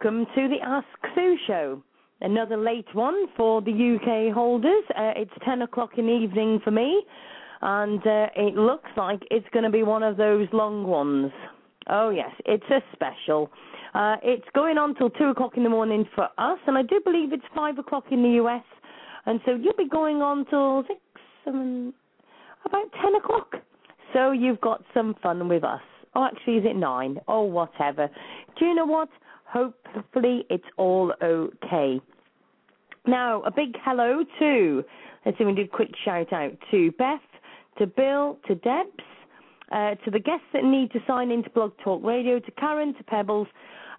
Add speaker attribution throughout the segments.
Speaker 1: welcome to the Ask Sue Show. Another late one for the UK holders. Uh, it's 10 o'clock in the evening for me, and uh, it looks like it's going to be one of those long ones. Oh, yes, it's a special. Uh, it's going on till 2 o'clock in the morning for us, and I do believe it's 5 o'clock in the US, and so you'll be going on till 6, 7, about 10 o'clock. So you've got some fun with us. Oh, actually, is it 9? Oh, whatever. Do you know what? Hopefully, it's all okay. Now, a big hello to, let's see, we do a quick shout out to Beth, to Bill, to Debs, uh, to the guests that need to sign into Blog Talk Radio, to Karen, to Pebbles,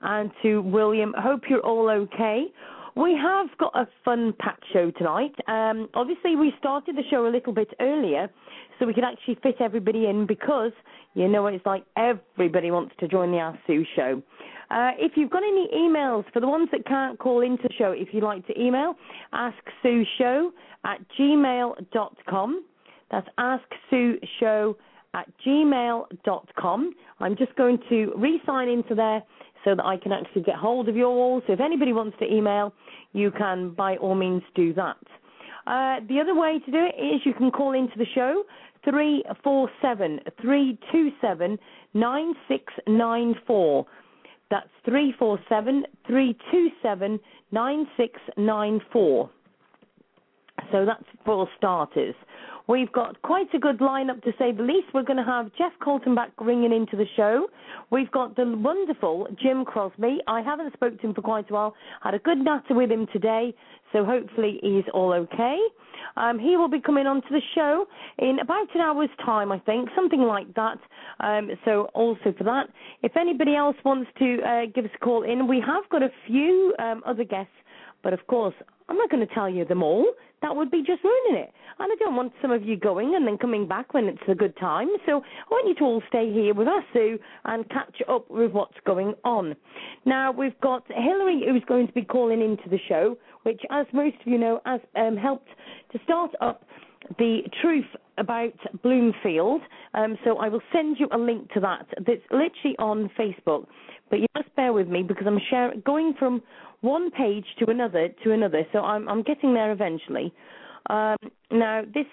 Speaker 1: and to William. Hope you're all okay. We have got a fun packed show tonight. Um, obviously, we started the show a little bit earlier so we could actually fit everybody in because you know what it's like. Everybody wants to join the Ask Sue show. Uh, if you've got any emails for the ones that can't call into the show, if you'd like to email, asksueshow at gmail.com. That's asksueshow at gmail.com. I'm just going to re-sign into there so that I can actually get hold of you all. So if anybody wants to email, you can by all means do that. Uh, the other way to do it is you can call into the show 347 327 9694. That's 347 327 9694. So that's for starters. We've got quite a good lineup to say the least. We're going to have Jeff Colton back ringing into the show. We've got the wonderful Jim Crosby. I haven't spoken to him for quite a while. Had a good natter with him today, so hopefully he's all okay. Um, he will be coming onto the show in about an hour's time, I think, something like that. Um, so also for that, if anybody else wants to uh, give us a call in, we have got a few um, other guests, but of course I'm not going to tell you them all. That would be just ruining it. And I don't want some of you going and then coming back when it's a good time. So I want you to all stay here with us, Sue, and catch up with what's going on. Now, we've got Hillary who's going to be calling into the show, which, as most of you know, has um, helped to start up the truth about Bloomfield. Um, so I will send you a link to that. That's literally on Facebook. But you must bear with me because I'm going from one page to another to another. So I'm I'm getting there eventually. Um, now this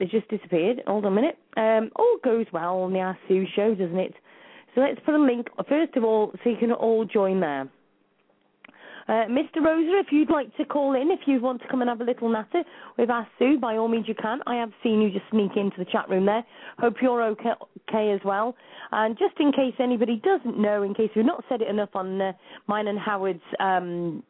Speaker 1: has just disappeared. Hold on a minute. Um, all goes well on the Ask Sue show, doesn't it? So let's put a link first of all so you can all join there. Uh, Mr. Rosa, if you'd like to call in, if you want to come and have a little natter with Ask Sue, by all means you can. I have seen you just sneak into the chat room there. Hope you're okay, okay as well. And just in case anybody doesn't know, in case we've not said it enough on uh, mine and Howard's um,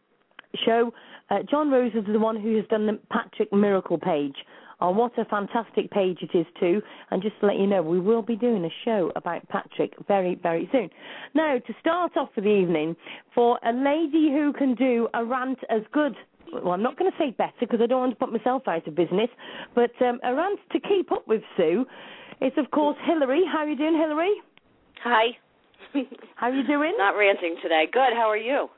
Speaker 1: show, uh, John Rose is the one who has done the Patrick Miracle page. Oh, what a fantastic page it is too. And just to let you know, we will be doing a show about Patrick very, very soon. Now, to start off for the evening, for a lady who can do a rant as good well, I'm not going to say better because I don't want to put myself out of business, but um, a rant to keep up with Sue is, of course, Hillary. How are you doing, Hillary?
Speaker 2: Hi.
Speaker 1: How are you doing?
Speaker 2: Not ranting today. Good. How are you?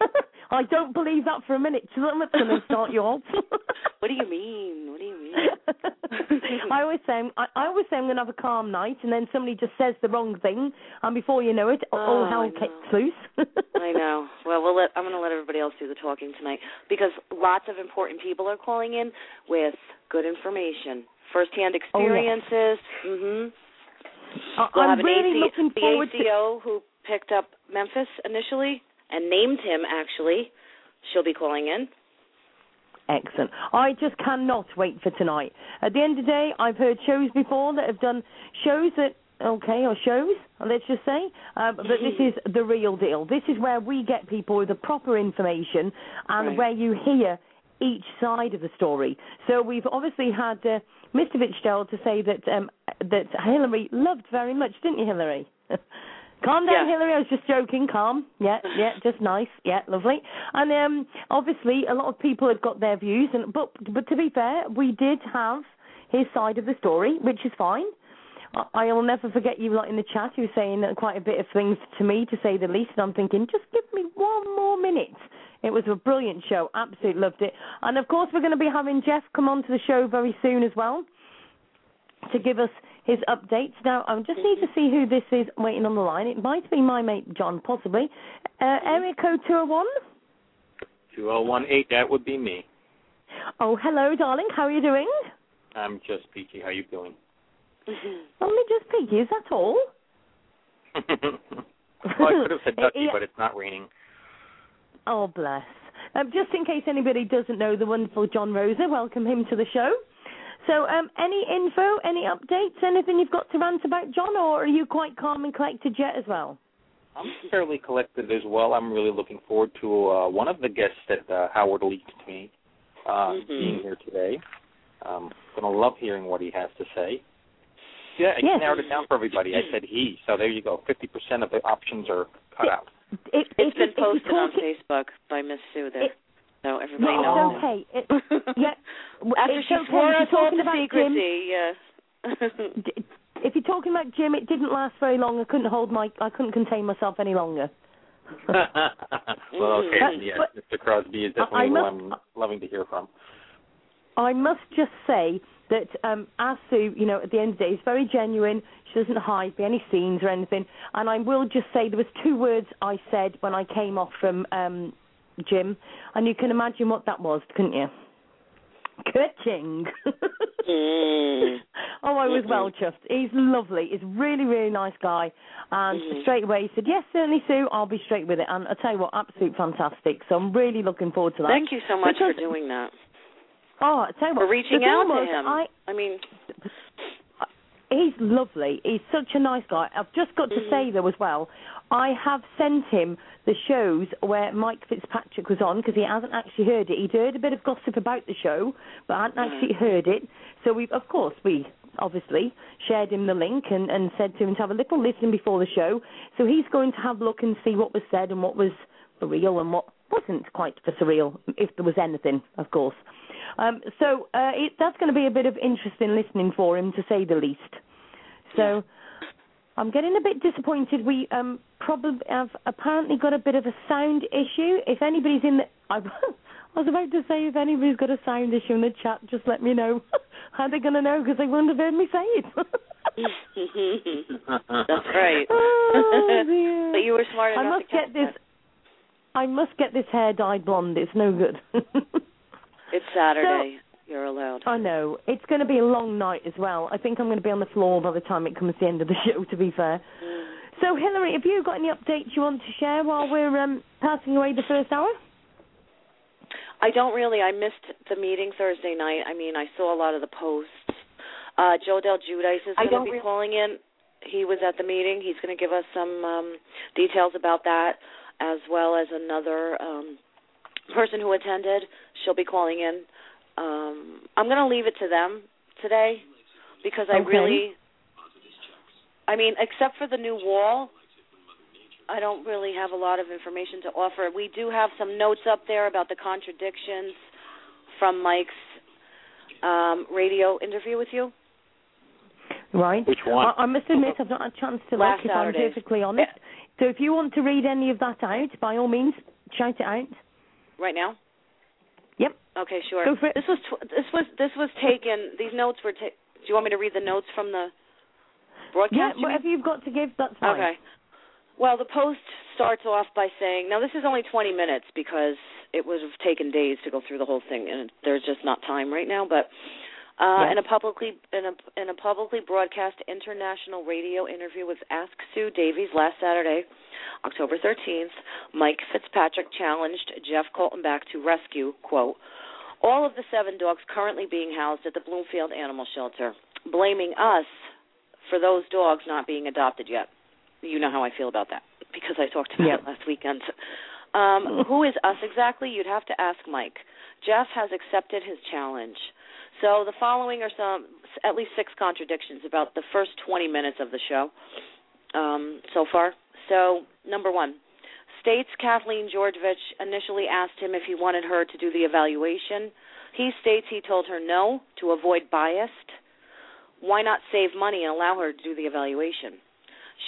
Speaker 1: I don't believe that for a minute. So I'm going to start you off.
Speaker 2: what do you mean? What do you mean?
Speaker 1: I always say I, I always say I'm going to have a calm night, and then somebody just says the wrong thing, and before you know it,
Speaker 2: oh,
Speaker 1: all hell kicks loose.
Speaker 2: I know. Well, we'll let I'm going to let everybody else do the talking tonight because lots of important people are calling in with good information, firsthand experiences.
Speaker 1: Oh, yes.
Speaker 2: Mhm.
Speaker 1: Uh,
Speaker 2: we'll
Speaker 1: I'm really
Speaker 2: AC,
Speaker 1: looking
Speaker 2: the
Speaker 1: forward
Speaker 2: ACO who picked up Memphis initially and named him actually. She'll be calling in.
Speaker 1: Excellent. I just cannot wait for tonight. At the end of the day, I've heard shows before that have done shows that okay, or shows, let's just say. Uh, but this is the real deal. This is where we get people with the proper information and
Speaker 2: Right.
Speaker 1: where you hear each side of the story. So we've obviously had uh, Mr. Fitzgerald to say that um, that Hillary loved very much, didn't you, Hillary? Calm down,
Speaker 2: Yeah.
Speaker 1: Hillary. I was just joking. Calm. Yeah, yeah, just nice. Yeah, lovely. And um, obviously, a lot of people had got their views, and but but to be fair, we did have his side of the story, which is fine. I I will never forget you lot in the chat. You were saying quite a bit of things to me, to say the least. And I'm thinking, just give me one more minute. It was a brilliant show. Absolutely loved it. And of course, we're going to be having Jeff come on to the show very soon as well to give us his updates. Now, I just need to see who this is waiting on the line. It might be my mate John, possibly. Uh, area code 201?
Speaker 3: 2018, that would be me.
Speaker 1: Oh, hello, darling. How are you doing?
Speaker 3: I'm just peachy. How are you doing?
Speaker 1: Only just peaky, is that all?
Speaker 3: well, I could have said ducky, but it's not raining.
Speaker 1: Oh, bless. Um, just in case anybody doesn't know the wonderful John Rosa, welcome him to the show. So, um, any info, any updates, anything you've got to rant about, John, or are you quite calm and collected yet as well?
Speaker 3: I'm fairly collected as well. I'm really looking forward to uh, one of the guests that uh, Howard leaked to me uh,
Speaker 2: Mhm.
Speaker 3: being here today. Um, gonna love hearing what he has to say. Yeah, I
Speaker 1: Yes.
Speaker 3: narrowed it down for everybody. I said he, so there you go. Fifty percent of the options are cut out.
Speaker 1: If,
Speaker 2: It's
Speaker 1: if,
Speaker 2: been
Speaker 1: if you're
Speaker 2: posted on Facebook by Miss Sue there,
Speaker 1: It-
Speaker 2: so everybody
Speaker 1: Yeah,
Speaker 2: knows.
Speaker 1: it's okay. It, yeah,
Speaker 2: After
Speaker 1: it's
Speaker 2: she
Speaker 1: okay.
Speaker 2: swore us all
Speaker 1: talking
Speaker 2: to
Speaker 1: about
Speaker 2: secrecy.
Speaker 1: Jim, d- if you're talking about Jim, it didn't last very long. I couldn't hold my, I couldn't contain myself any longer.
Speaker 3: well, okay,
Speaker 1: But-
Speaker 3: yes,
Speaker 1: but-
Speaker 3: Mr. Crosby is
Speaker 1: I- I
Speaker 3: definitely
Speaker 1: must-
Speaker 3: one I'm loving to hear from.
Speaker 1: I must just say that um, as Sue, you know, at the end of the day, is very genuine. She doesn't hide any scenes or anything. And I will just say there was two words I said when I came off from um, Jim, and you can imagine what that was, couldn't you? Kaching.
Speaker 2: Mm.
Speaker 1: oh, I was well chuffed. He's lovely. He's a really, really nice guy. And
Speaker 2: Mhm.
Speaker 1: straight away he said, yes, certainly, Sue, I'll be straight with it. And I tell you what, absolute fantastic. So I'm really looking forward to that.
Speaker 2: Thank you so much for doing that.
Speaker 1: Oh, I tell you what,
Speaker 2: For reaching out
Speaker 1: was,
Speaker 2: to him.
Speaker 1: I,
Speaker 2: I mean,
Speaker 1: He's lovely. He's such a nice guy. I've just got to
Speaker 2: Mhm.
Speaker 1: say though as well, I have sent him the shows where Mike Fitzpatrick was on because he hasn't actually heard it. He'd heard a bit of gossip about the show, but hadn't
Speaker 2: Mhm.
Speaker 1: actually heard it. So we, of course, we obviously shared him the link and, and said to him to have a little listen before the show. So he's going to have a look and see what was said and what was for real and what wasn't quite for surreal, if there was anything, of course. Um, so uh, it, that's going to be a bit of interesting listening for him, to say the least. So I'm getting a bit disappointed. We um, probably have apparently got a bit of a sound issue. If anybody's in the, I, I was about to say if anybody's got a sound issue in the chat, just let me know. How are they going to know? Because they wouldn't have heard me say it.
Speaker 2: that's right.
Speaker 1: Oh, dear.
Speaker 2: but you were smart
Speaker 1: I
Speaker 2: enough
Speaker 1: must
Speaker 2: to
Speaker 1: get this.
Speaker 2: that.
Speaker 1: I must get this hair dyed blonde. It's no good.
Speaker 2: It's Saturday. You're allowed.
Speaker 1: I know. It's going to be a long night as well. I think I'm going to be on the floor by the time it comes to the end of the show, to be fair.
Speaker 2: Mm.
Speaker 1: So, Hillary, have you got any updates you want to share while we're um, passing away the first hour?
Speaker 2: I don't really. I missed the meeting Thursday night. I mean, I saw a lot of the posts. Uh, Joe Del Giudice is going to be
Speaker 1: re-
Speaker 2: calling in. He was at the meeting. He's going to give us some um, details about that, as well as another um, person who attended. She'll be calling in. Um, I'm going to leave it to them today because I
Speaker 1: Okay.
Speaker 2: really, I mean, except for the new wall, I don't really have a lot of information to offer. We do have some notes up there about the contradictions from Mike's um, radio interview with you.
Speaker 1: Right.
Speaker 3: Which one?
Speaker 1: I, I must admit, I've not had a chance to look,
Speaker 2: Last
Speaker 1: if I'm
Speaker 2: Saturday.
Speaker 1: perfectly honest. So, if you want to read any of that out, by all means, shout it out.
Speaker 2: Right now? Okay, sure.
Speaker 1: For.
Speaker 2: This was tw- this was this was taken. These notes were. Ta- do you want me to read the notes from the broadcast?
Speaker 1: Yeah,
Speaker 2: you mean?
Speaker 1: whatever you've got to give, that's fine.
Speaker 2: Okay. Well, the post starts off by saying, now this is only 20 minutes because it would have taken days to go through the whole thing, and there's just not time right now. But uh,
Speaker 1: Yeah.
Speaker 2: in a publicly in a in a publicly broadcast international radio interview with Ask Sue Davies last Saturday, October 13th, Mike Fitzpatrick challenged Jeff Coltonback to rescue quote all of the seven dogs currently being housed at the Bloomfield Animal Shelter, blaming us for those dogs not being adopted yet. You know how I feel about that because I talked about
Speaker 1: Yep.
Speaker 2: it last weekend. Um, who is us exactly? You'd have to ask Mike. Jeff has accepted his challenge. So the following are some, at least six contradictions about the first 20 minutes of the show um, so far. So number one, states Kathleen Georgevich initially asked him if he wanted her to do the evaluation. He states he told her no to avoid biased. Why not save money and allow her to do the evaluation?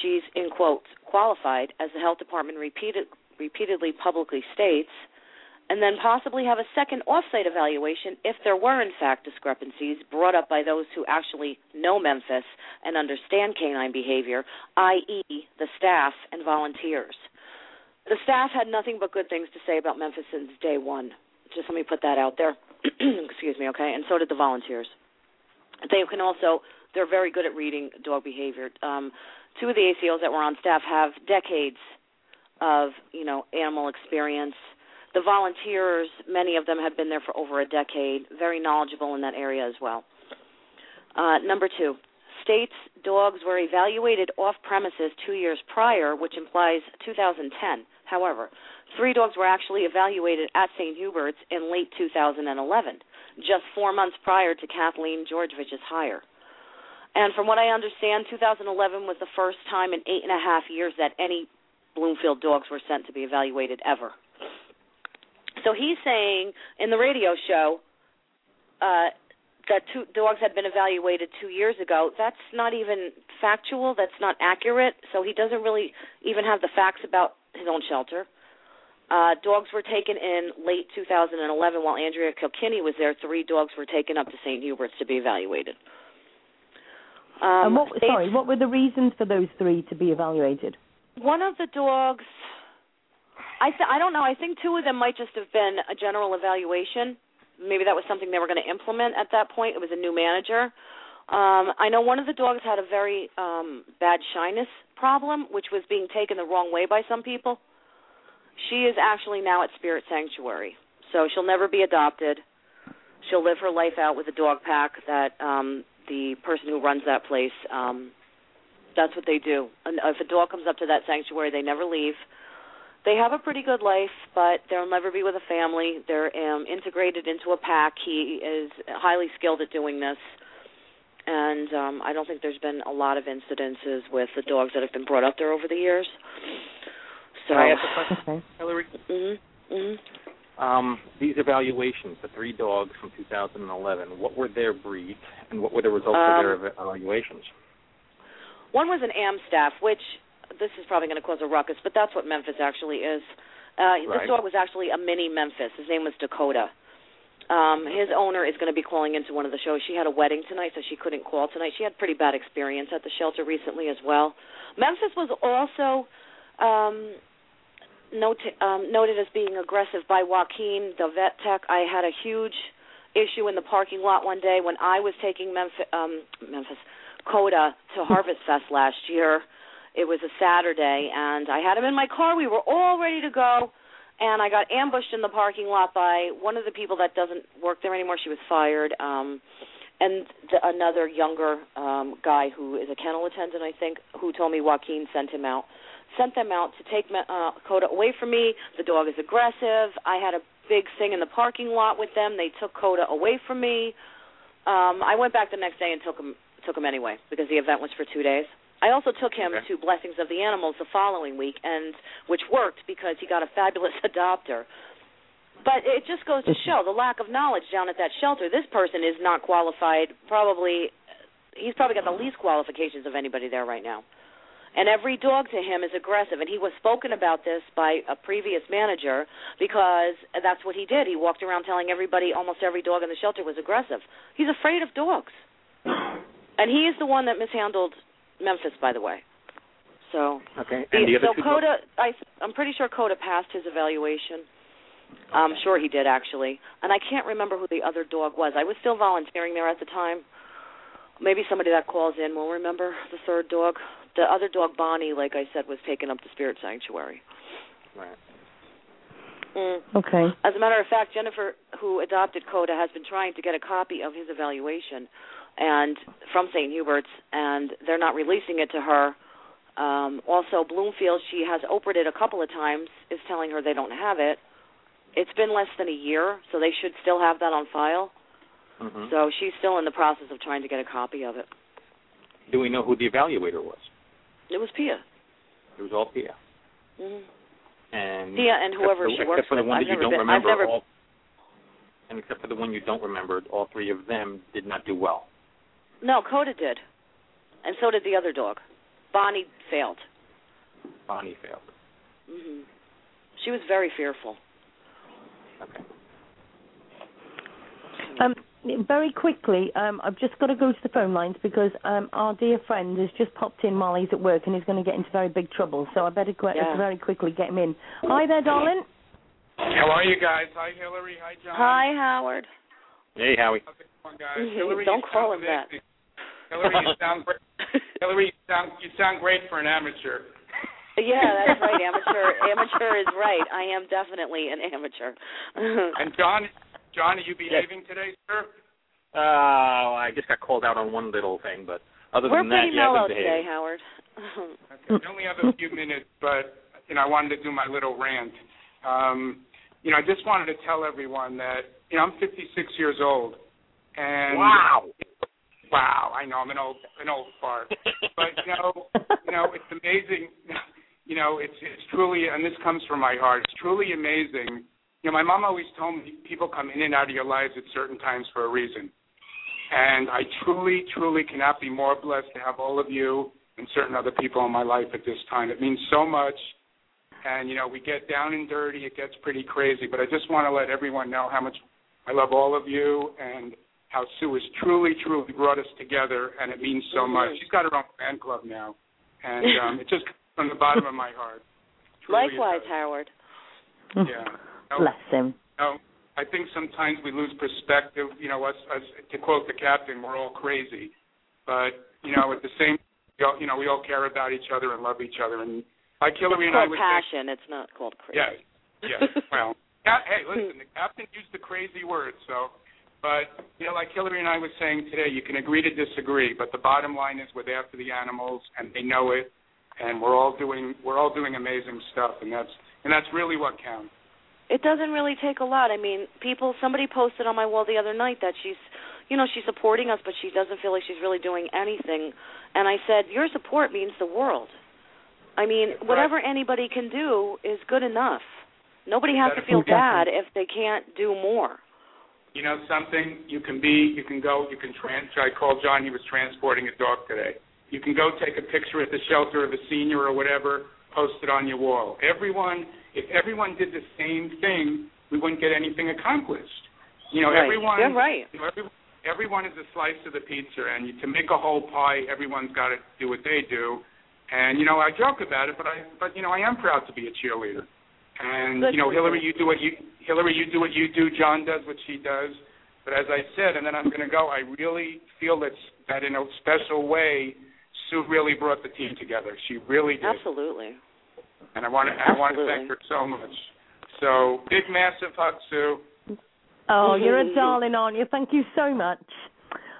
Speaker 2: She's, in quotes, qualified, as the health department repeated, repeatedly publicly states. and then possibly have a second off-site evaluation if there were in fact discrepancies brought up by those who actually know Memphis and understand canine behavior, i.e., the staff and volunteers. The staff had nothing but good things to say about Memphis since day one. Just let me put that out there. Excuse me, okay? And so did the volunteers. They can also they're very good at reading dog behavior. Um, two of the ACOs that were on staff have decades of you know animal experience the volunteers, many of them have been there for over a decade, very knowledgeable in that area as well. Uh, number two, states dogs were evaluated off premises two years prior, which implies 2010. However, three dogs were actually evaluated at St. Hubert's in late 2011, just four months prior to Kathleen Georgevich's hire. And from what I understand, 2011 was the first time in eight and a half years that any Bloomfield dogs were sent to be evaluated ever. So he's saying in the radio show uh, that two dogs had been evaluated two years ago. That's not even factual. That's not accurate. So he doesn't really even have the facts about his own shelter. Uh, dogs were taken in late 2011 while Andrea Kilkenny was there. Three dogs were taken up to St. Hubert's to be evaluated.
Speaker 1: Um, and what, sorry, what were the reasons for those three to be evaluated?
Speaker 2: One of the dogs I th- I don't know. I think two of them might just have been a general evaluation. Maybe that was something they were going to implement at that point. It was a new manager. Um, I know one of the dogs had a very um, bad shyness problem, which was being taken the wrong way by some people. She is actually now at Spirit Sanctuary, so she'll never be adopted. She'll live her life out with a dog pack that um, the person who runs that place. Um, that's what they do. And if a dog comes up to that sanctuary, they never leave they have a pretty good life, but they'll never be with a family. They're um, integrated into a pack. He is highly skilled at doing this, and um, I don't think there's been a lot of incidences with the dogs that have been brought up there over the years. So,
Speaker 3: Can I ask a question, Hillary?
Speaker 2: Mm-hmm. Mm-hmm.
Speaker 3: Um, these evaluations, the three dogs from 2011, what were their breeds and what were the results
Speaker 2: um,
Speaker 3: of their evaluations?
Speaker 2: One was an Amstaff, which this is probably going to cause a ruckus, but that's what Memphis actually is. Uh,
Speaker 3: right.
Speaker 2: This dog was actually a mini Memphis. His name was Dakota. Um, his owner is going to be calling into one of the shows. She had a wedding tonight, so she couldn't call tonight. She had pretty bad experience at the shelter recently as well. Memphis was also um, note, um, noted as being aggressive by Joaquin, the vet tech. I had a huge issue in the parking lot one day when I was taking Memphis, um, Memphis Coda to Harvest Fest last year. It was a Saturday, and I had him in my car. We were all ready to go, and I got ambushed in the parking lot by one of the people that doesn't work there anymore. She was fired, um, and the, another younger um, guy who is a kennel attendant, I think, who told me Joaquin sent him out. Sent them out to take uh, Coda away from me. The dog is aggressive. I had a big thing in the parking lot with them. They took Coda away from me. Um, I went back the next day and took him took him anyway because the event was for two days. I also took him
Speaker 3: okay.
Speaker 2: to Blessings of the Animals the following week, and which worked because he got a fabulous adopter. But it just goes to show the lack of knowledge down at that shelter. This person is not qualified. Probably, he's probably got the least qualifications of anybody there right now. And every dog to him is aggressive. And he was spoken about this by a previous manager because that's what he did. He walked around telling everybody almost every dog in the shelter was aggressive. He's afraid of dogs. And he is the one that mishandled Memphis, by the way. So
Speaker 3: okay, and the,
Speaker 2: the
Speaker 3: other
Speaker 2: so Coda, I, I'm pretty sure Coda passed his evaluation. Okay. I'm sure he did actually, and I can't remember who the other dog was. I was still volunteering there at the time. Maybe somebody that calls in will remember the third dog. The other dog, Bonnie, like I said, was taken up to Spirit Sanctuary.
Speaker 3: Right.
Speaker 2: Mm.
Speaker 1: Okay.
Speaker 2: As a matter of fact, Jennifer, who adopted Coda, has been trying to get a copy of his evaluation and from St. Hubert's, and they're not releasing it to her. Um, also, Bloomfield, she has opened it a couple of times, is telling her they don't have it. It's been less than a year, so they should still have that on file.
Speaker 3: Mm-hmm.
Speaker 2: So she's still in the process of trying to get a copy of it.
Speaker 3: Do we know who the evaluator was?
Speaker 2: It was Pia.
Speaker 3: It was all Pia.
Speaker 2: Mm-hmm.
Speaker 3: And
Speaker 2: Pia and whoever
Speaker 3: for,
Speaker 2: she works
Speaker 3: except for the
Speaker 2: with.
Speaker 3: one
Speaker 2: I've
Speaker 3: that you
Speaker 2: never
Speaker 3: don't
Speaker 2: been,
Speaker 3: remember,
Speaker 2: I've never,
Speaker 3: all, and except for the one you don't remember, all three of them did not do well.
Speaker 2: No, Coda did, and so did the other dog. Bonnie failed.
Speaker 3: Bonnie failed.
Speaker 2: hmm She was very fearful.
Speaker 3: Okay.
Speaker 1: Um, very quickly, um, I've just got to go to the phone lines because um, our dear friend has just popped in while he's at work and he's going to get into very big trouble. So I better go
Speaker 2: Yeah.
Speaker 1: very quickly get him in. Hi there, darling.
Speaker 4: How are you guys? Hi, Hillary. Hi, John.
Speaker 2: Hi, Howard.
Speaker 3: Hey, Howie.
Speaker 4: How's it going, guys? Hillary,
Speaker 2: Don't call him that.
Speaker 4: Amazing. Hillary, you sound great. Hillary, you sound you sound great for an amateur.
Speaker 2: yeah, that's right. Amateur. Amateur is right. I am definitely an amateur.
Speaker 4: And John, John, are you behaving today, sir?
Speaker 3: Uh, I just got called out on one little thing, but other
Speaker 2: We're
Speaker 3: than that,
Speaker 2: pretty
Speaker 3: yeah,
Speaker 2: mellow
Speaker 3: I've been
Speaker 2: today. Howard.
Speaker 4: Okay. I only have a few minutes, but you know, I wanted to do my little rant. Um, you know, I just wanted to tell everyone that you know I'm 56 years old, and
Speaker 3: Wow.
Speaker 4: Wow, I know I'm an old an old fart, but you know, you know, it's amazing. You know, it's it's truly, and this comes from my heart. It's truly amazing. You know, my mom always told me people come in and out of your lives at certain times for a reason, and I truly, truly cannot be more blessed to have all of you and certain other people in my life at this time. It means so much. And you know, we get down and dirty. It gets pretty crazy, but I just want to let everyone know how much I love all of you and how Sue has truly, truly brought us together, and it means so much. She's got her own fan club now, and um, it just comes from the bottom of my heart.
Speaker 2: Likewise. Howard.
Speaker 4: Yeah. No,
Speaker 1: Bless him.
Speaker 4: no, I think sometimes we lose perspective. You know, us, us to quote the captain, we're all crazy, but you know, at the same, we all, you know, we all care about each other and love each other. And like Hillary
Speaker 2: it's
Speaker 4: and I
Speaker 2: called
Speaker 4: would say,
Speaker 2: passion. It's not called crazy.
Speaker 4: yeah, yeah. Well, yeah, hey, listen, the captain used the crazy word, so. But you know, like Hillary and I was saying today, you can agree to disagree, but the bottom line is we're there for the animals, and they know it, and we're all doing we're all doing amazing stuff, and that's and that's really what counts.
Speaker 2: It doesn't really take a lot. I mean, people. Somebody posted on my wall the other night that she's, you know, she's supporting us, but she doesn't feel like she's really doing anything. And I said, your support means the world. I mean, whatever anybody can do is good enough. Nobody has to feel bad if they can't do more.
Speaker 4: You know something? You can be you can go you can trans i called john he was transporting a dog today. You can go take a picture at the shelter of a senior or whatever post it on your wall. Everyone if everyone did the same thing we wouldn't get anything accomplished. You know
Speaker 2: Right.
Speaker 4: everyone
Speaker 2: You're right.
Speaker 4: you know, every, everyone is a slice of the pizza and you, to make a whole pie everyone's got to do what they do. And you know i joke about it but i but you know i am proud to be a cheerleader and
Speaker 2: Good
Speaker 4: you know
Speaker 2: for
Speaker 4: hillary
Speaker 2: you.
Speaker 4: you do what you hillary you do what you do john does what she does but as I said, and then I'm going to go, I really feel that that in a special way, Sue really brought the team together. She really did,
Speaker 2: Absolutely.
Speaker 4: and I want to I want to thank her so much. So big, massive hug, Sue.
Speaker 1: Oh, you're a darling, aren't you? Thank you so much.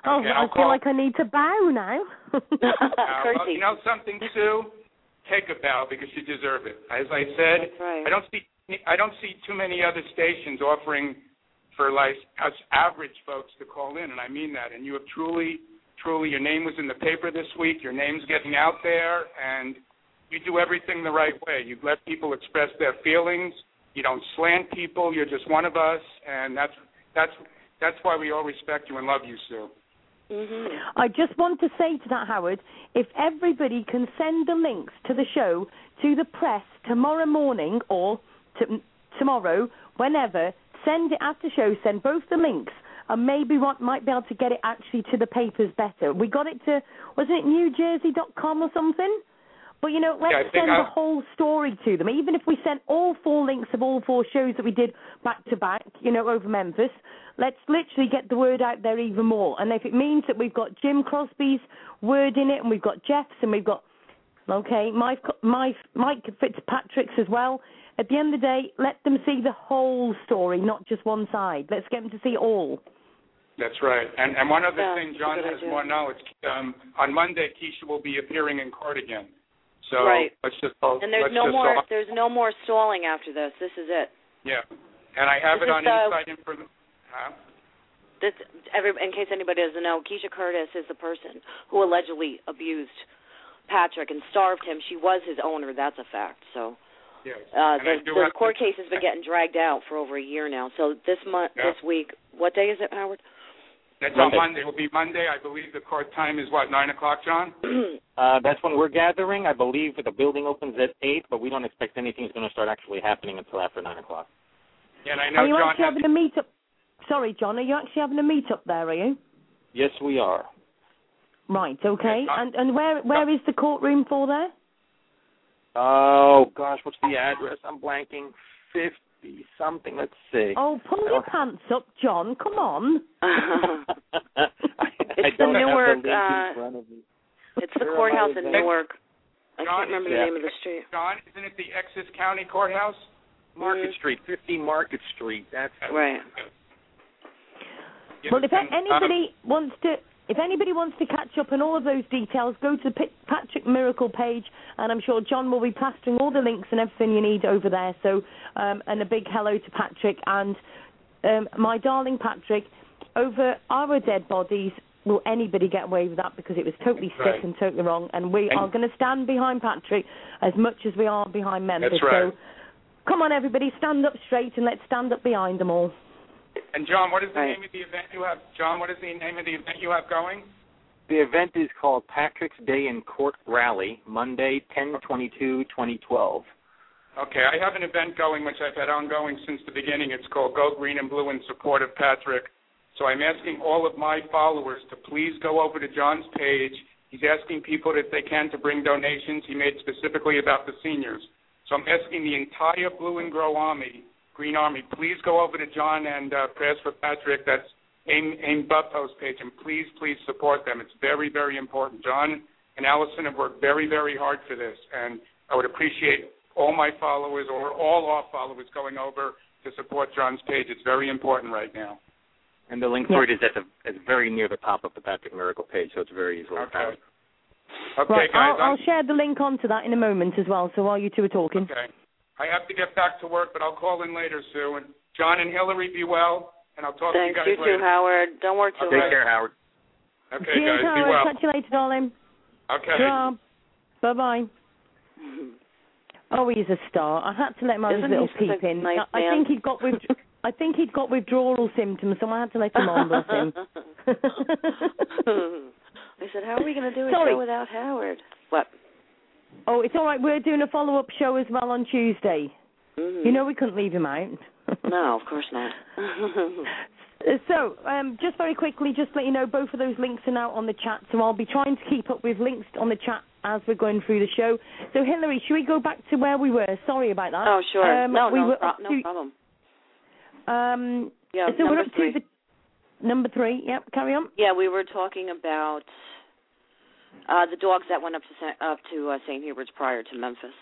Speaker 1: Oh,
Speaker 4: Okay,
Speaker 1: I
Speaker 4: I'll
Speaker 1: feel
Speaker 4: call-
Speaker 1: like I need to bow now.
Speaker 4: Uh, well, you know something, Sue? Take a bow because you deserve it. As I said,
Speaker 2: right.
Speaker 4: I don't see I don't see too many other stations offering for like us average folks to call in, and I mean that. And you have truly, truly, your name was in the paper this week. Your name's getting out there, and you do everything the right way. You let people express their feelings. You don't slant people. You're just one of us, and that's that's that's why we all respect you and love you, Sue.
Speaker 2: Mhm.
Speaker 1: I just want to say to that, Howard, if everybody can send the links to the show to the press tomorrow morning or to, tomorrow, whenever, send it after show, send both the links, and maybe what might be able to get it actually to the papers better. We got it to, wasn't it newjersey.com or something? But you know, let's
Speaker 4: Yeah,
Speaker 1: send
Speaker 4: I-
Speaker 1: the whole story to them. Even if we sent all four links of all four shows that we did back to back, you know, over Memphis, let's literally get the word out there even more. And if it means that we've got Jim Crosby's word in it, and we've got Jeff's, and we've got okay, Mike, Mike, Mike Fitzpatrick's as well. At the end of the day, let them see the whole story, not just one side. Let's get them to see all.
Speaker 4: That's right. And and one other
Speaker 2: Yeah,
Speaker 4: thing, John
Speaker 2: good
Speaker 4: has
Speaker 2: idea.
Speaker 4: more knowledge. Um, on Monday, Keisha will be appearing in court again. So
Speaker 2: Right.
Speaker 4: let's just
Speaker 2: And there's
Speaker 4: let's
Speaker 2: no
Speaker 4: just
Speaker 2: more.
Speaker 4: all-
Speaker 2: There's no more stalling after this. This is it.
Speaker 4: yeah. And I have
Speaker 2: This
Speaker 4: it
Speaker 2: is
Speaker 4: on
Speaker 2: the-
Speaker 4: inside information. Huh?
Speaker 2: This, every, in case anybody doesn't know, Keisha Curtis is the person who allegedly abused Patrick and starved him. She was his owner. That's a fact. So
Speaker 4: Yes.
Speaker 2: uh, the, the court
Speaker 4: to-
Speaker 2: case has been getting dragged out for over a year now. So this month,
Speaker 4: Yeah.
Speaker 2: this week, what day is it, Howard?
Speaker 4: That's
Speaker 3: Monday.
Speaker 4: on Monday. It will be Monday. I believe the court time is what nine o'clock, John.
Speaker 3: Uh, that's when we're gathering. I believe the building opens at eight, but we don't expect anything's going to start actually happening until after nine o'clock.
Speaker 4: And I know
Speaker 1: Are you
Speaker 4: John
Speaker 1: actually
Speaker 4: has
Speaker 1: having a meet up? Sorry, John. Are you actually having a meet up there? Are you?
Speaker 3: Yes, we are.
Speaker 1: Right. Okay.
Speaker 4: Yes,
Speaker 1: And and where where is the courtroom for there?
Speaker 3: Oh gosh, what's the address? I'm blanking. Fifty something. Let's see.
Speaker 1: Oh, pull your pants up, John. Come on.
Speaker 3: I, I
Speaker 2: It's the
Speaker 3: don't have
Speaker 2: Newark,
Speaker 3: the
Speaker 2: uh,
Speaker 3: in front of me.
Speaker 2: it's the courthouse in
Speaker 3: again?
Speaker 2: Newark. I
Speaker 4: John,
Speaker 2: can't remember the name of the street.
Speaker 4: John, isn't it the Essex County Courthouse?
Speaker 3: Market
Speaker 2: Mm.
Speaker 3: Street, 50 Market Street. That's
Speaker 2: Right.
Speaker 1: Well, if
Speaker 4: and,
Speaker 1: anybody wants to, if anybody wants to catch up on all of those details, go to the P- Patrick Miracle page, and I'm sure John will be plastering all the links and everything you need over there. So, um, and a big hello to Patrick and um, my darling Patrick. Over our dead bodies, will anybody get away with that? Because it was totally sick
Speaker 4: Right.
Speaker 1: and totally wrong, and we
Speaker 4: And-
Speaker 1: are going to stand behind Patrick as much as we are behind Memphis.
Speaker 4: That's right.
Speaker 1: So, come on, everybody, stand up straight and let's stand up behind them all.
Speaker 4: And John, what is the name of the event you have? John, what is the name of the event you have going?
Speaker 3: The event is called Patrick's Day in Court Rally, Monday, 10/22/2012.
Speaker 4: Okay, I have an event going which I've had ongoing since the beginning. It's called Go Green and Blue in support of Patrick. So I'm asking all of my followers to please go over to John's page. He's asking people if they can to bring donations. He made specifically about the seniors. So I'm asking the entire Blue and Grow Army, Green Army, please go over to John and uh, Prayers for Patrick. That's AIM, AIM Buffalo's page, and please, please support them. It's very, very important. John and Allison have worked very, very hard for this, and I would appreciate all my followers or all our followers going over to support John's page. It's very important right now.
Speaker 3: And the link for it is at the is very near the top of the Patrick Miracle page, so it's very easily
Speaker 4: Okay.
Speaker 3: found.
Speaker 4: Okay,
Speaker 1: right,
Speaker 4: guys.
Speaker 1: I'll, I'll share the link onto that in a moment as well. So while you two are talking.
Speaker 4: Okay. I have to get back to work, but I'll call in later, Sue. And John and Hillary, be well, and I'll talk
Speaker 2: Thanks.
Speaker 4: to you guys later. Thank You too.
Speaker 2: Howard. Don't work too
Speaker 4: Okay.
Speaker 3: Take care, Howard.
Speaker 4: Okay,
Speaker 1: Cheers,
Speaker 4: guys, be
Speaker 1: Howard.
Speaker 4: well.
Speaker 1: Catch you later, darling.
Speaker 4: Okay.
Speaker 1: Bye bye. Oh, he's a star. I had to let him have his
Speaker 2: Isn't
Speaker 1: little
Speaker 2: he
Speaker 1: peep in.
Speaker 2: nice
Speaker 1: I, I think he'd got with. I think he'd got withdrawal symptoms, so I had to let him on. Bless him.
Speaker 2: I said, how are we going to do a
Speaker 1: Sorry.
Speaker 2: show without Howard? What?
Speaker 1: Oh, it's all right. We're doing a follow-up show as well on Tuesday.
Speaker 2: Mhm.
Speaker 1: You know we couldn't leave him out.
Speaker 2: No, of course not.
Speaker 1: So, um, just very quickly, just to let you know, both of those links are now on the chat. So I'll be trying to keep up with links on the chat as we're going through the show. So, Hillary, should we go back to where we were? Sorry about that.
Speaker 2: oh, sure.
Speaker 1: Um,
Speaker 2: no,
Speaker 1: we
Speaker 2: no,
Speaker 1: were
Speaker 2: pro-
Speaker 1: up
Speaker 2: no problem.
Speaker 1: Um,
Speaker 2: Yeah,
Speaker 1: so
Speaker 2: number
Speaker 1: we're up
Speaker 2: three.
Speaker 1: to the number three. Yep, carry on.
Speaker 2: Yeah, we were talking about uh the dogs that went up to up to uh, St. Hubert's prior to Memphis,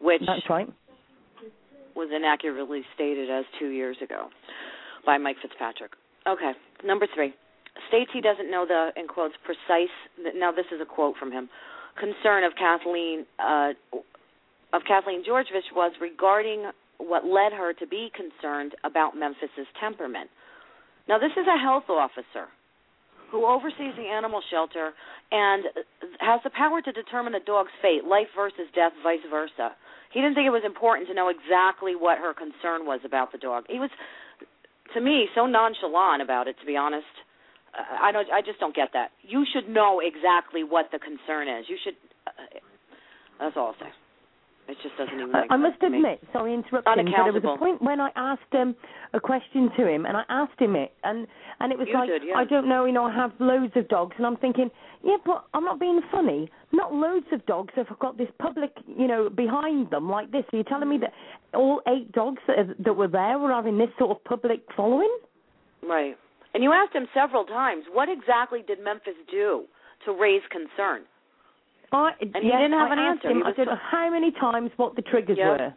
Speaker 2: which
Speaker 1: That's right.
Speaker 2: was inaccurately stated as two years ago by Mike Fitzpatrick. Okay, number three states he doesn't know the in quotes precise. Now this is a quote from him. Concern of Kathleen uh, of Kathleen Georgevich was regarding what led her to be concerned about Memphis's temperament. Now this is a health officer who oversees the animal shelter and has the power to determine a dog's fate, life versus death, vice versa. He didn't think it was important to know exactly what her concern was about the dog. He was, to me, so nonchalant about it. To be honest, uh, I don't. I just don't get that. You should know exactly what the concern is. You should. Uh, that's all I'll say. It just doesn't even.
Speaker 1: I,
Speaker 2: make
Speaker 1: I
Speaker 2: sense
Speaker 1: must
Speaker 2: to me.
Speaker 1: admit, sorry interrupting, but there was a point when I asked um, a question to him, and I asked him it, and and it was
Speaker 2: You
Speaker 1: like,
Speaker 2: did, yeah.
Speaker 1: I don't know, you know, I have loads of dogs, and I'm thinking, yeah, but I'm not being funny. Not loads of dogs I've got this public, you know, behind them like this. Are you telling me that all eight dogs that, are, that were there were having this sort of public following?
Speaker 2: Right. And you asked him several times, what exactly did Memphis do to raise concern?
Speaker 1: I,
Speaker 2: he
Speaker 1: yes,
Speaker 2: didn't have
Speaker 1: I
Speaker 2: an answer.
Speaker 1: Him,
Speaker 2: He
Speaker 1: I said, how many times what the triggers
Speaker 2: Yeah.
Speaker 1: were?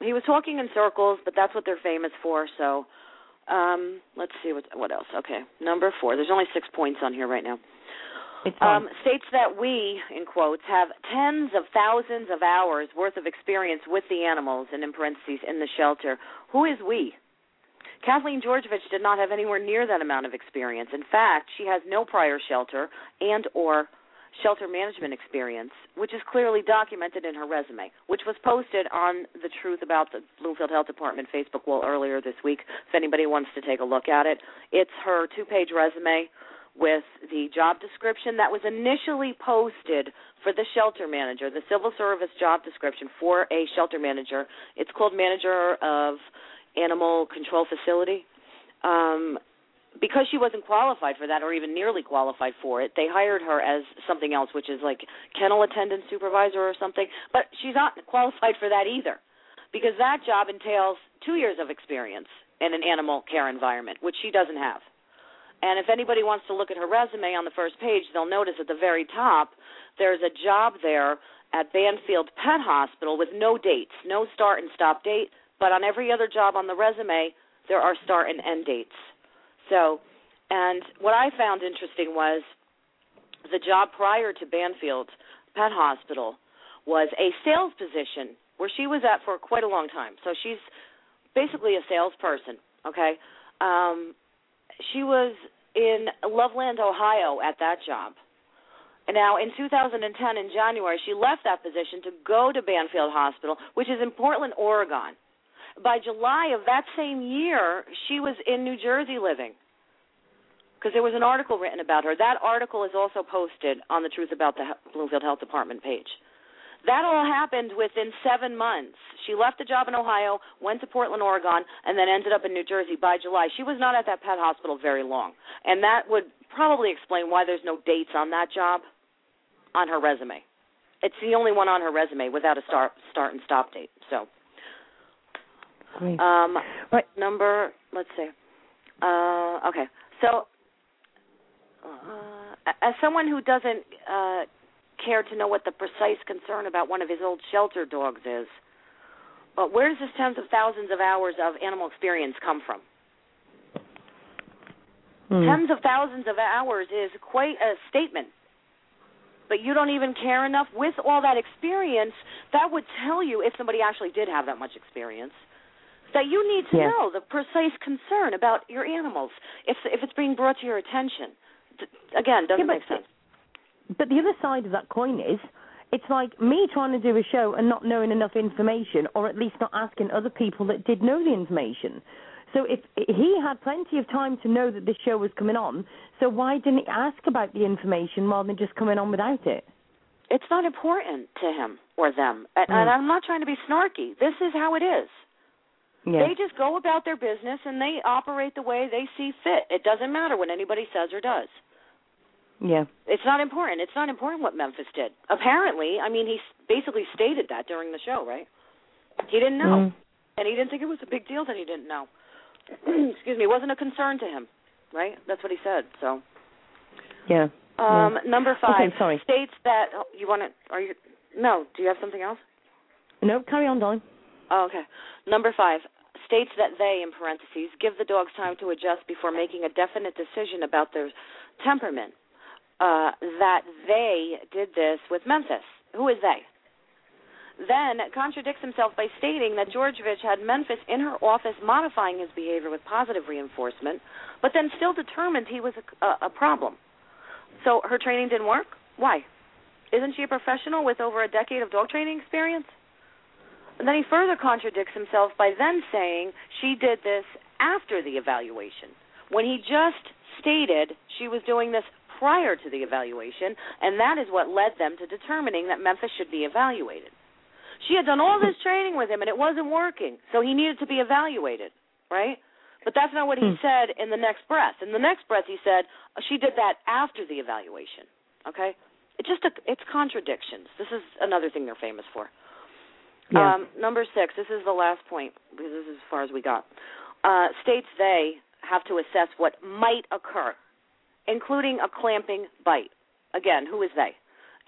Speaker 2: He was talking in circles, but that's what they're famous for. So, um, let's see what what else. Okay, number four. There's only six points on here right now. Um, states that we, in quotes, have tens of thousands of hours worth of experience with the animals, and in parentheses, in the shelter. Who is we? Kathleen Georgevich did not have anywhere near that amount of experience. In fact, she has no prior shelter and or shelter management experience, which is clearly documented in her resume, which was posted on the Truth About the Bloomfield Health Department Facebook wall earlier this week. If anybody wants to take a look at it, it's her two-page resume with the job description that was initially posted for the shelter manager, the civil service job description for a shelter manager. It's called manager of animal control facility. Um, because she wasn't qualified for that or even nearly qualified for it, they hired her as something else, which is like kennel attendant supervisor or something. But she's not qualified for that either, because that job entails two years of experience in an animal care environment, which she doesn't have. And if anybody wants to look at her resume on the first page, they'll notice at the very top there's a job there at Banfield Pet Hospital with no dates, no start and stop date, but on every other job on the resume, there are start and end dates. So, and what I found interesting was the job prior to Banfield Pet Hospital was a sales position where she was at for quite a long time. So she's basically a salesperson, okay? Um she was in Loveland, Ohio at that job. Now in 2010 in January she left that position to go to Banfield Hospital, which is in Portland, Oregon. By July of that same year, she was in New Jersey living. Because there was an article written about her. That article is also posted on the Truth About the Bloomfield Health Department page. That all happened within seven months. She left the job in Ohio, went to Portland, Oregon, and then ended up in New Jersey by July. She was not at that pet hospital very long. And that would probably explain why there's no dates on that job on her resume. It's the only one on her resume without a start start and stop date. So
Speaker 1: Great.
Speaker 2: um
Speaker 1: Right.
Speaker 2: number let's see. Uh okay. So uh, as someone who doesn't uh care to know what the precise concern about one of his old shelter dogs is, but where does this tens of thousands of hours of animal experience come from?
Speaker 1: Hmm.
Speaker 2: Tens of thousands of hours is quite a statement. But you don't even care enough. With all that experience, that would tell you if somebody actually did have that much experience. That you need to
Speaker 1: Yeah.
Speaker 2: know the precise concern about your animals if if it's being brought to your attention. Again, doesn't
Speaker 1: Yeah, but-
Speaker 2: make sense.
Speaker 1: But the other side of that coin is, it's like me trying to do a show and not knowing enough information, or at least not asking other people that did know the information. So if he had plenty of time to know that this show was coming on, so why didn't he ask about the information rather than just coming on without it?
Speaker 2: It's not important to him or them. And, and
Speaker 1: Mm.
Speaker 2: I'm not trying to be snarky. This is how it is.
Speaker 1: Yeah.
Speaker 2: They just go about their business and they operate the way they see fit. It doesn't matter what anybody says or does.
Speaker 1: yeah.
Speaker 2: It's not important. It's not important what Memphis did. Apparently, I mean, he basically stated that during the show, right? He didn't know,
Speaker 1: Mm.
Speaker 2: and he didn't think it was a big deal that he didn't know. Excuse me, it wasn't a concern to him, right? That's what he said. So,
Speaker 1: Yeah.
Speaker 2: um, number five
Speaker 1: Okay, sorry.
Speaker 2: states that oh, you want to. Are you? No. Do you have something else?
Speaker 1: No, carry on, darling.
Speaker 2: Oh, okay. Number five states that they, in parentheses, give the dogs time to adjust before making a definite decision about their temperament. Uh, that they did this with Memphis. Who is they? Then contradicts himself by stating that Georgevich had Memphis in her office modifying his behavior with positive reinforcement, but then still determined he was a, a, a problem. So her training didn't work? Why? Isn't she a professional with over a decade of dog training experience? And then he further contradicts himself by then saying she did this after the evaluation, when he just stated she was doing this prior to the evaluation, and that is what led them to determining that Memphis should be evaluated. She had done all this training with him, and it wasn't working, so he needed to be evaluated, right? But that's not what he
Speaker 1: Hmm.
Speaker 2: said in the next breath. In the next breath, he said "Oh, she did that after the evaluation. Okay, it's just a, it's contradictions. This is another thing they're famous for.
Speaker 1: Yeah.
Speaker 2: Um, number six. This is the last point because this is as far as we got. Uh, states they have to assess what might occur, including a clamping bite. Again, who is they?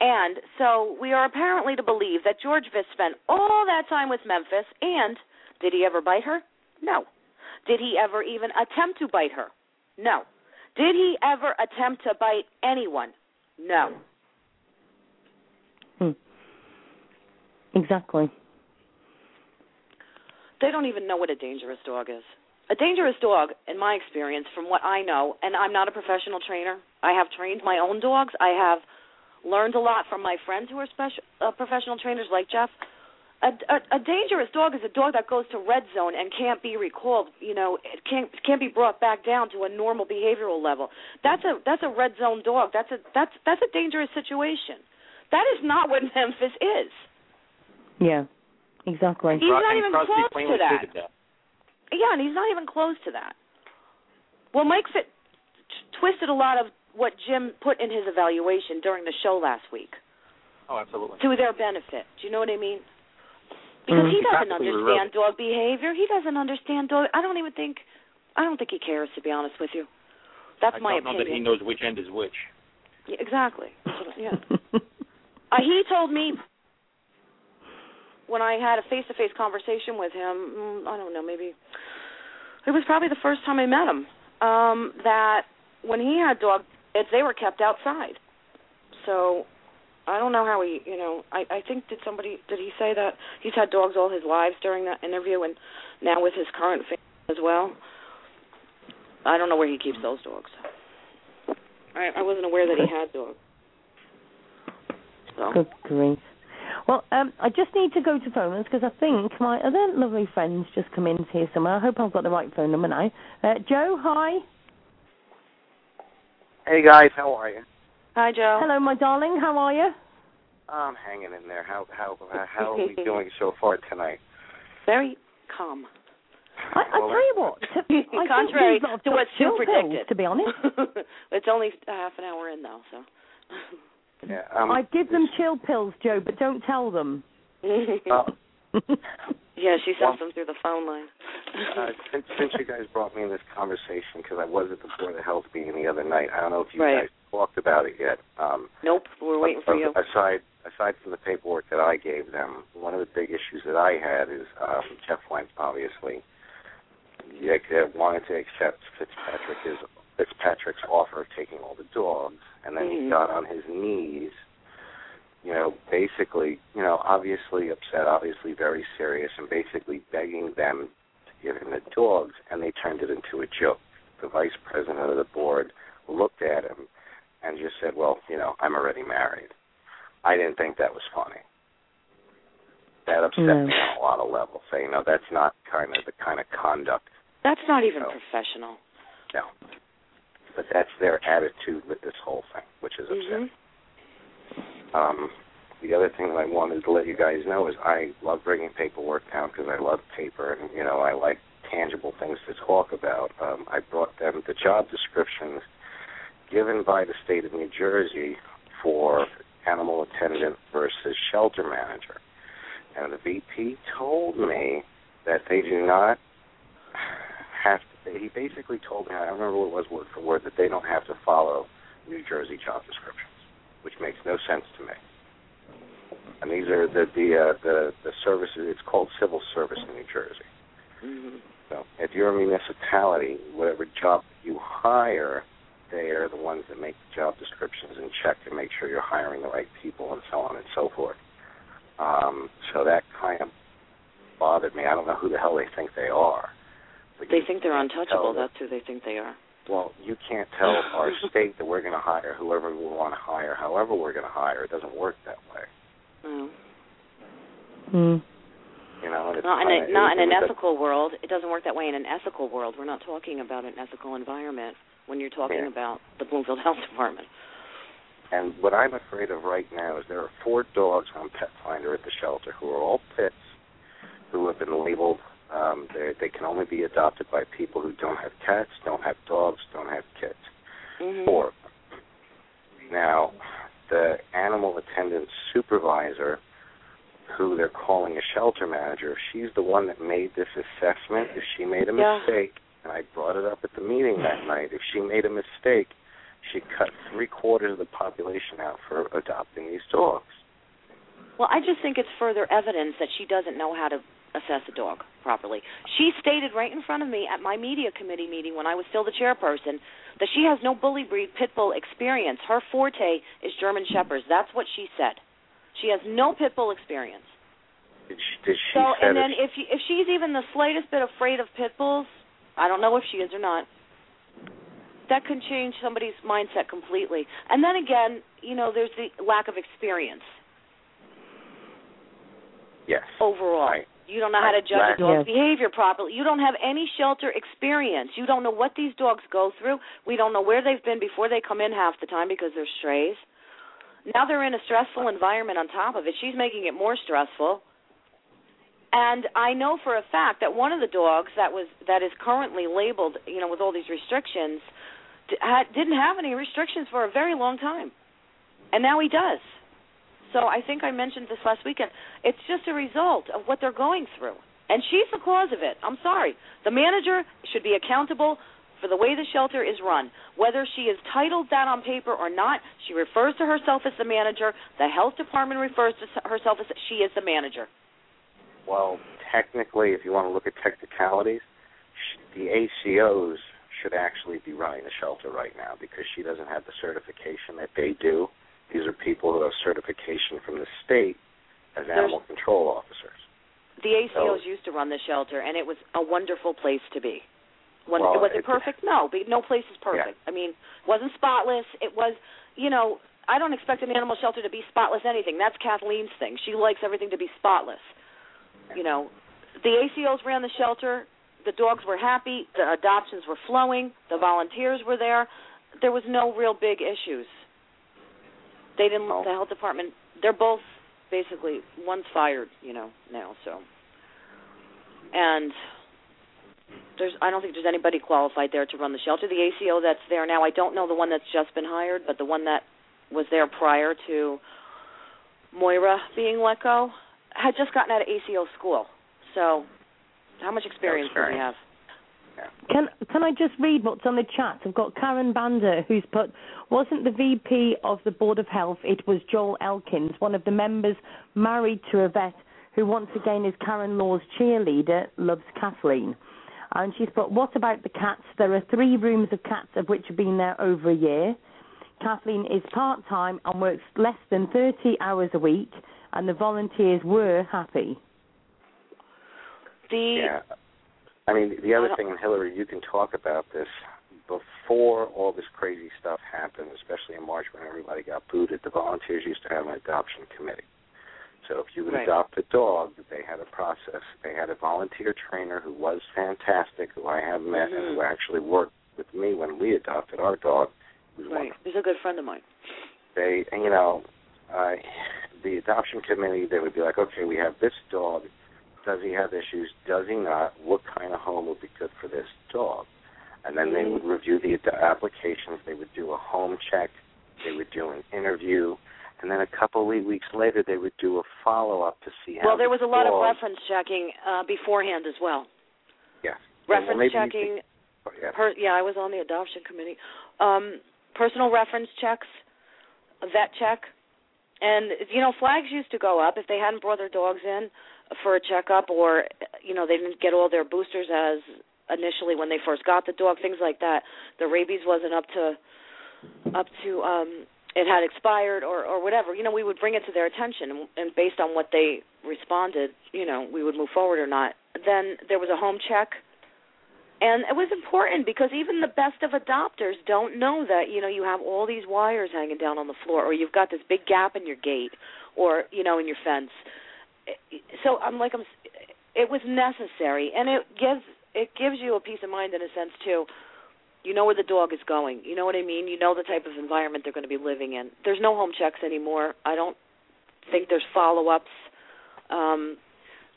Speaker 2: And so we are apparently to believe that George Viss spent all that time with Memphis, and did he ever bite her? No. Did he ever even attempt to bite her? No. Did he ever attempt to bite anyone? No.
Speaker 1: Hmm. Exactly.
Speaker 2: They don't even know what a dangerous dog is. A dangerous dog, in my experience, from what I know, and I'm not a professional trainer. I have trained my own dogs. I have learned a lot from my friends who are special uh, professional trainers, like Jeff. A, a, a dangerous dog is a dog that goes to red zone and can't be recalled. You know, it can't can't be brought back down to a normal behavioral level. That's a that's a red zone dog. That's a that's that's a dangerous situation. That is not what Memphis is.
Speaker 1: Yeah. Exactly.
Speaker 2: He's not
Speaker 3: and
Speaker 2: even
Speaker 3: Crosby
Speaker 2: close to that.
Speaker 3: that.
Speaker 2: Yeah, and he's not even close to that. Well, Mike fit, t- twisted a lot of what Jim put in his evaluation during the show last week
Speaker 3: Oh, absolutely.
Speaker 2: to their benefit. Do you know what I mean? Because he
Speaker 3: Mhm.
Speaker 2: doesn't
Speaker 3: Practically
Speaker 2: understand dog behavior. He doesn't understand dog. I don't even think. I don't think he cares, to be honest with you. That's
Speaker 3: I
Speaker 2: my
Speaker 3: don't know that he knows which end is which.
Speaker 2: Yeah, exactly. Yeah. Uh, he told me when I had a face-to-face conversation with him. mm, I don't know, maybe it was probably the first time I met him. Um, that when he had dog, kids, they were kept outside. So I don't know how he, you know, I I think did somebody did he say that he's had dogs all his lives during that interview and now with his current family as well. I don't know where he keeps those dogs. I I wasn't aware that he had dogs. So
Speaker 1: Good grief. Well, um, I just need to go to phones because I think my other lovely friends just come in here somewhere. I hope I've got the right phone number now. Uh, Joe, hi.
Speaker 5: Hey guys, how are you?
Speaker 2: hi Joe.
Speaker 1: Hello, my darling. How are you?
Speaker 5: I'm hanging in there. How how uh, how are we doing so far tonight?
Speaker 2: Very calm.
Speaker 1: I, I
Speaker 5: Well,
Speaker 1: tell you what. To, I
Speaker 2: Contrary
Speaker 1: think these lot of
Speaker 2: to what Sue
Speaker 1: chill pills,
Speaker 2: predicted.
Speaker 1: to be honest.
Speaker 2: it's only half an hour in though, so.
Speaker 5: Yeah, um,
Speaker 1: I give them chill pills, Joe, but don't tell them.
Speaker 5: uh,
Speaker 2: yeah, she
Speaker 5: well-
Speaker 2: sends them through the phone line.
Speaker 5: uh, since, since you guys brought me in this conversation, because I was at the Board of Health meeting the other night, I don't know if you
Speaker 2: Right.
Speaker 5: guys talked about it yet. Um,
Speaker 2: nope, we're waiting for you.
Speaker 5: Aside aside from the paperwork that I gave them, one of the big issues that I had is um, Jeff went obviously. They they wanted to accept Fitzpatrick's Fitzpatrick's offer of taking all the dogs, and then
Speaker 2: Mhm.
Speaker 5: he got on his knees. You know, basically, you know, obviously upset, obviously very serious, and basically begging them to give him the dogs, and they turned it into a joke. The vice president of the board looked at him and just said, "Well, you know, I'm already married." I didn't think that was funny. That upset
Speaker 1: No.
Speaker 5: me on a lot of levels. Saying, "No, that's not kind of the kind of conduct."
Speaker 2: That's not even
Speaker 5: No.
Speaker 2: professional.
Speaker 5: No, but that's their attitude with this whole thing, which is upsetting.
Speaker 2: Mhm.
Speaker 5: Um, the other thing that I wanted to let you guys know is I love bringing paperwork down because I love paper and you know I like tangible things to talk about. Um, I brought them the job descriptions given by the state of New Jersey for animal attendant versus shelter manager, and the VP told me that they do not have. He basically told me I don't remember what it was word for word that they don't have to follow New Jersey job descriptions which makes no sense to me. And these are the the uh, the the services. It's called civil service in New Jersey.
Speaker 2: Mhm.
Speaker 5: So if you're a municipality, whatever job you hire, they are the ones that make the job descriptions and check to make sure you're hiring the right people and so on and so forth. Um, so that kind of bothered me. I don't know who the hell they think they are. But
Speaker 2: They think they're untouchable. That's who they think they are.
Speaker 5: well, you can't tell our state that we're going to hire whoever we want to hire, however we're going to hire. It doesn't work that way.
Speaker 2: No.
Speaker 1: Hmm.
Speaker 5: You know, and it's
Speaker 2: Not in a, not in
Speaker 5: it-
Speaker 2: an
Speaker 5: it-
Speaker 2: ethical world. It doesn't work that way in an ethical world. We're not talking about an ethical environment when you're talking
Speaker 5: Yeah.
Speaker 2: about the Bloomfield Health Department.
Speaker 5: And what I'm afraid of right now is there are four dogs on Pet Finder at the shelter who are all pits, who have been labeled. Um, they they can only be adopted by people who don't have cats, don't have dogs, don't have kids.
Speaker 2: Mhm.
Speaker 5: Four. Now, the animal attendant supervisor, who they're calling a shelter manager, she's the one that made this assessment. If she made a
Speaker 2: Yeah.
Speaker 5: mistake, and I brought it up at the meeting that night, if she made a mistake, she cut three quarters of the population out for adopting these dogs.
Speaker 2: Well, I just think it's further evidence that she doesn't know how to assess a dog properly. She stated right in front of me at my media committee meeting when I was still the chairperson that she has no bully breed pit bull experience. Her forte is German shepherds. That's what she said. She has no pit bull experience.
Speaker 5: Did she, did she
Speaker 2: So, and then if you, if she's even the slightest bit afraid of pit bulls, I don't know if she is or not. That can change somebody's mindset completely. And then again, you know, there's the lack of experience
Speaker 5: yes,
Speaker 2: overall.
Speaker 5: Right.
Speaker 2: You don't know how to judge
Speaker 5: Lack-
Speaker 2: a dog's
Speaker 1: Yes.
Speaker 2: behavior properly. You don't have any shelter experience. You don't know what these dogs go through. We don't know where they've been before they come in half the time because they're strays. Now they're in a stressful environment on top of it. She's making it more stressful. And I know for a fact that one of the dogs that was that is currently labeled, you know, with all these restrictions, d- had, didn't have any restrictions for a very long time, and now he does. So I think I mentioned this last weekend. It's just a result of what they're going through, and she's the cause of it. I'm sorry. The manager should be accountable for the way the shelter is run. Whether she is titled that on paper or not, she refers to herself as the manager. The health department refers to herself as she is the manager.
Speaker 5: Well, technically, if you want to look at technicalities, the ACOs should actually be running the shelter right now because she doesn't have the certification that they do. These are people who have certification from the state as animal control officers.
Speaker 2: The ACOs so, used to run the shelter, and it was a wonderful place to be. When,
Speaker 5: well,
Speaker 2: was it, it perfect? No, but no place is perfect.
Speaker 5: Yeah. I
Speaker 2: mean, it wasn't spotless. It was, you know, I don't expect an animal shelter to be spotless anything. That's Kathleen's thing. She likes everything to be spotless. You know, the ACOs ran the shelter. The dogs were happy. The adoptions were flowing. The volunteers were there. There was no real big issues. They didn't.
Speaker 5: Oh.
Speaker 2: The health department. They're both basically one's fired. You know now. So. And there's I don't think there's anybody qualified there to run the shelter. The ACO that's there now, I don't know the one that's just been hired, but the one that was there prior to Moira being let go had just gotten out of ACO school. So, how much experience,
Speaker 5: experience.
Speaker 2: do we have?
Speaker 1: Can can I just read what's on the chat? I've got Karen Bander who's put wasn't the VP of the Board of Health, it was Joel Elkins, one of the members married to a vet who once again is Karen Law's cheerleader, loves Kathleen. Uh, and she's put, what about the cats? There are three rooms of cats of which have been there over a year. Kathleen is part time and works less than 30 hours a week, and the volunteers were happy.
Speaker 2: The
Speaker 5: yeah, I mean the other thing, and Hillary, you can talk about this. Before all this crazy stuff happened, especially in March when everybody got booted, the volunteers used to have an adoption committee. So if you would
Speaker 2: right.
Speaker 5: adopt a dog, they had a process. They had a volunteer trainer who was fantastic, who I have met
Speaker 2: mm-hmm.
Speaker 5: and who actually worked with me when we adopted our dog.
Speaker 2: right, he's a good friend of mine.
Speaker 5: They, and, you know, uh, the adoption committee, they would be like, okay, we have this dog. Does he have issues? Does he not? What kind of home would be good for this dog? And then they would review the ad- applications. They would do a home check. They would do an interview and then a couple of weeks later they would do a follow up to see how.
Speaker 2: Well, there was a lot of reference checking uh, beforehand as well.
Speaker 5: Yeah.
Speaker 2: Reference
Speaker 5: well,
Speaker 2: checking.
Speaker 5: Oh, yeah.
Speaker 2: Per, yeah, I was on the adoption committee. Um, personal reference checks, a vet check, and you know flags used to go up if they hadn't brought their dogs in for a checkup, or you know they didn't get all their boosters as initially when they first got the dog, things like that. The rabies wasn't up to up to um it had expired or or whatever. You know we would bring it to their attention and, and based on what they responded you know we would move forward or not. Then there was a home check. And it was important because even the best of adopters don't know that you know you have all these wires hanging down on the floor or you've got this big gap in your gate or you know in your fence so i'm like i'm it was necessary and it gives it gives you a peace of mind in a sense too you know where the dog is going. You know what I mean? You know the type of environment they're going to be living in. There's no home checks anymore. I don't think there's follow-ups. Um,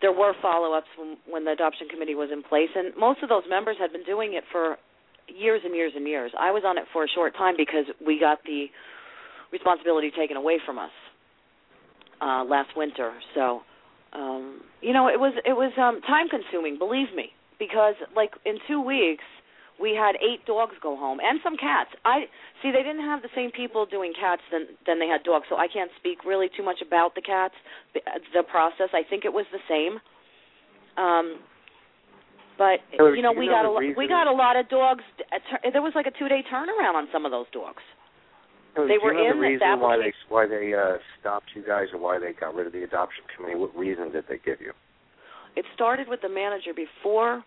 Speaker 2: there were follow-ups when, when the adoption committee was in place, and most of those members had been doing it for years and years and years. I was on it for a short time because we got the responsibility taken away from us uh, last winter. So, um, you know, it was it was um, time consuming. Believe me, because like in two weeks we had eight dogs go home and some cats. I see they didn't have the same people doing cats than than they had dogs, so I can't speak really too much about the cats. The, the process, I think it was the same. Um, but you know, we got a
Speaker 5: reason...
Speaker 2: we got a lot of dogs. There was like a two day turnaround on some of those dogs.
Speaker 5: So
Speaker 2: they
Speaker 5: do
Speaker 2: were
Speaker 5: you know
Speaker 2: in
Speaker 5: the reason why they why they uh, stopped you guys or why they got rid of the adoption committee. What reason did they give you?
Speaker 2: It started with the manager before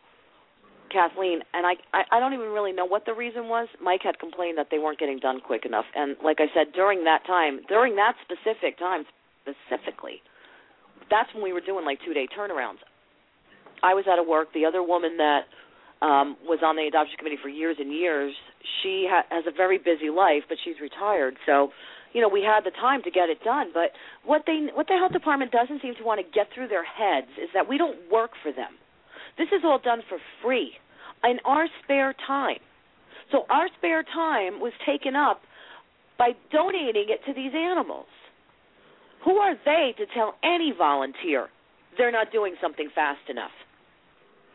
Speaker 2: Kathleen, and I, I I don't even really know what the reason was. Mike had complained that they weren't getting done quick enough, and like I said, during that time, during that specific time specifically, that's when we were doing like two day turnarounds. I was out of work. The other woman that um was on the adoption committee for years and years, she ha- has a very busy life, but she's retired, so you know, we had the time to get it done. But what they what the health department doesn't seem to want to get through their heads is that we don't work for them. This is all done for free in our spare time. So our spare time was taken up by donating it to these animals. Who are they to tell any volunteer they're not doing something fast enough?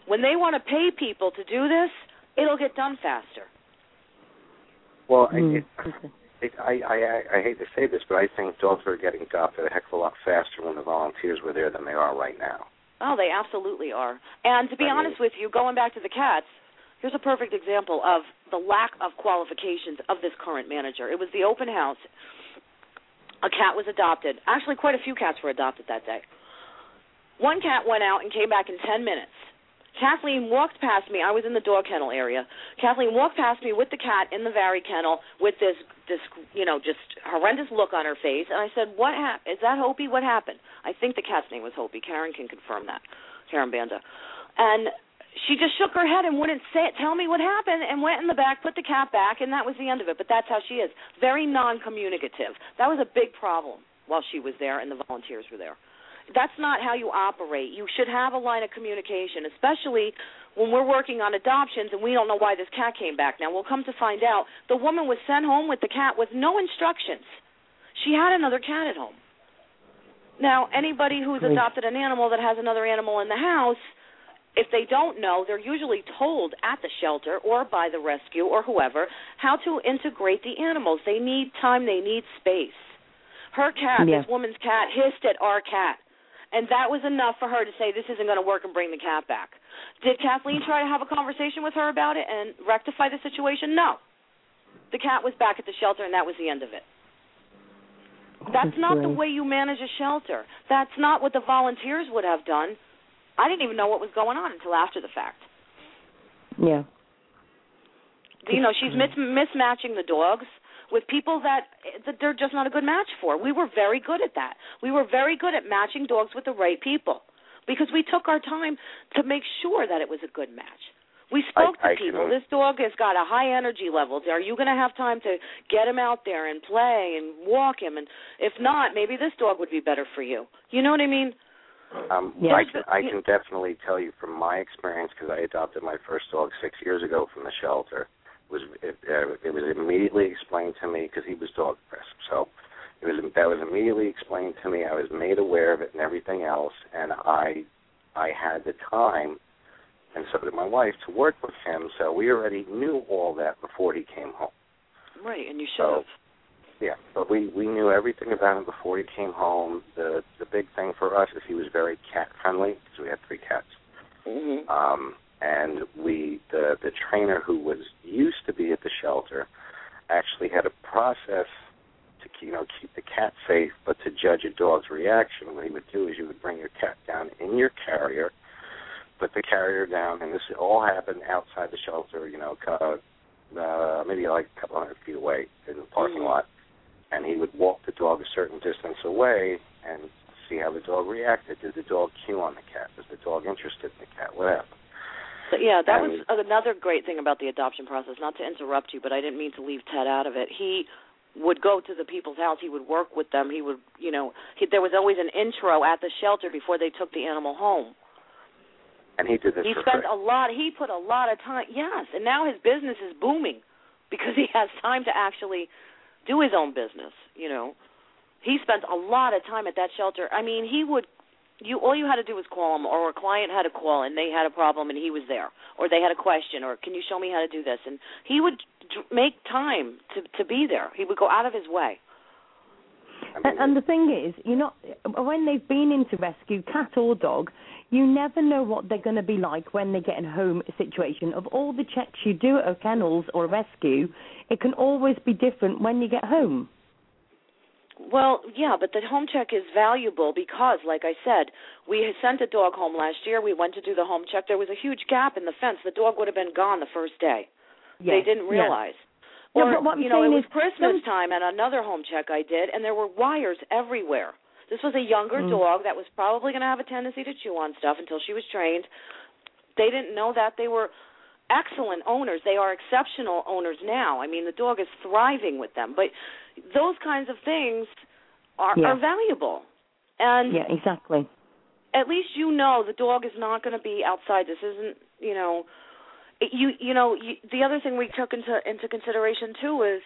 Speaker 2: When they want to pay people to do this, it'll get done faster.
Speaker 5: Well,
Speaker 1: Mm.
Speaker 5: I, it, I, I I hate to say this, but I think dogs are getting adopted a heck of a lot faster when the volunteers were there than they are right now.
Speaker 2: Oh, they absolutely are. And to be
Speaker 5: I mean-
Speaker 2: honest with you, going back to the cats, here's a perfect example of the lack of qualifications of this current manager. It was the open house. A cat was adopted. Actually, quite a few cats were adopted that day. One cat went out and came back in 10 minutes. Kathleen walked past me. I was in the dog kennel area. Kathleen walked past me with the cat in the Vari Kennel with this this you know just horrendous look on her face, and I said, "What happened? Is that Hopi? What happened?" I think the cat's name was Hopi. Karen can confirm that. Karen Banda, and she just shook her head and wouldn't say tell me what happened, and went in the back, put the cat back, and that was the end of it. But that's how she is, very non-communicative. That was a big problem while she was there and the volunteers were there that's not how you operate. You should have a line of communication, especially when we're working on adoptions and we don't know why this cat came back. Now, we'll come to find out the woman was sent home with the cat with no instructions. She had another cat at home. Now, anybody who's adopted an animal that has another animal in the house, if they don't know, they're usually told at the shelter or by the rescue or whoever how to integrate the animals. They need time, they need space. Her cat,
Speaker 1: Yeah.
Speaker 2: this woman's cat, hissed at our cat and that was enough for her to say this isn't going to work and bring the cat back. Did Kathleen try to have a conversation with her about it and rectify the situation? No. The cat was back at the shelter and that was the end of it. That's not the way you manage a shelter. That's not what the volunteers would have done. I didn't even know what was going on until after the fact.
Speaker 1: Yeah.
Speaker 2: You know, she's mis- mismatching the dogs with people that that they're just not a good match for. We were very good at that. We were very good at matching dogs with the right people because we took our time to make sure that it was a good match. We spoke
Speaker 5: I-
Speaker 2: to
Speaker 5: I
Speaker 2: people.
Speaker 5: can-
Speaker 2: This dog has got a high energy level. Are you going to have time to get him out there and play and walk him? And if not, maybe this dog would be better for you. You know what I mean?
Speaker 5: Um,
Speaker 1: Yeah.
Speaker 5: I can I can definitely tell you from my experience because I adopted my first dog six years ago from the shelter. It was it, uh, it was immediately explained to me because he was dog crisp. So it was that was immediately explained to me. I was made aware of it and everything else, and I I had the time, and so did my wife to work with him. So we already knew all that before he came home.
Speaker 2: Right, and you should
Speaker 5: So,
Speaker 2: have.
Speaker 5: Yeah, but we we knew everything about him before he came home. The the big thing for us is he was very cat friendly because we had three cats.
Speaker 2: Mm-hmm.
Speaker 5: Um, and we the the trainer who was used to be at the shelter actually had a process to you know keep the cat safe, but to judge a dog's reaction. What he would do is you would bring your cat down in your carrier, put the carrier down, and this all happened outside the shelter. You know, uh, uh, maybe like a couple hundred feet away in the parking
Speaker 2: Mhm.
Speaker 5: lot, and he would walk the dog a certain distance away and see how the dog reacted. Did the dog cue on the cat? Was the dog interested in the cat? Whatever.
Speaker 2: But yeah, that was another great thing about the adoption process. Not to interrupt you, but I didn't mean to leave Ted out of it. He would go to the people's house. He would work with them. He would, you know, he, there was always an intro at the shelter before they took the animal home.
Speaker 5: And he did this
Speaker 2: He spent
Speaker 5: free.
Speaker 2: a lot. He put a lot of time. Yes, and now his business is booming because he has time to actually do his own business. You know, he spent a lot of time at that shelter. I mean, he would. You all you had to do was call him, or a client had a call and they had a problem and he was there, or they had a question, or can you show me how to do this? And he would make time to to be there. He would go out of his way.
Speaker 1: And, and the thing is, you know, when they've been into rescue, cat or dog, you never know what they're going to be like when they get in home situation. Of all the checks you do at a kennels or a rescue, it can always be different when you get home.
Speaker 2: Well, yeah, but the home check is valuable because, like I said, we had sent a dog home last year. We went to do the home check. There was a huge gap in the fence. The dog would have been gone the first day. They didn't realize.
Speaker 1: Yeah,
Speaker 2: Or,
Speaker 1: but what I'm
Speaker 2: you know, it was Christmas time at another home check I did, and there were wires everywhere. This was a younger
Speaker 1: Mm.
Speaker 2: dog that was probably going to have a tendency to chew on stuff until she was trained. They didn't know that they were excellent owners. They are exceptional owners now. I mean, the dog is thriving with them. But those kinds of things are
Speaker 1: Yeah.
Speaker 2: are valuable. And
Speaker 1: Yeah, exactly.
Speaker 2: at least you know the dog is not going to be outside. This isn't, you know, you you know you, the other thing we took into into consideration too is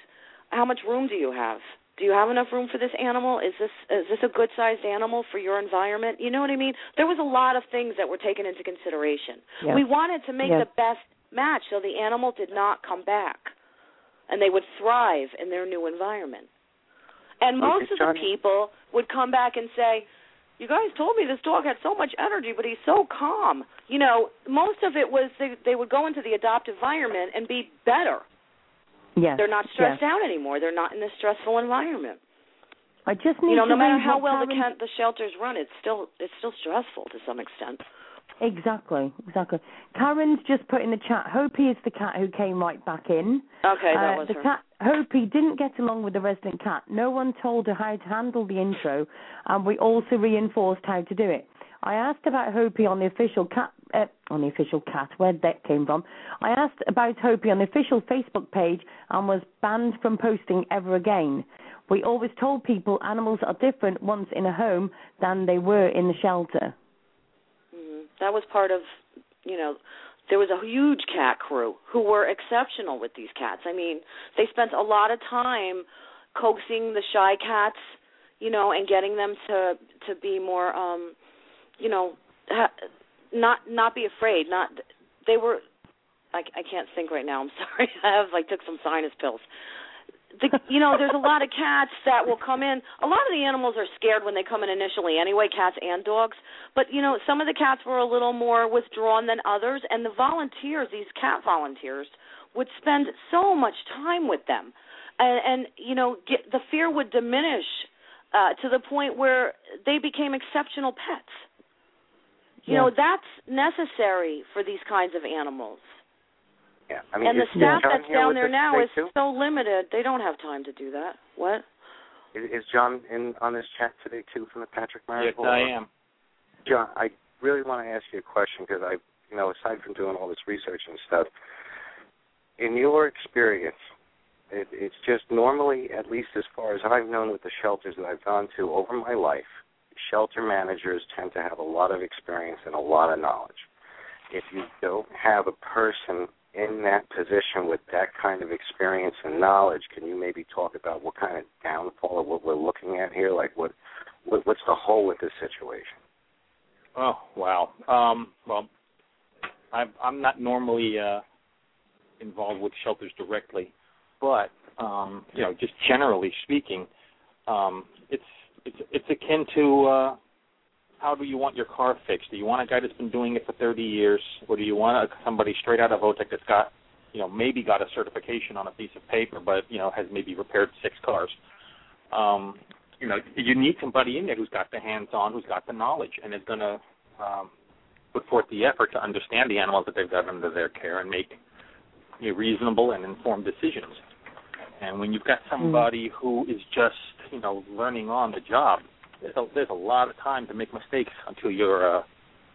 Speaker 2: how much room do you have? Do you have enough room for this animal? Is this is this a good sized animal for your environment? You know what I mean? There was a lot of things that were taken into consideration. We wanted to make the best match so the animal did not come back and they would thrive in their new environment. And
Speaker 5: Okay,
Speaker 2: most of the people would come back and say, "You guys told me this dog had so much energy, but he's so calm." You know, most of it was they, they would go into the adoptive environment and be better.
Speaker 1: Yes.
Speaker 2: They're not stressed
Speaker 1: yes.
Speaker 2: out anymore. They're not in this stressful environment.
Speaker 1: I just need
Speaker 2: You know,
Speaker 1: to
Speaker 2: no matter how well the
Speaker 1: Karen-
Speaker 2: the shelters run, it's still it's still stressful to some extent.
Speaker 1: Exactly, exactly. Karen's just put in the chat. Hopi is the cat who came right back in.
Speaker 2: Okay, that
Speaker 1: Uh,
Speaker 2: was
Speaker 1: the
Speaker 2: her.
Speaker 1: cat Hopi didn't get along with the resident cat. No one told her how to handle the intro, and we also reinforced how to do it. I asked about Hopi on the official cat uh, on the official cat where that came from. I asked about Hopi on the official Facebook page and was banned from posting ever again. We always told people animals are different once in a home than they were in the shelter.
Speaker 2: That was part of, you know, there was a huge cat crew who were exceptional with these cats. I mean, they spent a lot of time coaxing the shy cats, you know, and getting them to to be more, um, you know, ha- not not be afraid. Not they were. I, I can't think right now. I'm sorry. I have like took some sinus pills. The, you know, there's a lot of cats that will come in. A lot of the animals are scared when they come in initially, anyway, cats and dogs. But you know, some of the cats were a little more withdrawn than others, and the volunteers, these cat volunteers, would spend so much time with them, and, and you know, get, the fear would diminish uh, to the point where they became exceptional pets. You know, that's necessary for these kinds of animals.
Speaker 5: Yeah, I mean,
Speaker 2: and the staff
Speaker 5: John
Speaker 2: that's down there
Speaker 5: us
Speaker 2: now is
Speaker 5: too?
Speaker 2: so limited; they don't have time to do that. What?
Speaker 5: Is, is John in on this chat today too from the Patrick
Speaker 3: Yes,
Speaker 5: Marigold?
Speaker 3: I am.
Speaker 5: John, I really want to ask you a question because I, you know, aside from doing all this research and stuff, in your experience, it, it's just normally, at least as far as I've known with the shelters that I've gone to over my life, shelter managers tend to have a lot of experience and a lot of knowledge. If you don't have a person in that position with that kind of experience and knowledge, can you maybe talk about what kind of downfall of what we're looking at here? Like what, what what's the whole with this situation?
Speaker 3: Oh wow. Um, well, I'm I'm not normally uh, involved with shelters directly, but um, you know, just generally speaking, um, it's it's it's akin to uh, how do you want your car fixed? Do you want a guy that's been doing it for 30 years, or do you want a, somebody straight out of OTEC that's got you know maybe got a certification on a piece of paper, but you know has maybe repaired six cars? Um, you know, you need somebody in there who's got the hands-on, who's got the knowledge, and is going to um, put forth the effort to understand the animals that they've got under their care and make you know, reasonable and informed decisions. And when you've got somebody who is just, you know, learning on the job, there's a, there's a lot of time to make mistakes until you're uh,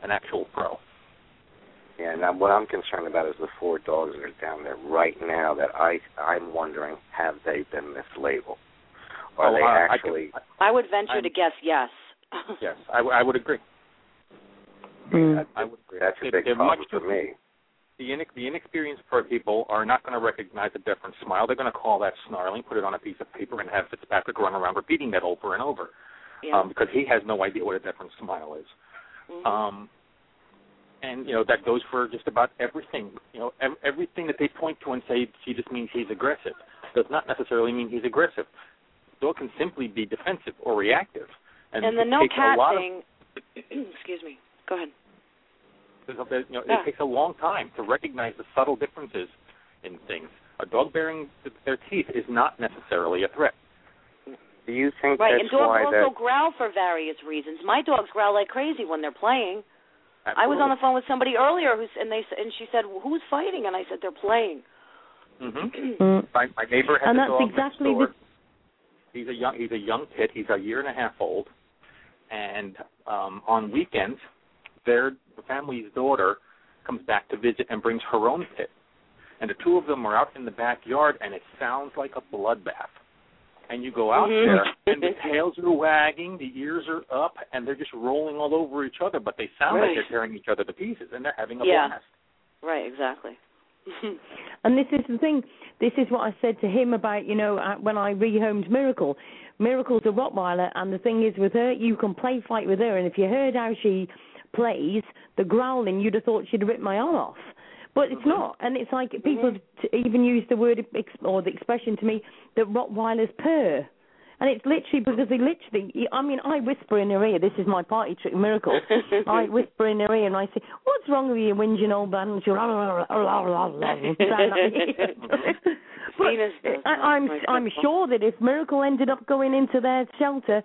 Speaker 3: an actual pro.
Speaker 5: Yeah, now what I'm concerned about is the four dogs that are down there right now that I I'm wondering have they been mislabeled? Are
Speaker 3: Oh,
Speaker 5: they
Speaker 3: I- I
Speaker 5: actually
Speaker 3: can-
Speaker 2: I would venture
Speaker 3: I'm-
Speaker 2: to guess yes.
Speaker 3: yes, I, w- I would agree.
Speaker 1: Mm.
Speaker 3: I would agree.
Speaker 5: that's a big
Speaker 3: they're
Speaker 5: problem
Speaker 3: much
Speaker 5: for
Speaker 3: too-
Speaker 5: me.
Speaker 3: the, inex- the inexperienced pro people are not going to recognize a different smile. They're going to call that snarling, put it on a piece of paper, and have Fitzpatrick run around repeating that over and over
Speaker 2: yeah.
Speaker 3: um, because he has no idea what a different smile is.
Speaker 2: Mhm.
Speaker 3: Um, and you know that goes for just about everything. You know, ev- everything that they point to and say, "See, just means he's aggressive," does not necessarily mean he's aggressive. Dog can simply be defensive or reactive. And,
Speaker 2: and the no cat thing. excuse me. Go ahead.
Speaker 3: There's you know,
Speaker 2: Yeah.
Speaker 3: It takes a long time to recognize the subtle differences in things. A dog bearing th- their teeth is not necessarily a threat.
Speaker 5: Do you think
Speaker 2: Right,
Speaker 5: that's
Speaker 2: and dogs also
Speaker 5: that
Speaker 2: growl for various reasons. My dogs growl like crazy when they're playing. I was on the phone with somebody earlier who's and they s- and she said, well, "Who's fighting?" And I said, "They're playing."
Speaker 3: hmm
Speaker 1: Mm.
Speaker 3: My, my neighbor has
Speaker 1: And
Speaker 3: a
Speaker 1: that's
Speaker 3: dog
Speaker 1: exactly
Speaker 3: next door.
Speaker 1: the-
Speaker 3: He's a young he's a young pit. He's a year and a half old, and um, on weekends, their the family's daughter comes back to visit and brings her own pit. and the two of them are out in the backyard, and it sounds like a bloodbath. And you go out
Speaker 2: Mhm.
Speaker 3: there, and the tails are wagging, the ears are up, and they're just rolling all over each other, but they sound
Speaker 2: Right.
Speaker 3: like they're tearing each other to pieces, and they're having a
Speaker 2: Yeah.
Speaker 3: blast.
Speaker 2: right, exactly.
Speaker 1: And this is the thing. This is what I said to him about, you know, uh, when I rehomed Miracle. Miracle's a Rottweiler, and the thing is with her, you can play fight with her, and if you heard how she plays, the growling, you'd have thought she'd rip my arm off. But it's not, and it's like people t- even use the word or the expression to me that Rottweilers purr. And it's literally because they literally, I mean, I whisper in her ear, this is my party trick miracle. I whisper in her ear and I say, What's wrong with you, whinging old man? And she'll, la, la, la, la, la, la, but
Speaker 2: eh,
Speaker 1: I, I'm, I'm sure that if Miracle ended up going into their shelter,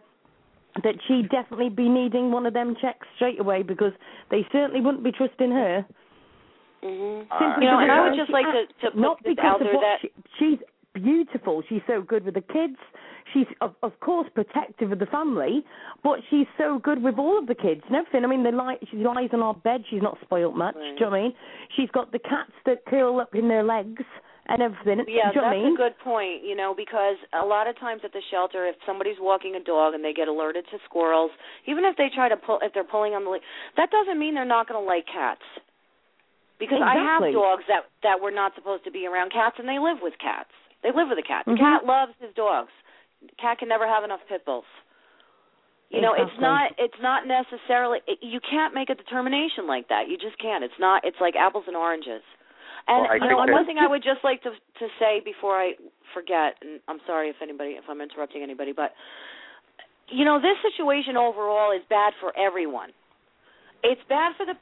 Speaker 1: that she'd definitely be needing one of them checks straight away because they certainly wouldn't be trusting her.
Speaker 2: Hmm
Speaker 1: Simply
Speaker 2: You know, and I would just like to, to put
Speaker 1: not
Speaker 2: this
Speaker 1: because
Speaker 2: out
Speaker 1: of
Speaker 2: there
Speaker 1: what
Speaker 2: that
Speaker 1: she, she's beautiful. She's so good with the kids. She's of, of course protective of the family, but she's so good with all of the kids and everything. I mean, they lie, she lies on our bed. She's not spoilt much.
Speaker 2: Right.
Speaker 1: Do you know what I mean? She's got the cats that curl up in their legs and everything.
Speaker 2: Yeah,
Speaker 1: do you know what
Speaker 2: that's
Speaker 1: I mean?
Speaker 2: a good point, you know, because a lot of times at the shelter, if somebody's walking a dog and they get alerted to squirrels, even if they try to pull, if they're pulling on the lead, that doesn't mean they're not going to like cats. Because I have dogs that that were not supposed to be around cats, and they live with cats. They live with a cat. The
Speaker 1: Mhm.
Speaker 2: cat loves his dogs. Cat can never have enough pit bulls. You know, it's not it's not necessarily it, you can't make a determination like that. You just can't. It's not it's like apples and oranges. And
Speaker 5: Well,
Speaker 2: you know, one thing I would just like to to say before I forget, and I'm sorry if anybody if I'm interrupting anybody, but you know, this situation overall is bad for everyone. It's bad for the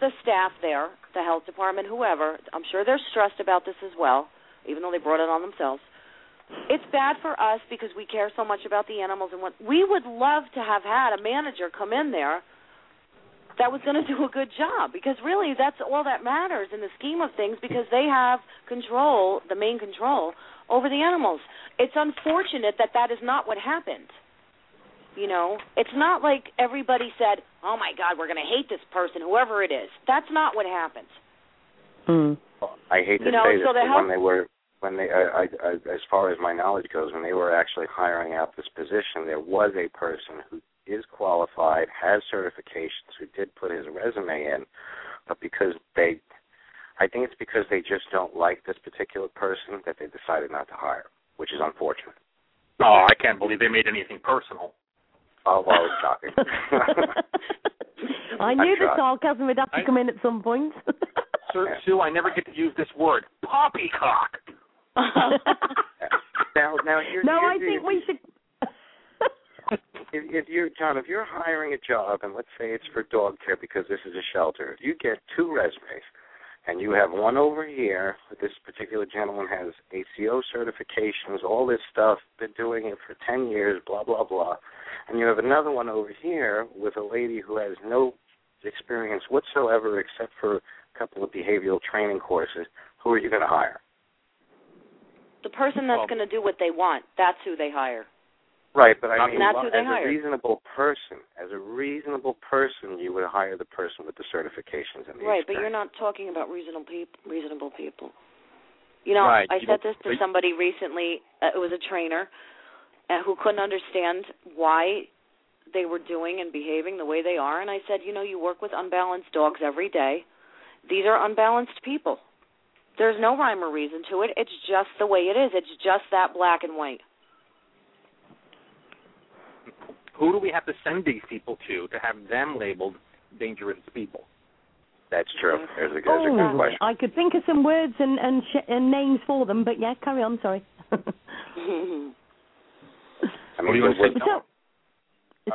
Speaker 2: the staff there, the health department, whoever. I'm sure they're stressed about this as well, even though they brought it on themselves. It's bad for us because we care so much about the animals and what we would love to have had a manager come in there that was going to do a good job because really that's all that matters in the scheme of things because they have control, the main control over the animals. It's unfortunate that that is not what happened. You know, it's not like everybody said, "Oh my God, we're going to hate this person, whoever it is." That's not what happens.
Speaker 1: Mm.
Speaker 5: I hate to
Speaker 2: You know,
Speaker 5: say this,
Speaker 2: so the
Speaker 5: but
Speaker 2: health-
Speaker 5: when they were when they, I, I, I, as far as my knowledge goes, when they were actually hiring out this position, there was a person who is qualified, has certifications, who did put his resume in, but because they, I think it's because they just don't like this particular person that they decided not to hire, which is unfortunate.
Speaker 3: Oh, I can't believe they made anything personal.
Speaker 5: Oh, well, it's shocking.
Speaker 1: I knew the
Speaker 5: tried.
Speaker 1: sarcasm would have to
Speaker 3: I-
Speaker 1: come in at some point.
Speaker 3: Sir, Sue, I never get to use this word. Poppycock.
Speaker 5: now, now here,
Speaker 1: no, I
Speaker 5: here's the-
Speaker 1: think we should.
Speaker 5: if, if you're John, if you're hiring a job, and let's say it's for dog care because this is a shelter, you get two resumes, and you have one over here, this particular gentleman has ACO certifications, all this stuff, been doing it for ten years, blah blah blah, and you have another one over here with a lady who has no experience whatsoever except for a couple of behavioral training courses. Who are you going to hire?
Speaker 2: the person that's
Speaker 3: Well-
Speaker 2: going to do what they want, that's who they hire.
Speaker 5: Right, but I mean,
Speaker 2: that's who they
Speaker 5: as a reasonable person, as a reasonable person, you would hire the person with the certifications and the
Speaker 2: Right, but you're not talking about reasonable people. Reasonable people. You know,
Speaker 3: Right,
Speaker 2: I
Speaker 3: you
Speaker 2: said this to somebody recently. Uh, it was a trainer uh, who couldn't understand why they were doing and behaving the way they are, and I said, you know, you work with unbalanced dogs every day. These are unbalanced people. There's no rhyme or reason to it. It's just the way it is. It's just that black and white.
Speaker 3: Who do we have to send these people to to have them labeled dangerous people?
Speaker 5: That's true. There's a, there's a good
Speaker 1: Oh,
Speaker 5: question.
Speaker 1: I could think of some words and and, sh- and names for them, but yeah, carry on. Sorry.
Speaker 5: I
Speaker 3: What do you want to say?
Speaker 1: So,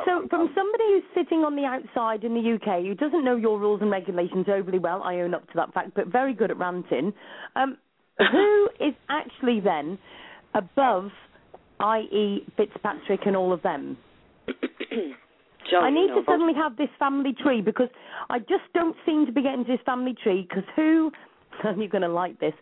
Speaker 1: so from somebody who's sitting on the outside in the UK who doesn't know your rules and regulations overly well, I own up to that fact, but very good at ranting, um, who is actually then above, i.e., Fitzpatrick and all of them?
Speaker 2: Joe,
Speaker 1: I need
Speaker 2: know.
Speaker 1: to suddenly have this family tree because I just don't seem to be getting to this family tree because who, and you're going to like this,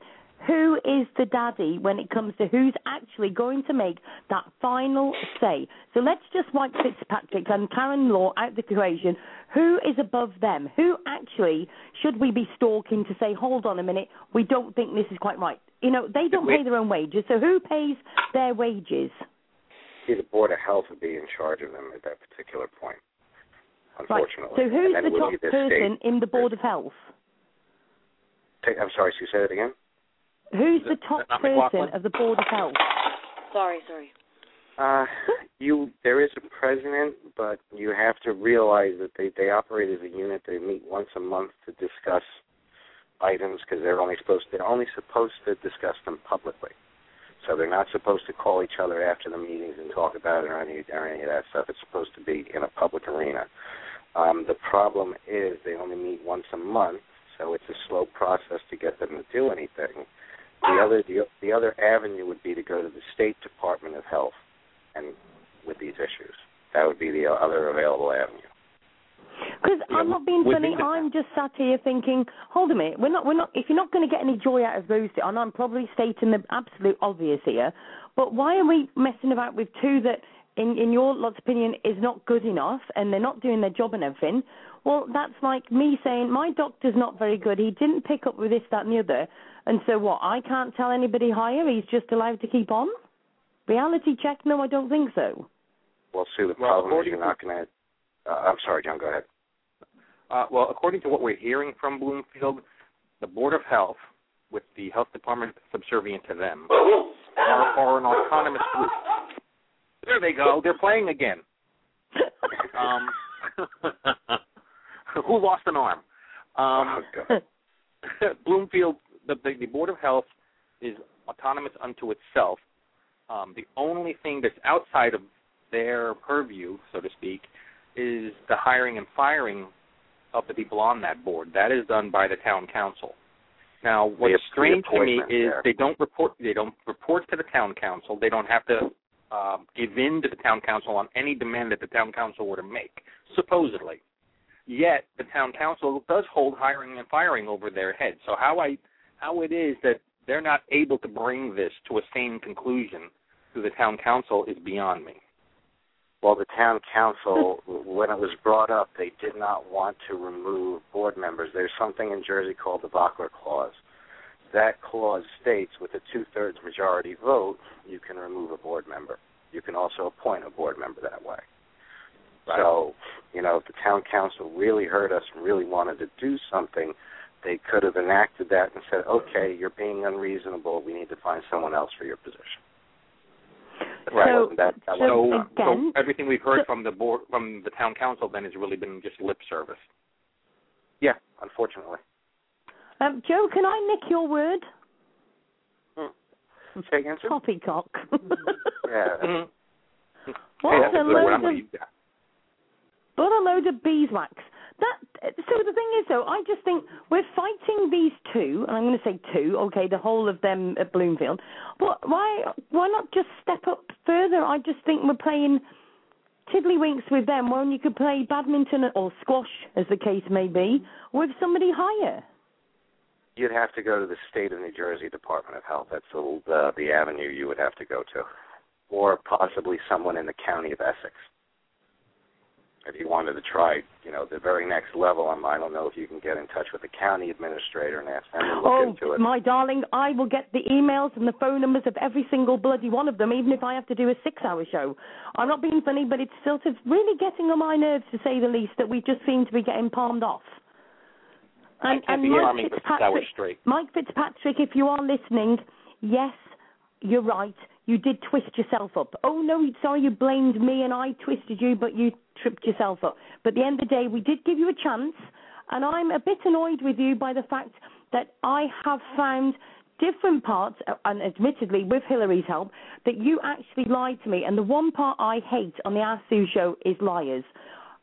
Speaker 1: who is the daddy when it comes to who's actually going to make that final say. So let's just wipe Fitzpatrick and Karen Law out of the equation. Who is above them? Who actually should we be stalking to say, hold on a minute, we don't think this is quite right? You know, they don't pay their own wages, so who pays their wages?
Speaker 5: See, the Board of Health would be in charge of them at that particular point. Unfortunately.
Speaker 1: Right. So who's the top person
Speaker 5: state.
Speaker 1: in the Board of Health?
Speaker 5: I'm sorry, Sue, say that again?
Speaker 1: Who's
Speaker 3: Is
Speaker 1: the top
Speaker 3: is
Speaker 1: person of the Board of Health?
Speaker 2: Sorry, sorry.
Speaker 5: Uh, you there is a president, but you have to realize that they they operate as a unit. They meet once a month to discuss items because they're only supposed they're only supposed to discuss them publicly. So they're not supposed to call each other after the meetings and talk about it or any or any of that stuff. It's supposed to be in a public arena. Um, the problem is they only meet once a month, so it's a slow process to get them to do anything. The other the, the other avenue would be to go to the State Department of Health and with these issues. That would be the other available avenue.
Speaker 1: Because
Speaker 3: Yeah,
Speaker 1: I'm not being funny. I'm just sat here thinking, hold a minute. We're not. We're not. If you're not going to get any joy out of those, two, and I'm probably stating the absolute obvious here, but why are we messing about with two that, in in your lot's opinion, is not good enough, and they're not doing their job and everything? Well, that's like me saying my doctor's not very good. He didn't pick up with this, that, and the other, and so what? I can't tell anybody higher. He's just allowed to keep on. Reality check? No, I don't think so.
Speaker 5: Well, Sue, the
Speaker 3: Well,
Speaker 5: problem is you're not going to. Uh, I'm sorry, John. Go ahead.
Speaker 3: Uh, well, according to what we're hearing from Bloomfield, the Board of Health, with the health department subservient to them, are, are an autonomous group. There they go. They're playing again. Um, who lost an arm? Um,
Speaker 5: oh.
Speaker 3: Bloomfield, the, the, the Board of Health is autonomous unto itself. Um, the only thing that's outside of their purview, so to speak, is the hiring and firing of the people on that board. That is done by the town council. Now, what's
Speaker 5: The- the
Speaker 3: strange to me is
Speaker 5: there.
Speaker 3: they don't report. They don't report to the town council. They don't have to um, give in to the town council on any demand that the town council were to make, supposedly. Yet the town council does hold hiring and firing over their heads. So how I how it is that they're not able to bring this to a sane conclusion through the town council is beyond me.
Speaker 5: Well, the town council, when it was brought up, they did not want to remove board members. There's something in Jersey called the Bockler Clause. That clause states with a two-thirds majority vote, you can remove a board member. You can also appoint a board member that way. Right. So, you know, if the town council really heard us and really wanted to do something, they could have enacted that and said, okay, you're being unreasonable. We need to find someone else for your position. But that
Speaker 1: So-
Speaker 5: that, that
Speaker 1: so
Speaker 5: wasn't
Speaker 1: again-
Speaker 3: so everything we've heard
Speaker 1: so-
Speaker 3: from the board from the town council then has really been just lip service.
Speaker 5: Yeah, unfortunately.
Speaker 1: Um, Joe, can I nick your word?
Speaker 5: Say again, sir?
Speaker 1: Poppycock.
Speaker 5: Yeah.
Speaker 3: Mm-hmm.
Speaker 1: What
Speaker 3: hey,
Speaker 1: a
Speaker 3: a good word. I'm
Speaker 1: load of
Speaker 3: use that.
Speaker 1: what a load of beeswax. That so the thing is though, I just think we're fighting these two, and I'm going to say two, okay, the whole of them at Bloomfield. But why why not just step up further? I just think we're playing tiddlywinks with them when you could play badminton or squash, as the case may be, with somebody higher.
Speaker 5: You'd have to go to the state of New Jersey Department of Health. That's the the, the avenue you would have to go to, or possibly someone in the county of Essex. If you wanted to try, you know, the very next level, um, I don't know if you can get in touch with the county administrator and ask them to look
Speaker 1: Oh,
Speaker 5: into it.
Speaker 1: my darling, I will get the emails and the phone numbers of every single bloody one of them, even if I have to do a six-hour show. I'm not being funny, but it's sort of really getting on my nerves, to say the least, that we just seem to be getting palmed off.
Speaker 3: I can't be
Speaker 1: Mike
Speaker 3: arming for six hours
Speaker 1: Fitzpatrick,
Speaker 3: straight.
Speaker 1: Mike Fitzpatrick, if you are listening, yes, you're right. You did twist yourself up. Oh no, sorry, you blamed me and I twisted you, but you tripped yourself up. But at the end of the day, we did give you a chance, and I'm a bit annoyed with you by the fact that I have found different parts, and admittedly with Hillary's help, that you actually lied to me. And the one part I hate on the Ask Sue show is liars.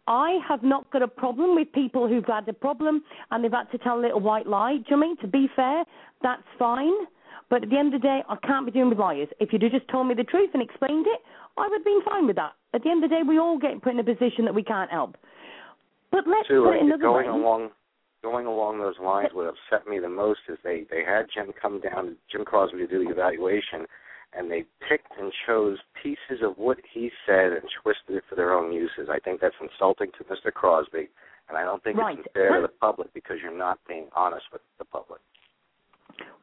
Speaker 1: I have not got a problem with people who've had a problem and they've had to tell a little white lie. Do you know I mean? To be fair, that's fine. But at the end of the day, I can't be doing with liars. If you'd have just told me the truth and explained it, I would have been fine with that. At the end of the day, we all get put in a position that we can't help. But let's
Speaker 5: Sue,
Speaker 1: put it another
Speaker 5: going
Speaker 1: way.
Speaker 5: along? going along those lines, what upset me the most is they they had Jim come down, Jim Crosby, to do the evaluation, and they picked and chose pieces of what he said and twisted it for their own uses. I think that's insulting to Mr. Crosby, and I don't think
Speaker 1: right.
Speaker 5: it's fair to the public because you're not being honest with the public.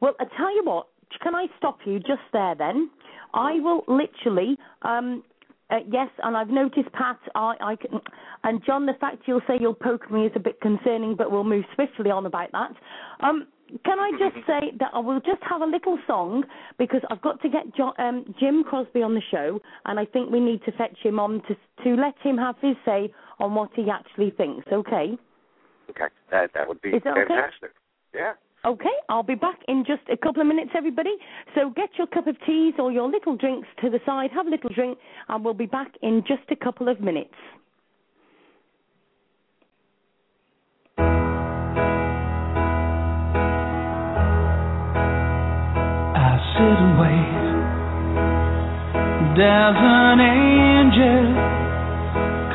Speaker 1: Well, I tell you what. Can I stop you just there then? I will literally um, uh, yes, and I've noticed, Pat, I, I can, and John, the fact you'll say you'll poke me is a bit concerning, but we'll move swiftly on about that. Um, can I just say that I will just have a little song because I've got to get John, um, Jim Crosby on the show, and I think we need to fetch him on to to let him have his say on what he actually thinks. Okay.
Speaker 5: Okay, that that would be
Speaker 1: that okay?
Speaker 5: fantastic. Yeah.
Speaker 1: Okay, I'll be back in just a couple of minutes, everybody. So get your cup of teas or your little drinks to the side, have a little drink, and we'll be back in just a couple of minutes.
Speaker 6: I sit and wait. There's an angel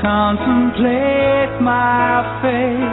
Speaker 6: contemplate my fate.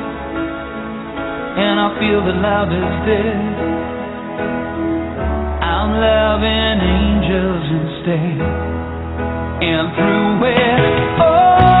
Speaker 6: and I feel love is dead. I'm loving angels instead, and through it, oh,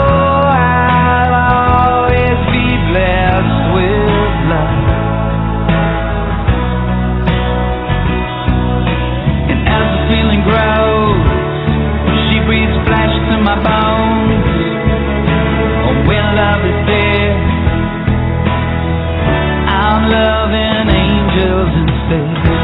Speaker 6: angels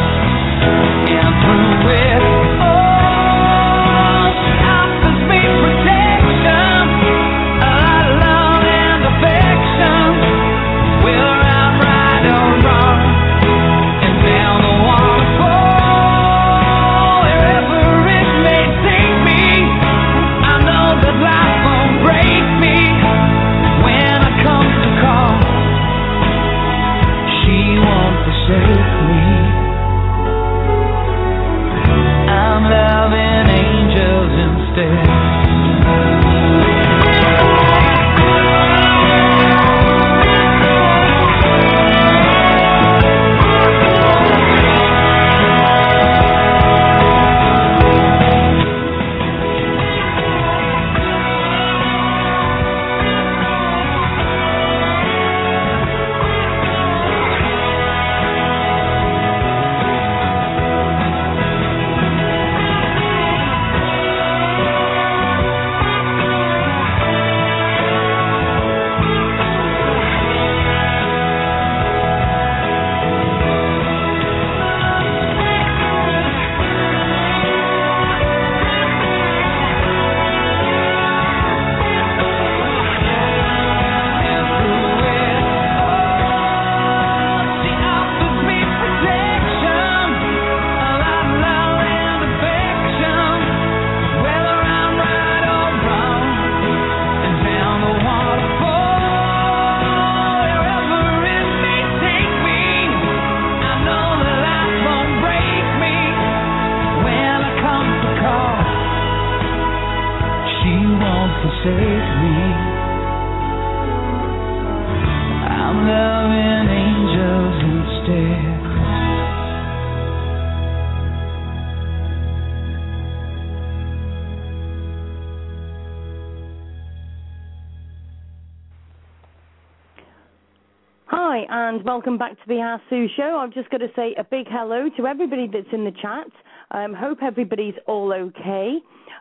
Speaker 1: Sue show. I've just got to say a big hello to everybody that's in the chat. Um, hope everybody's all okay.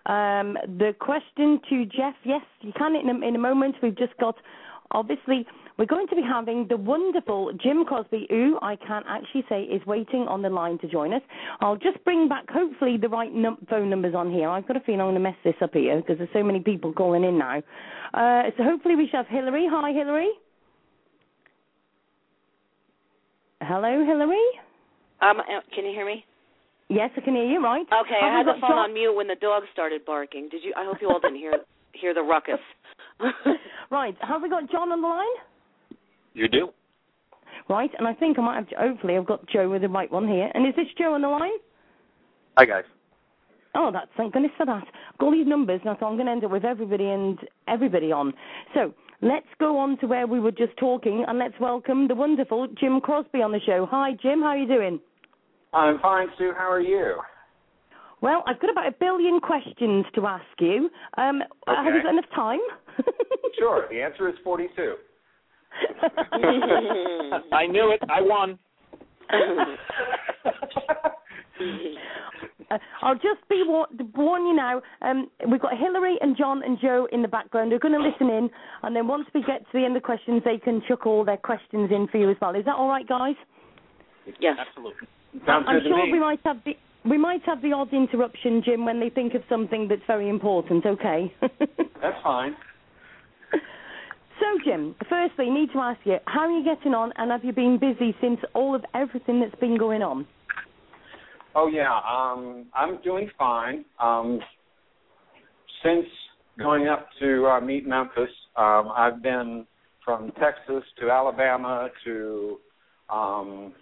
Speaker 1: Um, the question to Jeff, yes, you can in a, in a moment. We've just got, obviously, we're going to be having the wonderful Jim Crosby, who I can't actually say is waiting on the line to join us. I'll just bring back, hopefully, the right num- phone numbers on here. I've got a feeling I'm going to mess this up here because there's so many people calling in now. Uh, so hopefully we should have Hillary. Hi, Hillary. Hello, Hillary.
Speaker 2: Um, uh, can you hear me?
Speaker 1: Yes, I can hear you. Right.
Speaker 2: Okay,
Speaker 1: Have
Speaker 2: I had the phone
Speaker 1: John-
Speaker 2: on mute when the dog started barking. Did you? I hope you all didn't hear hear the ruckus.
Speaker 1: Right. Have we got John on the line?
Speaker 3: You do.
Speaker 1: Right. And I think I might have. Hopefully, I've got Joe with the right one here. And is this Joe on the line?
Speaker 7: Hi guys.
Speaker 1: Oh, that's thank goodness for that. I've got all these numbers now, so I'm going to end up with everybody and everybody on. So let's go on to where we were just talking, and let's welcome the wonderful Jim Crosby on the show. Hi, Jim. How are you doing?
Speaker 7: I'm fine, Sue. How are you?
Speaker 1: Well, I've got about a billion questions to ask you. Um, Have you got enough time?
Speaker 7: Sure. The answer is 42.
Speaker 3: I knew it. I won.
Speaker 1: Uh, I'll just be war- warn you now. Um, we've got Hillary and John and Joe in the background. They're going to listen in, and then once we get to the end of the questions, they can chuck all their questions in for you as well. Is that all right, guys?
Speaker 2: yes.
Speaker 3: Absolutely.
Speaker 7: Sounds
Speaker 1: I'm
Speaker 7: good to
Speaker 1: sure
Speaker 7: me.
Speaker 1: we might have the we might have the odd interruption, Jim, when they think of something that's very important. Okay.
Speaker 7: That's fine.
Speaker 1: so, Jim, firstly, need to ask you, how are you getting on, and have you been busy since all of everything that's been going on?
Speaker 7: Oh yeah, um, I'm doing fine. Um, since going up to uh, meet Memphis, um, I've been from Texas to Alabama to um,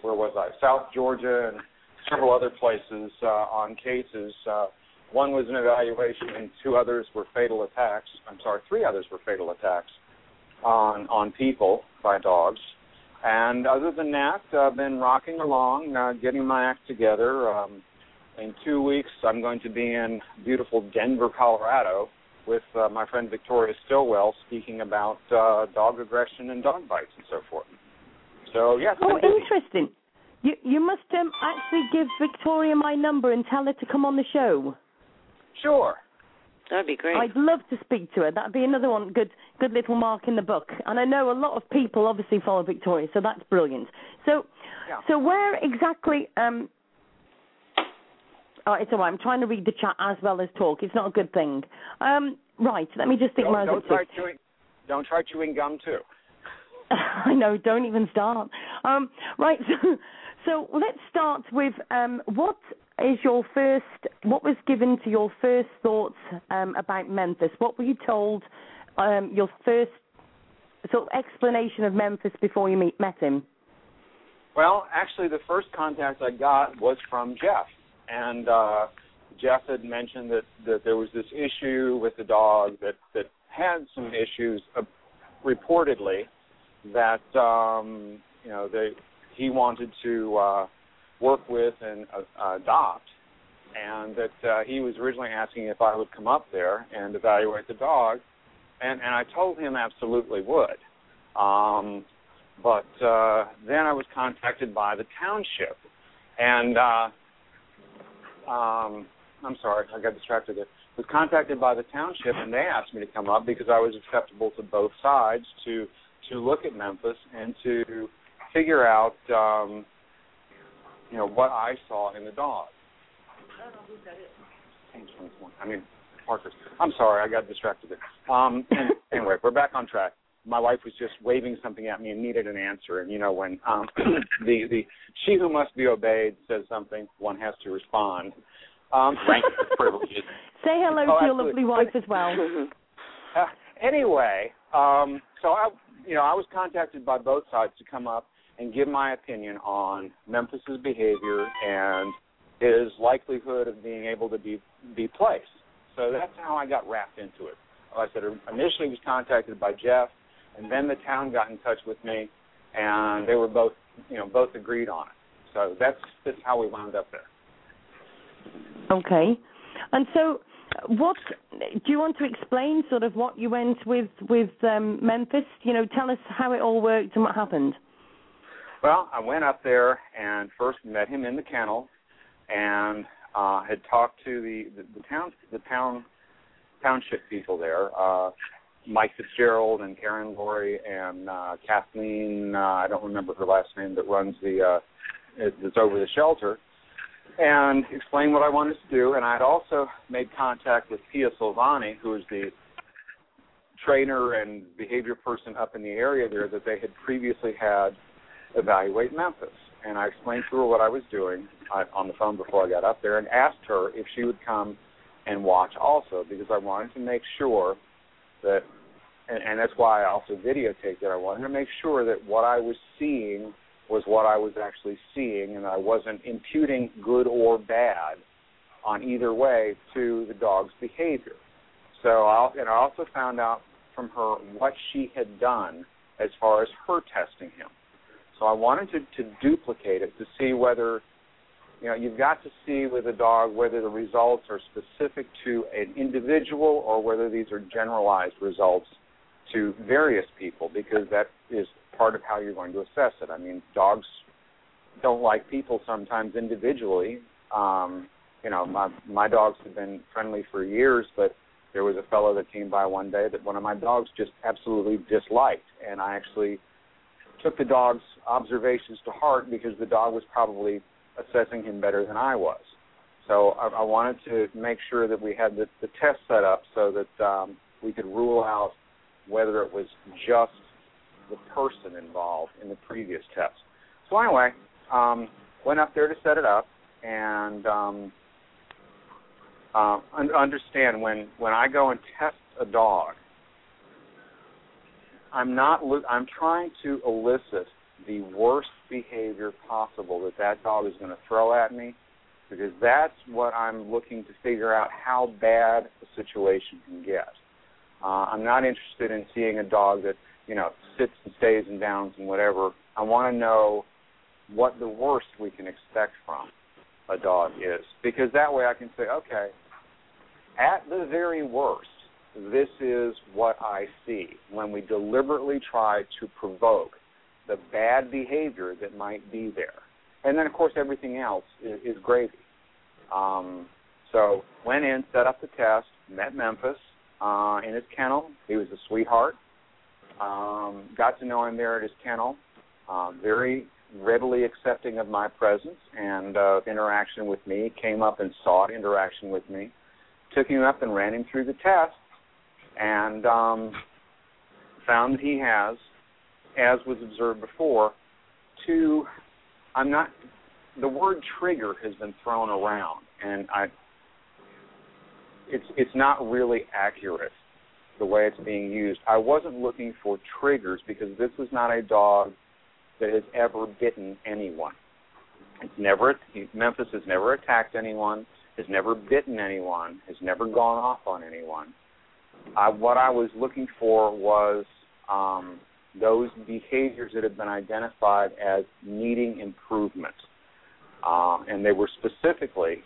Speaker 7: where was I? South Georgia and several other places uh, on cases. Uh, one was an evaluation, and two others were fatal attacks. I'm sorry, three others were fatal attacks on on people by dogs. And other than that, I've been rocking along, uh, getting my act together. Um, in two weeks, I'm going to be in beautiful Denver, Colorado, with uh, my friend Victoria Stillwell, speaking about uh, dog aggression and dog bites and so forth. So yeah,
Speaker 1: Oh,
Speaker 7: busy.
Speaker 1: interesting. You you must um, actually give Victoria my number and tell her to come on the show.
Speaker 7: Sure.
Speaker 2: That'd be great.
Speaker 1: I'd love to speak to her. That'd be another one good good little mark in the book. And I know a lot of people obviously follow Victoria, so that's brilliant. So
Speaker 7: Yeah.
Speaker 1: so where exactly um Oh, it's all right. I'm trying to read the chat as well as talk. It's not a good thing. Um, right. Let me just think.
Speaker 7: Don't,
Speaker 1: where
Speaker 7: don't
Speaker 1: up to.
Speaker 7: try chewing. Don't try chewing gum too.
Speaker 1: I know. Don't even start. Um, right. So, so let's start with um, what is your first? What was given to your first thoughts um, about Memphis? What were you told? Um, your first sort of explanation of Memphis before you meet, met him.
Speaker 7: Well, actually, the first contact I got was from Jeff, and uh, Jeff had mentioned that that there was this issue with the dog that that had some issues, uh, reportedly, that um, you know they he wanted to uh, work with and uh, adopt, and that uh, he was originally asking if I would come up there and evaluate the dog, and and I told him absolutely would. Um, but uh, then I was contacted by the township, and uh, um, I'm sorry, I got distracted there. Was contacted by the township, and they asked me to come up because I was acceptable to both sides to to look at Memphis and to figure out, um, you know, what I saw in the dog. I mean, Parker's. I'm sorry, I got distracted there. Um, and anyway, we're back on track. My wife was just waving something at me and needed an answer. And you know, when um, the the she who must be obeyed says something, one has to respond. Um,
Speaker 3: Rank privileges.
Speaker 1: Say hello
Speaker 7: Oh,
Speaker 1: to your
Speaker 7: absolutely.
Speaker 1: lovely wife as well.
Speaker 7: uh, anyway, um, so I, you know, I was contacted by both sides to come up and give my opinion on Memphis's behavior and his likelihood of being able to be be placed. So that's how I got wrapped into it. Like I said, initially was contacted by Jeff, and then the town got in touch with me, and they were both, you know, both agreed on it. So that's that's how we wound up there.
Speaker 1: Okay. And so, what do you want to explain? Sort of what you went with with um, Memphis. You know, tell us how it all worked and what happened.
Speaker 7: Well, I went up there and first met him in the kennel, and uh, had talked to the, the the town the town township people there, uh, Mike Fitzgerald and Karen Laurie and uh, Kathleen. Uh, I don't remember her last name that runs the uh, that's over the shelter, and explained what I wanted to do. And I had also made contact with Pia Silvani, who is the trainer and behavior person up in the area there that they had previously had evaluate Memphis. And I explained to her what I was doing I, on the phone before I got up there and asked her if she would come and watch also because I wanted to make sure that, and, and that's why I also videotaped it. I wanted to make sure that what I was seeing was what I was actually seeing and I wasn't imputing good or bad on either way to the dog's behavior. So I and I also found out from her what she had done as far as her testing him. So I wanted to, to duplicate it to see whether you know you've got to see with a dog whether the results are specific to an individual or whether these are generalized results to various people because that is part of how you're going to assess it. I mean, dogs don't like people sometimes individually. Um, you know, my my dogs have been friendly for years, but there was a fellow that came by one day that one of my dogs just absolutely disliked, and I actually took the dog's observations to heart because the dog was probably assessing him better than I was. So I, I wanted to make sure that we had the, the test set up so that um, we could rule out whether it was just the person involved in the previous test. So anyway, um, went up there to set it up and um, uh, understand when when I go and test a dog, I'm not. I'm trying to elicit the worst behavior possible that that dog is going to throw at me, because that's what I'm looking to figure out how bad the situation can get. Uh, I'm not interested in seeing a dog that you know sits and stays and downs and whatever. I want to know what the worst we can expect from a dog is, because that way I can say, okay, at the very worst, this is what I see when we deliberately try to provoke the bad behavior that might be there. And then, of course, everything else is, is gravy. Um, so went in, set up the test, met Memphis uh, in his kennel. He was a sweetheart. Um, got to know him there at his kennel. Uh, very readily accepting of my presence and uh, interaction with me. Came up and sought interaction with me. Took him up and ran him through the test and um, found that he has, as was observed before, two. I'm not. The word trigger has been thrown around, and I. It's it's not really accurate the way it's being used. I wasn't looking for triggers because this is not a dog that has ever bitten anyone. It's never Memphis has never attacked anyone, has never bitten anyone, has never gone off on anyone. I, what I was looking for was um, those behaviors that had been identified as needing improvement. Um, and they were specifically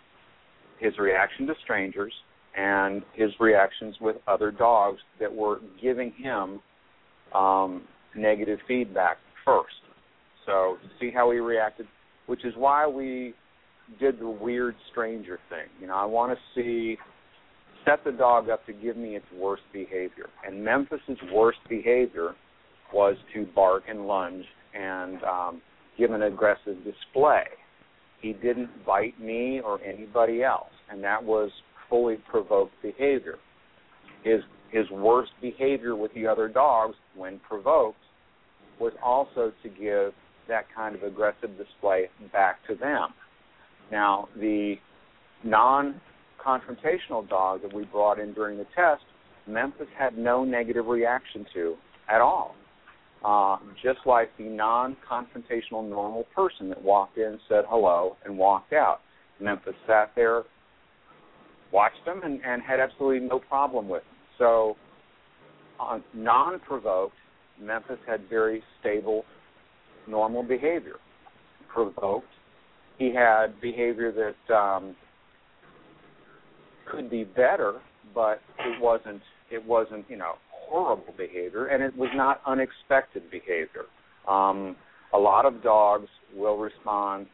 Speaker 7: his reaction to strangers and his reactions with other dogs that were giving him um, negative feedback first. So to see how he reacted, which is why we did the weird stranger thing. You know, I want to see set the dog up to give me its worst behavior. And Memphis's worst behavior was to bark and lunge and um, give an aggressive display. He didn't bite me or anybody else, and that was fully provoked behavior. His his worst behavior with the other dogs, when provoked, was also to give that kind of aggressive display back to them. Now, the non confrontational dog that we brought in during the test, Memphis had no negative reaction to at all. Uh, just like the non-confrontational normal person that walked in, said hello, and walked out. Memphis sat there, watched them, and, and had absolutely no problem with them. So, uh, non-provoked, Memphis had very stable, normal behavior. Provoked, he had behavior that um, could be better, but it wasn't it wasn't you know horrible behavior, and it was not unexpected behavior. Um, a lot of dogs will respond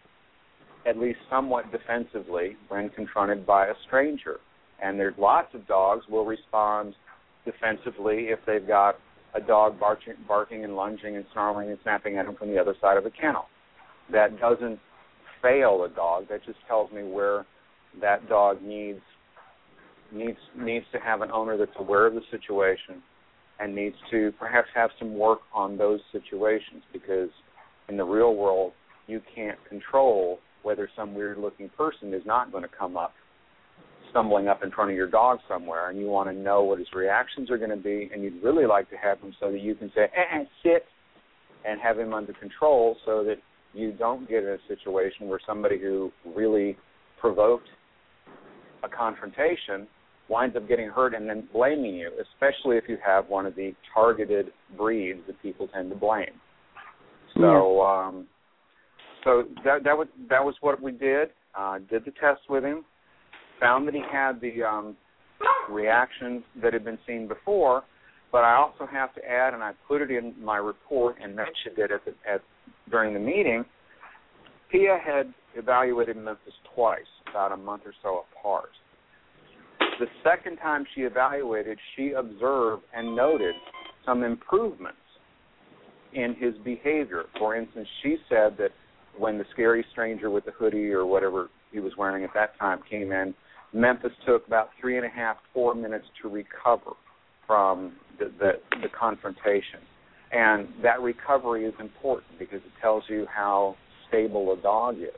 Speaker 7: at least somewhat defensively when confronted by a stranger, and there's lots of dogs will respond defensively if they've got a dog barking, barking and lunging and snarling and snapping at them from the other side of a kennel. That doesn't fail a dog. That just tells me where that dog needs needs needs to have an owner that's aware of the situation and needs to perhaps have some work on those situations because in the real world you can't control whether some weird looking person is not going to come up stumbling up in front of your dog somewhere and you want to know what his reactions are going to be and you'd really like to have him so that you can say eh, eh, sit and have him under control so that you don't get in a situation where somebody who really provoked a confrontation winds up getting hurt and then blaming you, especially if you have one of the targeted breeds that people tend to blame. So, um, so that that was that was what we did. Uh, did the test with him, found that he had the um, reactions that had been seen before, but I also have to add, and I put it in my report and mentioned it at the, at during the meeting. Pia had evaluated Memphis twice, about a month or so apart. The second time she evaluated, she observed and noted some improvements in his behavior. For instance, she said that when the scary stranger with the hoodie or whatever he was wearing at that time came in, Memphis took about three and a half, four minutes to recover from the, the, the confrontation. And that recovery is important because it tells you how stable a dog is.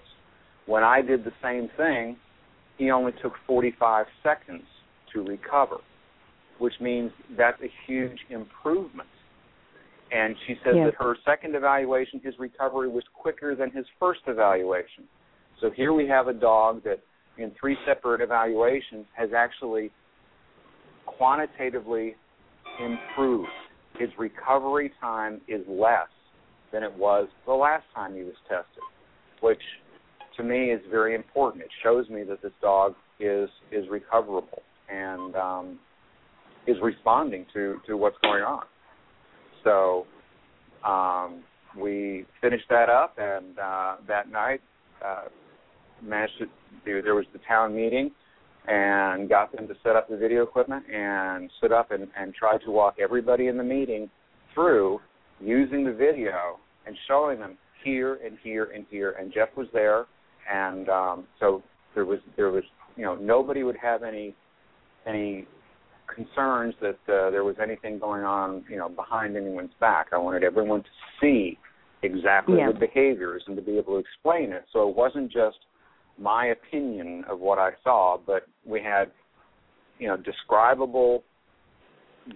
Speaker 7: When I did the same thing, he only took 45 seconds to recover, which means that's a huge improvement. And she says
Speaker 1: Yeah.
Speaker 7: that her second evaluation, his recovery was quicker than his first evaluation. So here we have a dog that, in three separate evaluations, has actually quantitatively improved. His recovery time is less than it was the last time he was tested, which to me is very important. It shows me that this dog is is recoverable and um, is responding to to what's going on. So um, we finished that up, and uh, that night uh, managed to do. There was the town meeting, and got them to set up the video equipment and sit up and, and try to walk everybody in the meeting through using the video and showing them here and here and here. And Jeff was there, and um, so there was there was you know nobody would have any any concerns that uh, there was anything going on you know behind anyone's back. I wanted everyone to see exactly
Speaker 1: Yeah.
Speaker 7: the behaviors and to be able to explain it. So it wasn't just my opinion of what I saw, but we had you know describable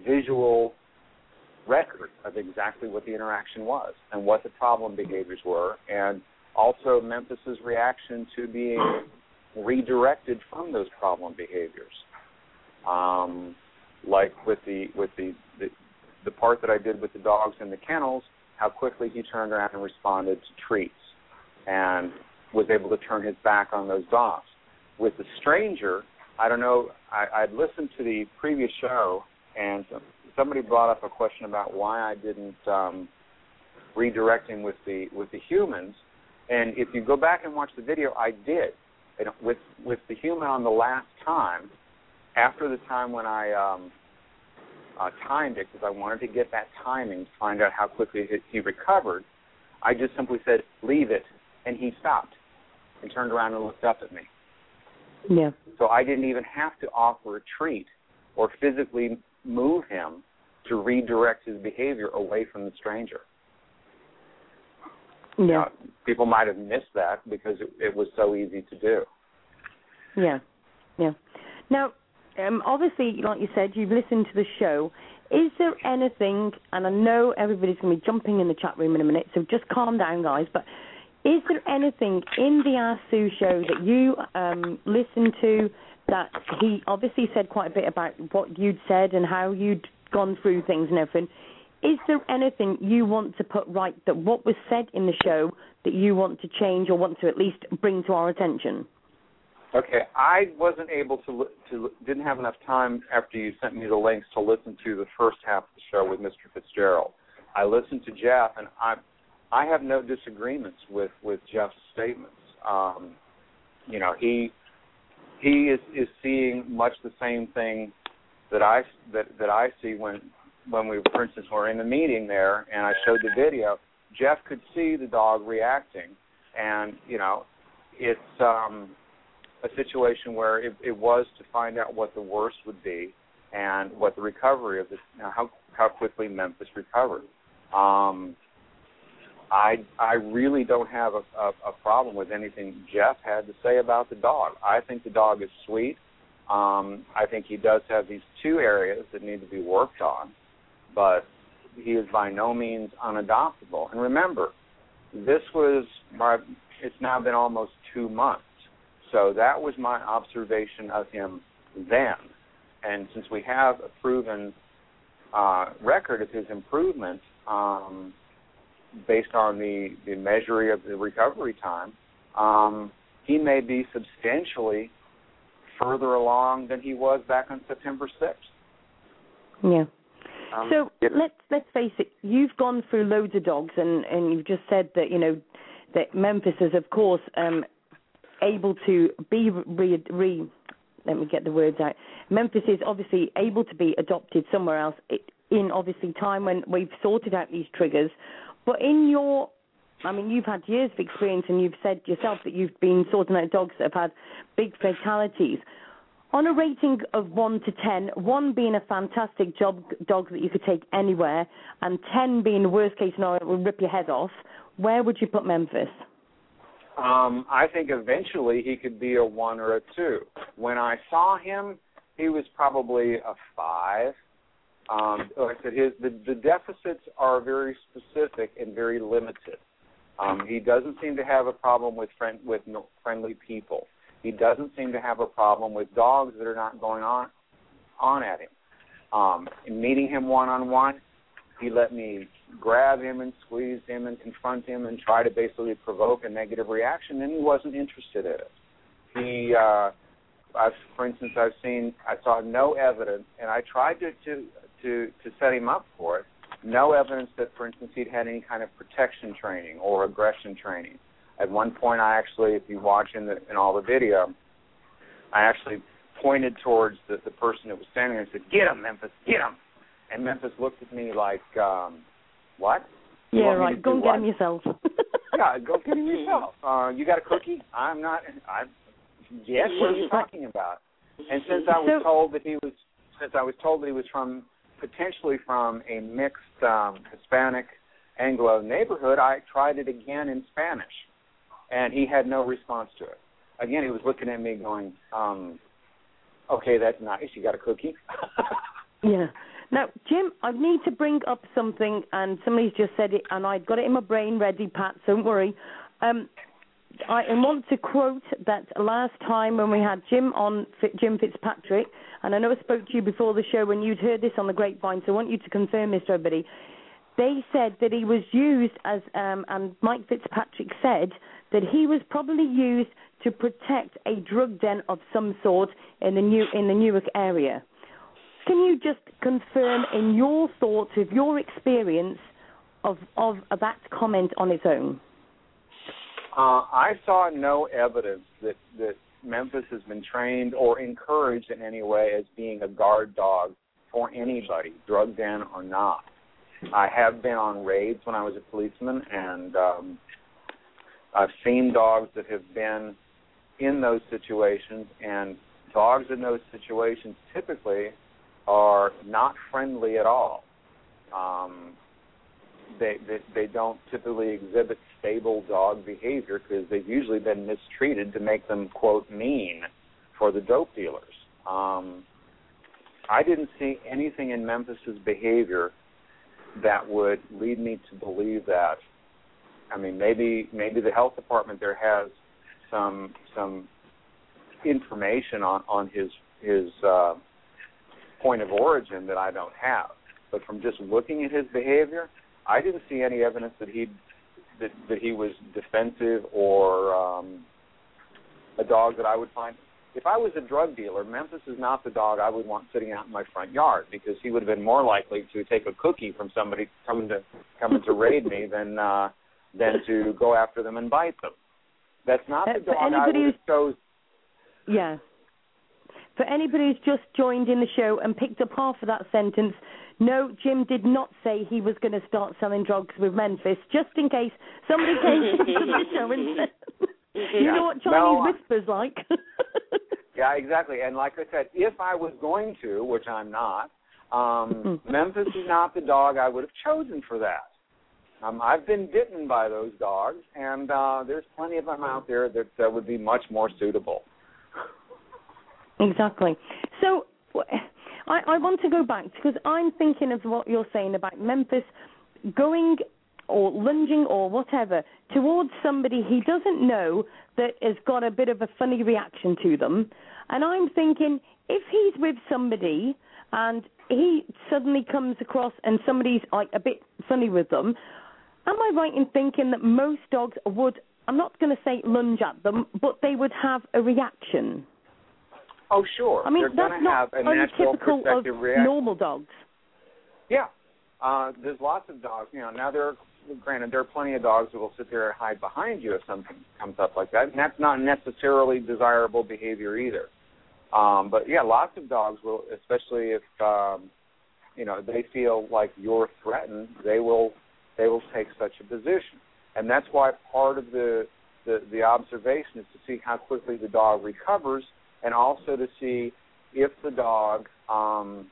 Speaker 7: visual record of exactly what the interaction was and what the problem behaviors were and also Memphis's reaction to being redirected from those problem behaviors. Um, like with the with the, the the part that I did with the dogs in the kennels, how quickly he turned around and responded to treats and was able to turn his back on those dogs. With the stranger, I don't know. I, I'd listened to the previous show, and somebody brought up a question about why I didn't um, redirect him with the with the humans. And if you go back and watch the video, I did. And with with the human on the last time, after the time when I um, uh, timed it, because I wanted to get that timing to find out how quickly he, he recovered, I just simply said, "Leave it," and he stopped and turned around and looked up at me.
Speaker 1: Yeah.
Speaker 7: So I didn't even have to offer a treat or physically move him to redirect his behavior away from the stranger.
Speaker 1: Yeah.
Speaker 7: Uh, people might have missed that because it, it was so easy to do.
Speaker 1: Yeah, yeah. Now, um, obviously, like you said, you've listened to the show. Is there anything, and I know everybody's going to be jumping in the chat room in a minute, so just calm down, guys, but is there anything in the Ask Sue show that you um, listened to that he obviously said quite a bit about what you'd said and how you'd gone through things and everything? Is there anything you want to put right that what was said in the show that you want to change or want to at least bring to our attention?
Speaker 7: Okay, I wasn't able to to didn't have enough time after you sent me the links to listen to the first half of the show with Mr. Fitzgerald. I listened to Jeff, and I I have no disagreements with with Jeff's statements. Um, you know, he he is is seeing much the same thing that I that that I see when when we, for instance, were in the meeting there, and I showed the video. Jeff could see the dog reacting, and you know, it's um, a situation where it, it was to find out what the worst would be and what the recovery of this, you know, how how quickly Memphis recovered. Um, I I really don't have a, a, a problem with anything Jeff had to say about the dog. I think the dog is sweet. Um, I think he does have these two areas that need to be worked on, but he is by no means unadoptable. And remember, this was my. It's now been almost two months, so that was my observation of him then. And since we have a proven uh, record of his improvement, um, based on the, the measure of the recovery time, um, he may be substantially further along than he was back on September 6th.
Speaker 1: Yeah.
Speaker 7: Um,
Speaker 1: so let's let's face it. You've gone through loads of dogs, and and you've just said that you know that Memphis is of course um, able to be re, re let me get the words out. Memphis is obviously able to be adopted somewhere else in obviously time when we've sorted out these triggers. But in your, I mean, you've had years of experience and you've said yourself that you've been sorting out dogs that have had big fatalities. On a rating of 1 to 10, 1 being a fantastic job, dog that you could take anywhere, and 10 being worst case scenario, it will rip your head off, where would you put Memphis?
Speaker 7: Um, I think eventually he could be a 1 or a 2. When I saw him, he was probably a 5. Um, like I said, his the, the deficits are very specific and very limited. Um, he doesn't seem to have a problem with friend with no, friendly people. He doesn't seem to have a problem with dogs that are not going on on at him. Um, in meeting him one on one, he let me grab him and squeeze him and confront him and try to basically provoke a negative reaction, and he wasn't interested in it. He, uh, I've, for instance, I've seen, I saw no evidence, and I tried to to to to set him up for it. No evidence that, for instance, he'd had any kind of protection training or aggression training. At one point, I actually, if you watch in the in all the video, I actually pointed towards the the person that was standing there and said, "Get him, Memphis, get him." And Memphis looked at me like, um, "What?" You
Speaker 1: yeah, right. Go and get him yourself.
Speaker 7: yeah, go get him yourself. Uh, you got a cookie? I'm not. I. Yes. What are you talking about? And since I was
Speaker 1: So-
Speaker 7: told that he was, since I was told that he was from potentially from a mixed um, Hispanic Anglo neighborhood, I tried it again in Spanish, and he had no response to it. Again, he was looking at me, going, um, "Okay, that's nice. You got a cookie?"
Speaker 1: Yeah. Now, Jim, I need to bring up something, and somebody's just said it, and I've got it in my brain ready, Pat. Don't worry. Um, I want to quote that last time when we had Jim on, Jim Fitzpatrick, and I know I spoke to you before the show when you'd heard this on the grapevine, so I want you to confirm to everybody. They said that he was used as, um, and Mike Fitzpatrick said that he was probably used to protect a drug den of some sort in the new in the Newark area. Can you just confirm in your thoughts, with your experience, of of that comment on its own?
Speaker 7: Uh, I saw no evidence that that Memphis has been trained or encouraged in any way as being a guard dog for anybody, drug den or not. I have been on raids when I was a policeman, and um, I've seen dogs that have been in those situations, and dogs in those situations typically are not friendly at all. Um, they, they they don't typically exhibit stable dog behavior because they've usually been mistreated to make them quote mean for the dope dealers. Um, I didn't see anything in Memphis's behavior that would lead me to believe that. I mean, maybe maybe the health department there has some some information on on his his uh, point of origin that I don't have. But from just looking at his behavior, I didn't see any evidence that he that that he was defensive or um, a dog that I would find. If I was a drug dealer, Memphis is not the dog I would want sitting out in my front yard because he would have been more likely to take a cookie from somebody coming to coming to raid me than uh, than to go after them and bite them. That's not the
Speaker 1: Uh, for
Speaker 7: dog I would have chose.
Speaker 1: Yeah. For anybody who's just joined in the show and picked up half of that sentence, no, Jim did not say he was going to start selling drugs with Memphis, just in case somebody came into the show and said, you know what Chinese
Speaker 7: No,
Speaker 1: whispers like?
Speaker 7: Yeah, exactly. And like I said, if I was going to, which I'm not, um, Memphis is not the dog I would have chosen for that. Um, I've been bitten by those dogs, and uh, there's plenty of them out there that uh, would be much more suitable.
Speaker 1: Exactly. So I, I want to go back because I'm thinking of what you're saying about Memphis going or lunging or whatever towards somebody he doesn't know that has got a bit of a funny reaction to them. And I'm thinking if he's with somebody and he suddenly comes across and somebody's like a bit funny with them, am I right in thinking that most dogs would, I'm not going to say lunge at them, but they would have a reaction?
Speaker 7: Oh, sure.
Speaker 1: I mean,
Speaker 7: They're
Speaker 1: that's
Speaker 7: have
Speaker 1: not
Speaker 7: a natural
Speaker 1: untypical of
Speaker 7: reaction.
Speaker 1: normal dogs.
Speaker 7: Yeah. Uh, there's lots of dogs. You know, now there are, granted, there are plenty of dogs that will sit there and hide behind you if something comes up like that, and that's not necessarily desirable behavior either. Um, but yeah, lots of dogs will, especially if um, you know they feel like you're threatened, they will they will take such a position, and that's why part of the the, the observation is to see how quickly the dog recovers, and also to see if the dog um,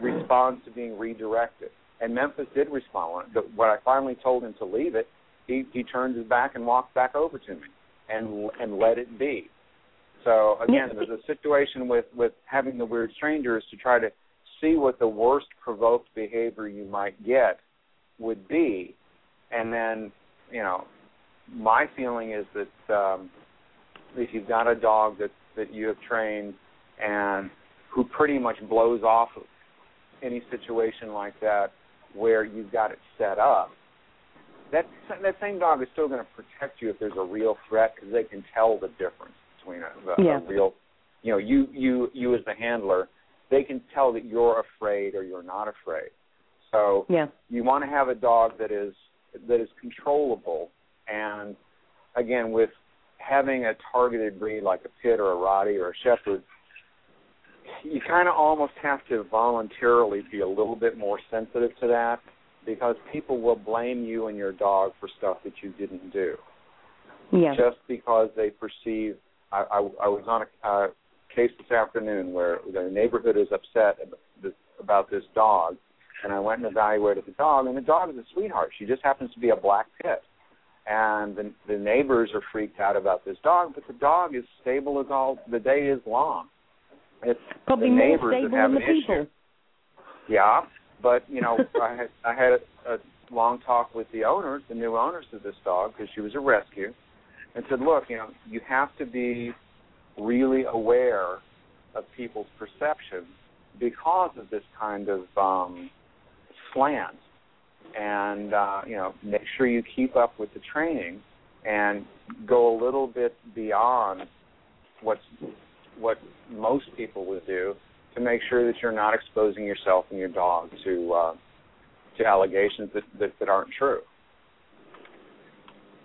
Speaker 7: responds to being redirected. And Memphis did respond. When, I finally told him to leave it, he he turned his back and walked back over to me, and and let it be. So again, there's a situation with with having the weird strangers to try to see what the worst provoked behavior you might get would be, and then you know, my feeling is that um, if you've got a dog that that you have trained and who pretty much blows off of any situation like that where you've got it set up, that that same dog is still going to protect you if there's a real threat because they can tell the difference between a, a,
Speaker 1: Yeah.
Speaker 7: a real, you know, you you you as the handler, they can tell that you're afraid or you're not afraid. So
Speaker 1: Yeah.
Speaker 7: you want to have a dog that is that is controllable and again with having a targeted breed like a pit or a rottie or a shepherd you kind of almost have to voluntarily be a little bit more sensitive to that because people will blame you and your dog for stuff that you didn't do
Speaker 1: Yeah.
Speaker 7: just because they perceive I, I, I was on a uh, case this afternoon where the neighborhood is upset about this, about this dog, and I went and evaluated the dog, and the dog is a sweetheart. She just happens to be a black pit, and the the neighbors are freaked out about this dog, but the dog is stable as all the day is long. It's
Speaker 1: Probably
Speaker 7: the
Speaker 1: more
Speaker 7: neighbors
Speaker 1: stable
Speaker 7: that have
Speaker 1: than the
Speaker 7: an
Speaker 1: people.
Speaker 7: issue. Yeah, but you know, I had I had a, a long talk with the owners, the new owners of this dog, because she was a rescue, and said, look, you know, you have to be really aware of people's perception because of this kind of um, slant, and uh, you know, make sure you keep up with the training and go a little bit beyond what's what most people would do to make sure that you're not exposing yourself and your dog to uh, to allegations that, that that aren't true.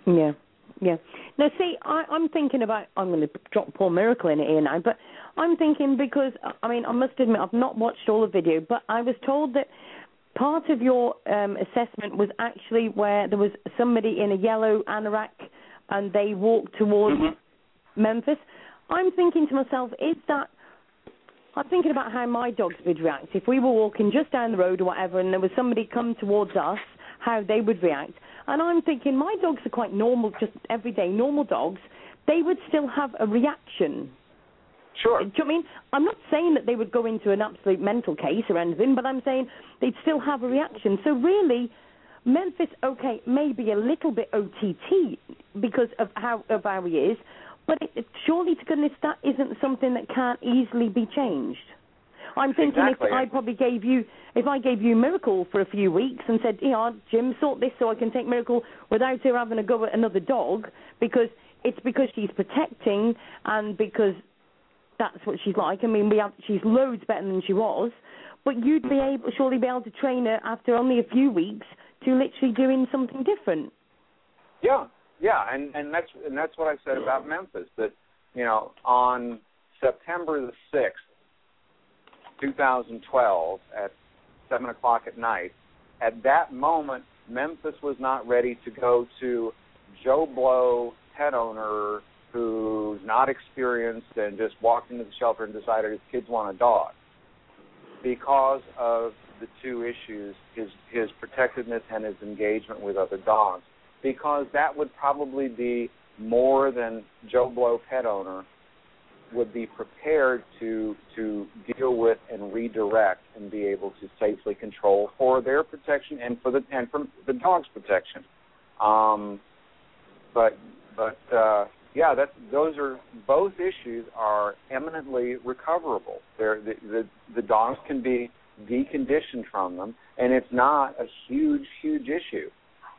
Speaker 1: Yeah, yeah. Now, see, I, I'm thinking about. I'm going to drop Paul Miracle in here now, but I'm thinking because I mean, I must admit, I've not watched all the video, but I was told that part of your um, assessment was actually where there was somebody in a yellow anorak and they walked towards Memphis. I'm thinking to myself, is that I'm thinking about how my dogs would react if we were walking just down the road or whatever, and there was somebody come towards us, how they would react. And I'm thinking my dogs are quite normal, just everyday normal dogs. They would still have a reaction.
Speaker 7: Sure.
Speaker 1: Do you know I mean? I'm not saying that they would go into an absolute mental case or anything, but I'm saying they'd still have a reaction. So really, Memphis, okay, maybe a little bit OTT because of how of how he is, but it, it, surely to goodness that isn't something that can't easily be changed. I'm thinking
Speaker 7: Exactly.
Speaker 1: if I probably gave you if I gave you Miracle for a few weeks and said, you know, Jim, sort this so I can take Miracle without her having a go at another dog because it's because she's protecting and because that's what she's like. I mean, we have, she's loads better than she was, but you'd be able, surely be able to train her after only a few weeks to literally doing something different.
Speaker 7: Yeah, yeah, and and that's and that's what I said about Memphis. That you know, on September the sixth, two thousand twelve, at seven o'clock at night, at that moment, Memphis was not ready to go to Joe Blow, pet owner who's not experienced and just walked into the shelter and decided his kids want a dog because of the two issues his his protectiveness and his engagement with other dogs because that would probably be more than Joe Blow pet owner would be prepared to to deal with and redirect and be able to safely control for their protection and for the and for the dog's protection. Um, but but uh, yeah, that those are both issues are eminently recoverable. They're, the, the the dogs can be deconditioned from them, and it's not a huge huge issue.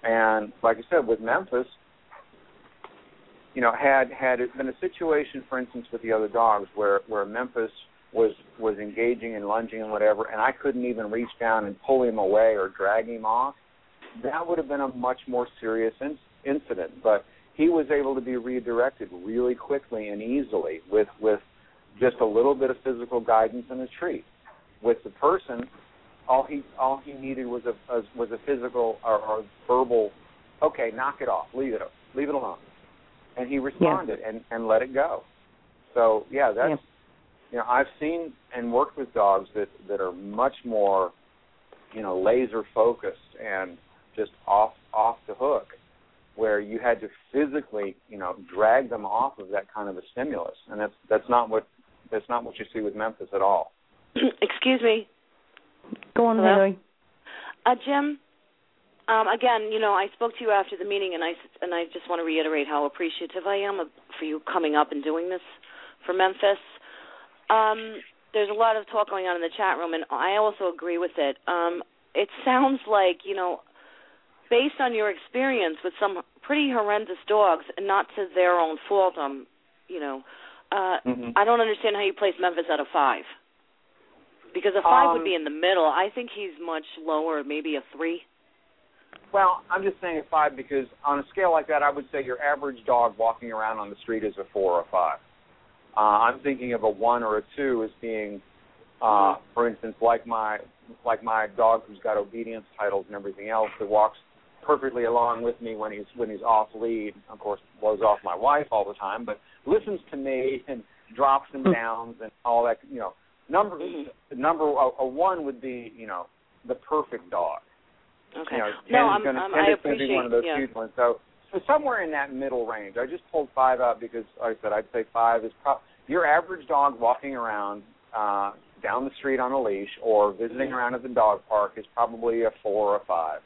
Speaker 7: And like I said, with Memphis, you know, had had it been a situation, for instance, with the other dogs, where where Memphis was was engaging and lunging and whatever, and I couldn't even reach down and pull him away or drag him off, that would have been a much more serious in- incident. But he was able to be redirected really quickly and easily with with just a little bit of physical guidance and a treat. With the person, all he all he needed was a, a was a physical or, or verbal, okay, knock it off, leave it leave it alone and he responded yeah. and and let it go. So yeah, that's yeah. you know I've seen and worked with dogs that that are much more you know laser focused and just off off the hook where you had to physically you know drag them off of that kind of a stimulus and that's that's not what that's not what you see with Memphis at all.
Speaker 2: Excuse me.
Speaker 1: Go on, Hello?
Speaker 2: Uh, Jim, um, again, you know, I spoke to you after the meeting, and I and I just want to reiterate how appreciative I am for you coming up and doing this for Memphis. Um, there's a lot of talk going on in the chat room, and I also agree with it. Um, it sounds like you know, based on your experience with some pretty horrendous dogs, and not to their own fault. Um, you know, uh, mm-hmm. I don't understand how you place Memphis at a five. Because a five would
Speaker 7: Um,
Speaker 2: be in the middle. I think he's much lower, maybe a three.
Speaker 7: Well, I'm just saying a five because on a scale like that, I would say your average dog walking around on the street is a four or a five. Uh, I'm thinking of a one or a two as being, uh, for instance, like my like my dog who's got obedience titles and everything else that walks perfectly along with me when he's when he's off lead. Of course, blows off my wife all the time, but listens to me and drops and hmm. downs and all that. You know, number mm-hmm. number a, a one would be you know the perfect dog.
Speaker 2: Okay.
Speaker 7: You know,
Speaker 2: no, I'm,
Speaker 7: gonna,
Speaker 2: I'm, I
Speaker 7: is going to
Speaker 2: appreciate.
Speaker 7: be one of those
Speaker 2: yeah.
Speaker 7: huge ones. So, so somewhere in that middle range. I just pulled five out because, like I said, I'd say five is pro- your average dog walking around uh, down the street on a leash or visiting mm-hmm. around at the dog park is probably a four or a five.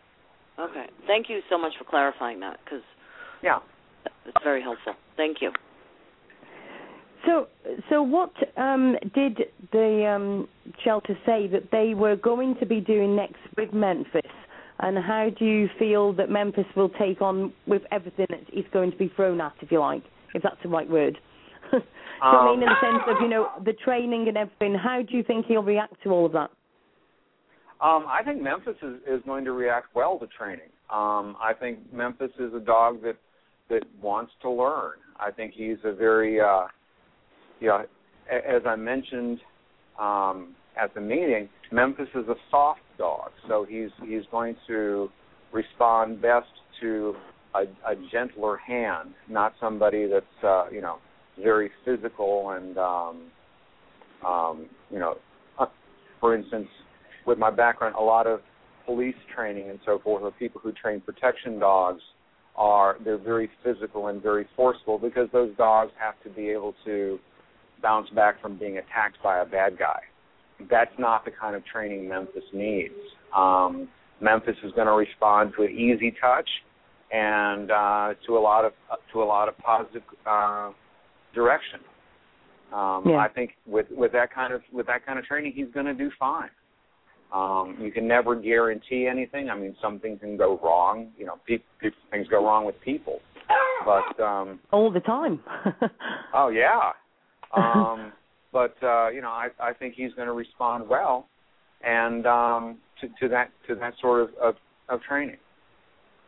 Speaker 2: Okay. Thank you so much for clarifying that because
Speaker 7: Yeah.
Speaker 2: it's very helpful. Thank you.
Speaker 1: So, so what um, did the um, shelter say that they were going to be doing next with Memphis? And how do you feel that Memphis will take on with everything that is going to be thrown at, if you like, if that's the right word? do you know what I mean? In the sense of, you know, the training and everything, how do you think he'll react to all of that?
Speaker 7: Um, I think Memphis is, is going to react well to training. Um, I think Memphis is a dog that that wants to learn. I think he's a very, uh, you know, as I mentioned um, at the meeting, Memphis is a soft dog, so he's he's going to respond best to a, a gentler hand, not somebody that's uh, you know very physical and um, um, you know, uh, for instance, with my background, a lot of police training and so forth, or people who train protection dogs are they're very physical and very forceful because those dogs have to be able to bounce back from being attacked by a bad guy. That's not the kind of training Memphis needs. Um, Memphis is going to respond to an easy touch and uh, to a lot of uh, to a lot of positive uh, direction. Um,
Speaker 1: Yeah.
Speaker 7: I think with with that kind of with that kind of training, he's going to do fine. Um, you can never guarantee anything. I mean, something can go wrong. You know, pe- pe- things go wrong with people. but um
Speaker 1: all the time.
Speaker 7: oh yeah. Um but uh you know, I I think he's going to respond well and um to to that to that sort of of, of training.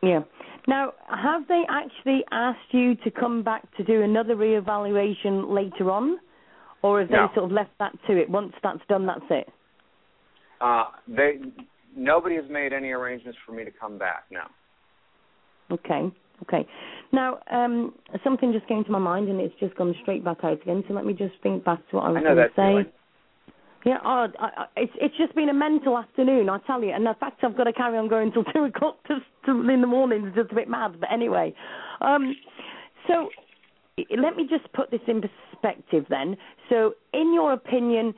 Speaker 1: Yeah. Now, have they actually asked you to come back to do another reevaluation later on, or have
Speaker 7: No.
Speaker 1: they sort of left that to it? Once that's done, that's it.
Speaker 7: Uh they nobody has made any arrangements for me to come back now.
Speaker 1: Okay. Okay. Now, um, something just came to my mind, and it's just gone straight back out again. So let me just think back to what I was going to say.
Speaker 7: feeling.
Speaker 1: Yeah, oh, I, I, it's it's just been a mental afternoon, I tell you. And in fact, I've got to carry on going till two o'clock to, to, in the morning. It's just a bit mad, but anyway. Um, so let me just put this in perspective then. So, in your opinion,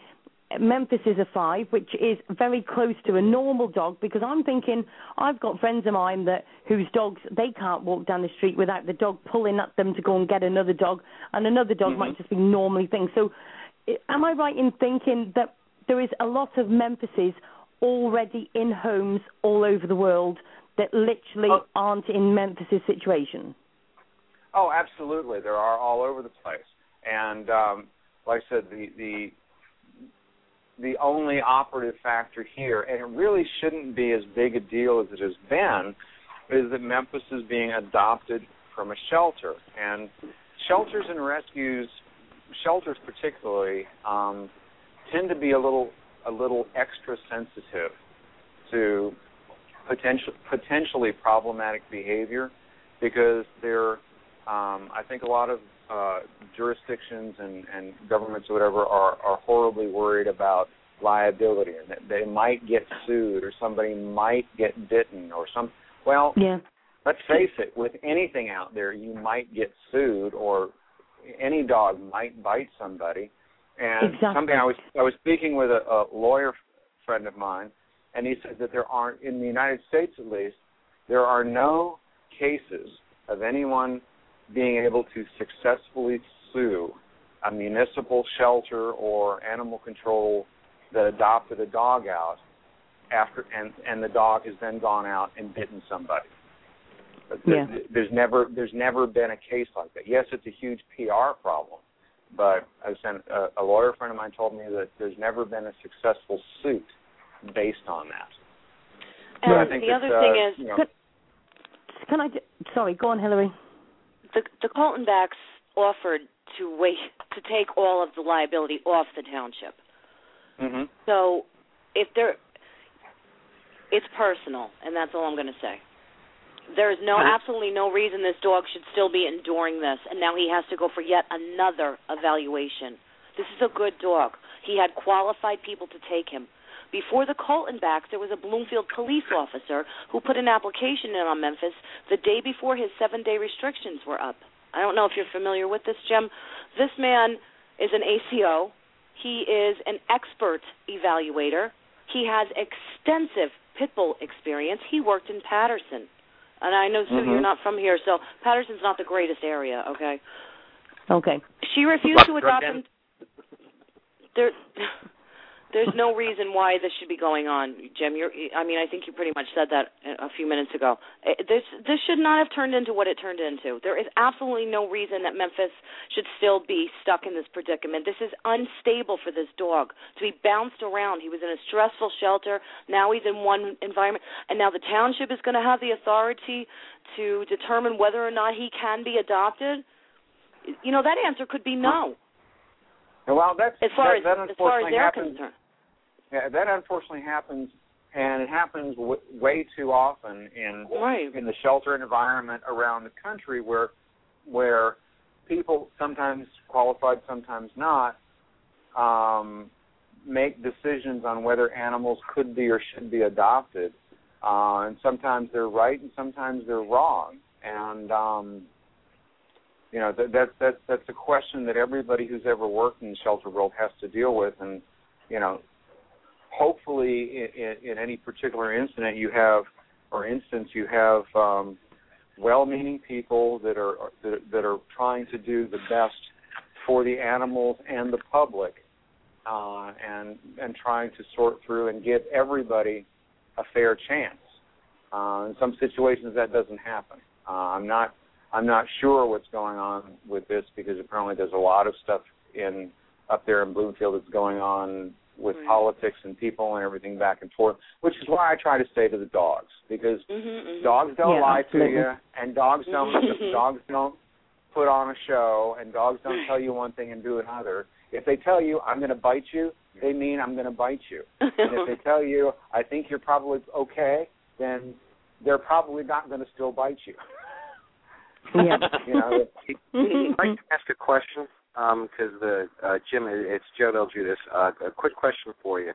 Speaker 1: Memphis is a five, which is very close to a normal dog. Because I'm thinking, I've got friends of mine that whose dogs they can't walk down the street without the dog pulling at them to go and get another dog, and another dog might just be normally thing. So, am I right in thinking that there is a lot of Memphises already in homes all over the world that literally
Speaker 7: Oh.
Speaker 1: aren't in Memphis's situation?
Speaker 7: Oh, absolutely. There are all over the place. And um like I said, the the the only operative factor here, and it really shouldn't be as big a deal as it has been, is that Memphis is being adopted from a shelter. And shelters and rescues, shelters particularly, um, tend to be a little a little extra sensitive to potential potentially problematic behavior because they're um, I think a lot of uh, jurisdictions and, and governments or whatever are, are horribly worried about liability and that they might get sued or somebody might get bitten or some. Well,
Speaker 1: Yeah.
Speaker 7: let's face it, with anything out there, you might get sued or any dog might bite somebody. And
Speaker 1: Exactly.
Speaker 7: something I was I was speaking with a, a lawyer friend of mine, and he said that there aren't in the United States at least there are no cases of anyone being able to successfully sue a municipal shelter or animal control that adopted a dog out after and and the dog has then gone out and bitten somebody. There-
Speaker 1: Yeah.
Speaker 7: There's never there's never been a case like that. Yes, it's a huge PR problem, but as a, a lawyer friend of mine told me that there's never been a successful suit based on that.
Speaker 2: And
Speaker 7: So I think
Speaker 2: the other
Speaker 7: uh,
Speaker 2: thing is,
Speaker 7: you know,
Speaker 1: Can, can I? Sorry, go on, Hillary.
Speaker 2: The the Coltonbacks offered to wait to take all of the liability off the township.
Speaker 7: mhm.
Speaker 2: So if there, it's personal, and that's all I'm going to say. There is no absolutely no reason this dog should still be enduring this, and now he has to go for yet another evaluation. This is a good dog. He had qualified people to take him. Before the Coltonbacks, there was a Bloomfield police officer who put an application in on Memphis the day before his seven-day restrictions were up. I don't know if you're familiar with this, Jim. This man is an ACO. He is an expert evaluator. He has extensive pit bull experience. He worked in Paterson. And I know, Sue,
Speaker 7: Mhm.
Speaker 2: you're not from here, so Paterson's not the greatest area, okay?
Speaker 1: Okay.
Speaker 2: She refused to adopt him. There, there's no reason why this should be going on, Jim. You're, I mean, I think you pretty much said that a few minutes ago. Eh, This, this should not have turned into what it turned into. There is absolutely no reason that Memphis should still be stuck in this predicament. This is unstable for this dog to be bounced around. He was in a stressful shelter. Now he's in one environment, and now the township is going to have the authority to determine whether or not he can be adopted. You know, that answer could be no.
Speaker 7: Well, that's
Speaker 2: As far
Speaker 7: that,
Speaker 2: as
Speaker 7: that
Speaker 2: as far as they're
Speaker 7: happens.
Speaker 2: concerned.
Speaker 7: That unfortunately happens, and it happens w- way too often in
Speaker 2: Right.
Speaker 7: in the shelter environment around the country, where where people sometimes qualified, sometimes not, um, make decisions on whether animals could be or should be adopted, uh, and sometimes they're right and sometimes they're wrong, and um, you know that, that that that's a question that everybody who's ever worked in the shelter world has to deal with, and you know hopefully in, in, in any particular incident you have or instance you have um, well-meaning people that are that, that are trying to do the best for the animals and the public, uh, and and trying to sort through and give everybody a fair chance. Uh, in some situations that doesn't happen. Uh, I'm not I'm not sure what's going on with this because apparently there's a lot of stuff in up there in Bloomfield that's going on with
Speaker 2: Right.
Speaker 7: politics and people and everything back and forth, which is why I try to stay to the dogs because
Speaker 2: Mhm, mhm.
Speaker 7: dogs don't
Speaker 1: Yeah,
Speaker 7: lie
Speaker 1: absolutely.
Speaker 7: to you and dogs don't dogs don't put on a show and dogs don't tell you one thing and do another. If they tell you I'm going to bite you, they mean I'm going to bite you. And if they tell you I think you're probably okay, then they're probably not going to still bite you.
Speaker 1: Yeah.
Speaker 7: you know,
Speaker 5: I'd like to ask a question because the uh, Jim, it's Joe Del Judas. Uh, a quick question for you.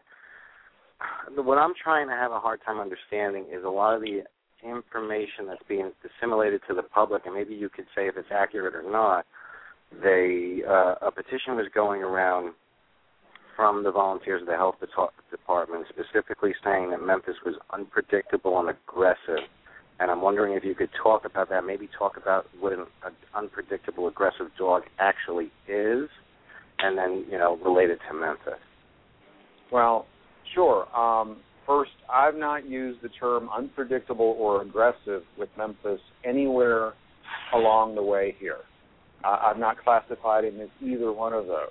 Speaker 5: What I'm trying to have a hard time understanding is a lot of the information that's being disseminated to the public, and maybe you could say if it's accurate or not. They uh, a petition was going around from the volunteers of the health Depa- department, specifically saying that Memphis was unpredictable and aggressive. And I'm wondering if you could talk about that, maybe talk about what an, an unpredictable, aggressive dog actually is, and then, you know, related to Memphis.
Speaker 7: Well, sure. Um, first, I've not used the term unpredictable or aggressive with Memphis anywhere along the way here. Uh, I've not classified him as either one of those.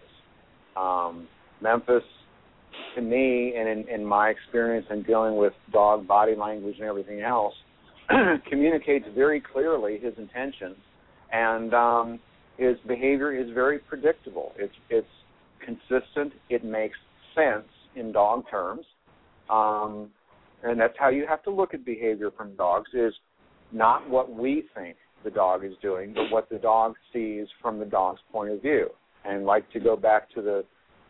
Speaker 7: Um, Memphis, to me, and in, in my experience in dealing with dog body language and everything else, communicates very clearly his intentions, and um, his behavior is very predictable. It's it's consistent. It makes sense in dog terms, um, and that's how you have to look at behavior from dogs. Is not what we think the dog is doing, but what the dog sees from the dog's point of view. And like to go back to the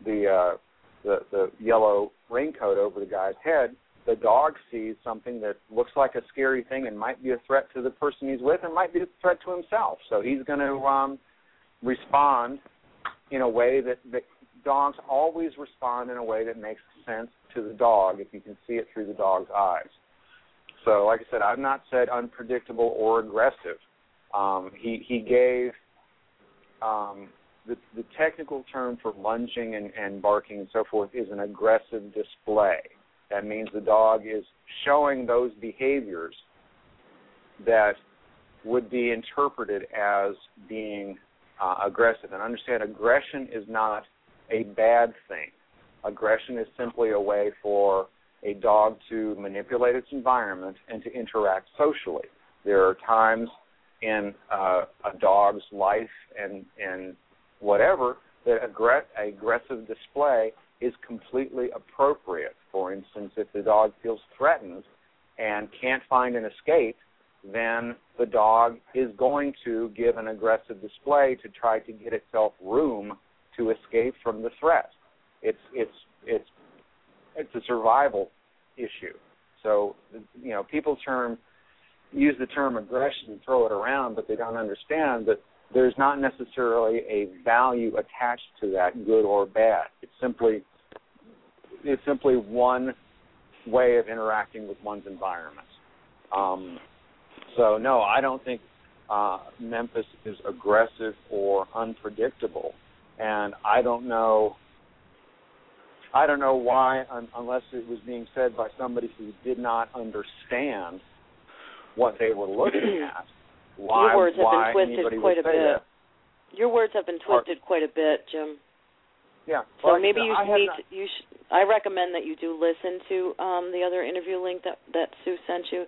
Speaker 7: the uh, the, the yellow raincoat over the guy's head, the dog sees something that looks like a scary thing and might be a threat to the person he's with and might be a threat to himself. So he's going to um, respond in a way that, that dogs always respond in a way that makes sense to the dog if you can see it through the dog's eyes. So, like I said, I've not said unpredictable or aggressive. Um, he he gave um, the the technical term for lunging and, and barking and so forth is an aggressive display. That means the dog is showing those behaviors that would be interpreted as being uh, aggressive. And understand, aggression is not a bad thing. Aggression is simply a way for a dog to manipulate its environment and to interact socially. There are times in uh, a dog's life and and whatever that aggra- aggressive display is completely appropriate. For instance, if the dog feels threatened and can't find an escape, then the dog is going to give an aggressive display to try to get itself room to escape from the threat. It's it's it's it's a survival issue. So you know, people term use the term aggression and throw it around, but they don't understand that there's not necessarily a value attached to that, good or bad. It's simply it's simply one way of interacting with one's environment. Um, so no, I don't think uh, Memphis is aggressive or unpredictable, and I don't know. I don't know why, un- unless it was being said by somebody who did not understand what they were looking at. Why,
Speaker 2: Your words have
Speaker 7: why
Speaker 2: been twisted quite a bit.
Speaker 7: that.
Speaker 2: Your words have been twisted quite a bit, Jim.
Speaker 7: Yeah.
Speaker 2: So
Speaker 7: Well, I
Speaker 2: maybe you
Speaker 7: I
Speaker 2: need
Speaker 7: not-
Speaker 2: you sh- I recommend that you do listen to um the other interview link that that Sue sent you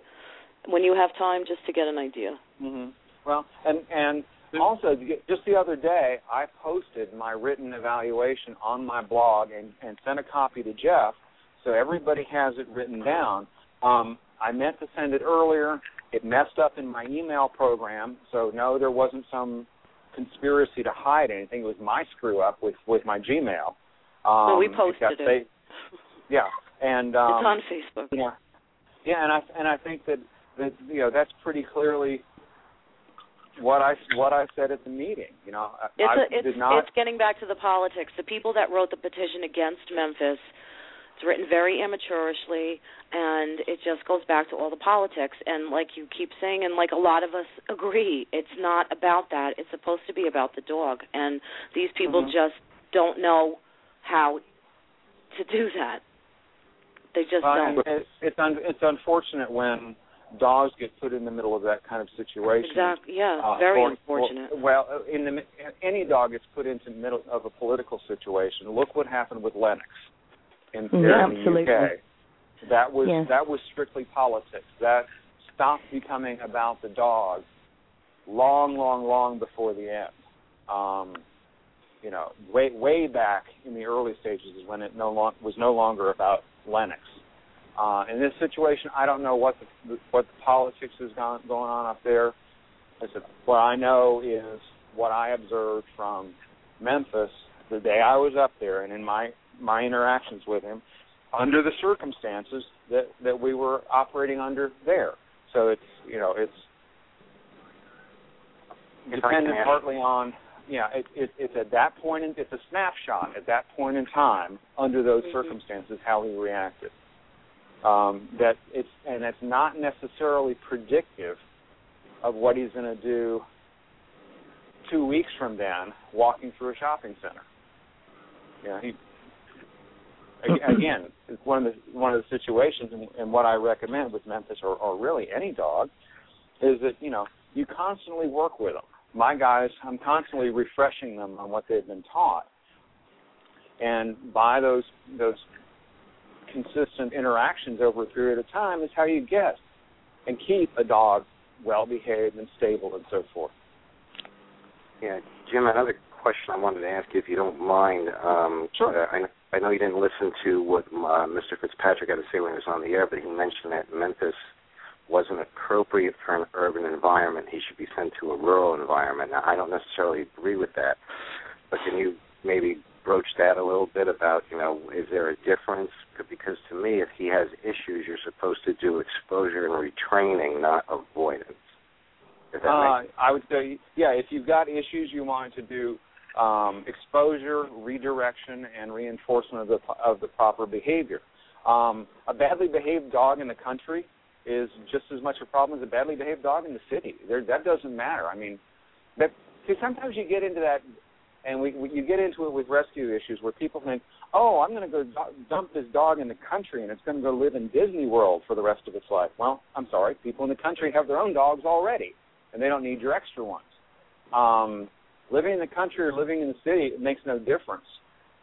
Speaker 2: when you have time just to get an idea.
Speaker 7: hmm Well, and and also just the other day, I posted my written evaluation on my blog and and sent a copy to Jeff, so everybody has it written down. Um, I meant to send it earlier. It messed up in my email program, so no, there wasn't some conspiracy to hide anything. It was my screw up with with my Gmail. Um,
Speaker 2: so we posted it.
Speaker 7: Yeah, and um,
Speaker 2: it's on Facebook.
Speaker 7: yeah, yeah, and I and I think that that you know that's pretty clearly what I what I said at the meeting. You know, I,
Speaker 2: It's
Speaker 7: I
Speaker 2: a, it's
Speaker 7: did not.
Speaker 2: it's getting back to the politics. The people that wrote the petition against Memphis, it's written very amateurishly, and it just goes back to all the politics. And like you keep saying, and like a lot of us agree, it's not about that. It's supposed to be about the dog, and these people
Speaker 7: Mhm.
Speaker 2: just don't know how to do that. They just
Speaker 7: well,
Speaker 2: don't.
Speaker 7: it's it's, un, it's unfortunate when dogs get put in the middle of that kind of situation.
Speaker 2: Exactly. Yeah.
Speaker 7: Uh,
Speaker 2: very
Speaker 7: or-
Speaker 2: unfortunate.
Speaker 7: or- well, uh, in the any dog gets put into the middle of a political situation. Look what happened with Lennox in,
Speaker 1: Mhm,
Speaker 7: there in the. UK. That was
Speaker 1: Yes.
Speaker 7: that was strictly politics. That stopped becoming about the dog long, long, long before the end. Um, you know, way way back in the early stages is when it no long, was no longer about Lennox. Uh, in this situation, I don't know what the what the politics is going on up there. I said, what I know is what I observed from Memphis the day I was up there, and in my my interactions with him, under the circumstances that that we were operating under there. So it's you know it's dependent partly on yeah it, it, it's at that point in, it's a snapshot at that point in time under those
Speaker 2: Mhm.
Speaker 7: circumstances how he reacted. Um, that it's and it's not necessarily predictive of what he's going to do two weeks from then walking through a shopping center. Yeah, he again, it's one of the one of the situations, and, and what I recommend with Memphis or, or really any dog is that you know you constantly work with them. My guys, I'm constantly refreshing them on what they've been taught, and by those those consistent interactions over a period of time is how you get and keep a dog well behaved and stable and so forth.
Speaker 5: Yeah, Jim, another question I wanted to ask you, if you don't mind. Um,
Speaker 7: Sure.
Speaker 5: uh, I, I know you didn't listen to what uh, Mr. Fitzpatrick had to say when he was on the air, but he mentioned that Memphis wasn't appropriate for an urban environment. He should be sent to a rural environment. Now, I don't necessarily agree with that, but can you maybe broach that a little bit about, you know, is there a difference? Because to me, if he has issues, you're supposed to do exposure and retraining, not avoidance.
Speaker 7: Uh, I would say, yeah, if you've got issues, you want to do um, exposure, redirection, and reinforcement of the of the proper behavior. Um, a badly behaved dog in the country is just as much a problem as a badly behaved dog in the city. There, that doesn't matter. I mean, that see, sometimes you get into that, and we, we you get into it with rescue issues where people think, oh, I'm going to go do- dump this dog in the country, and it's going to go live in Disney World for the rest of its life. Well, I'm sorry, people in the country have their own dogs already and they don't need your extra ones. Um, living in the country or living in the city it makes no difference.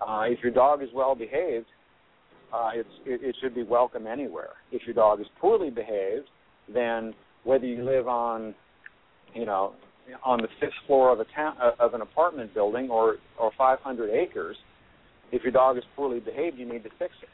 Speaker 7: Uh, if your dog is well behaved, uh, it's, it, it should be welcome anywhere. If your dog is poorly behaved, then whether you live on, you know, on the fifth floor of a town of an apartment building or or 500 acres, if your dog is poorly behaved, you need to fix it.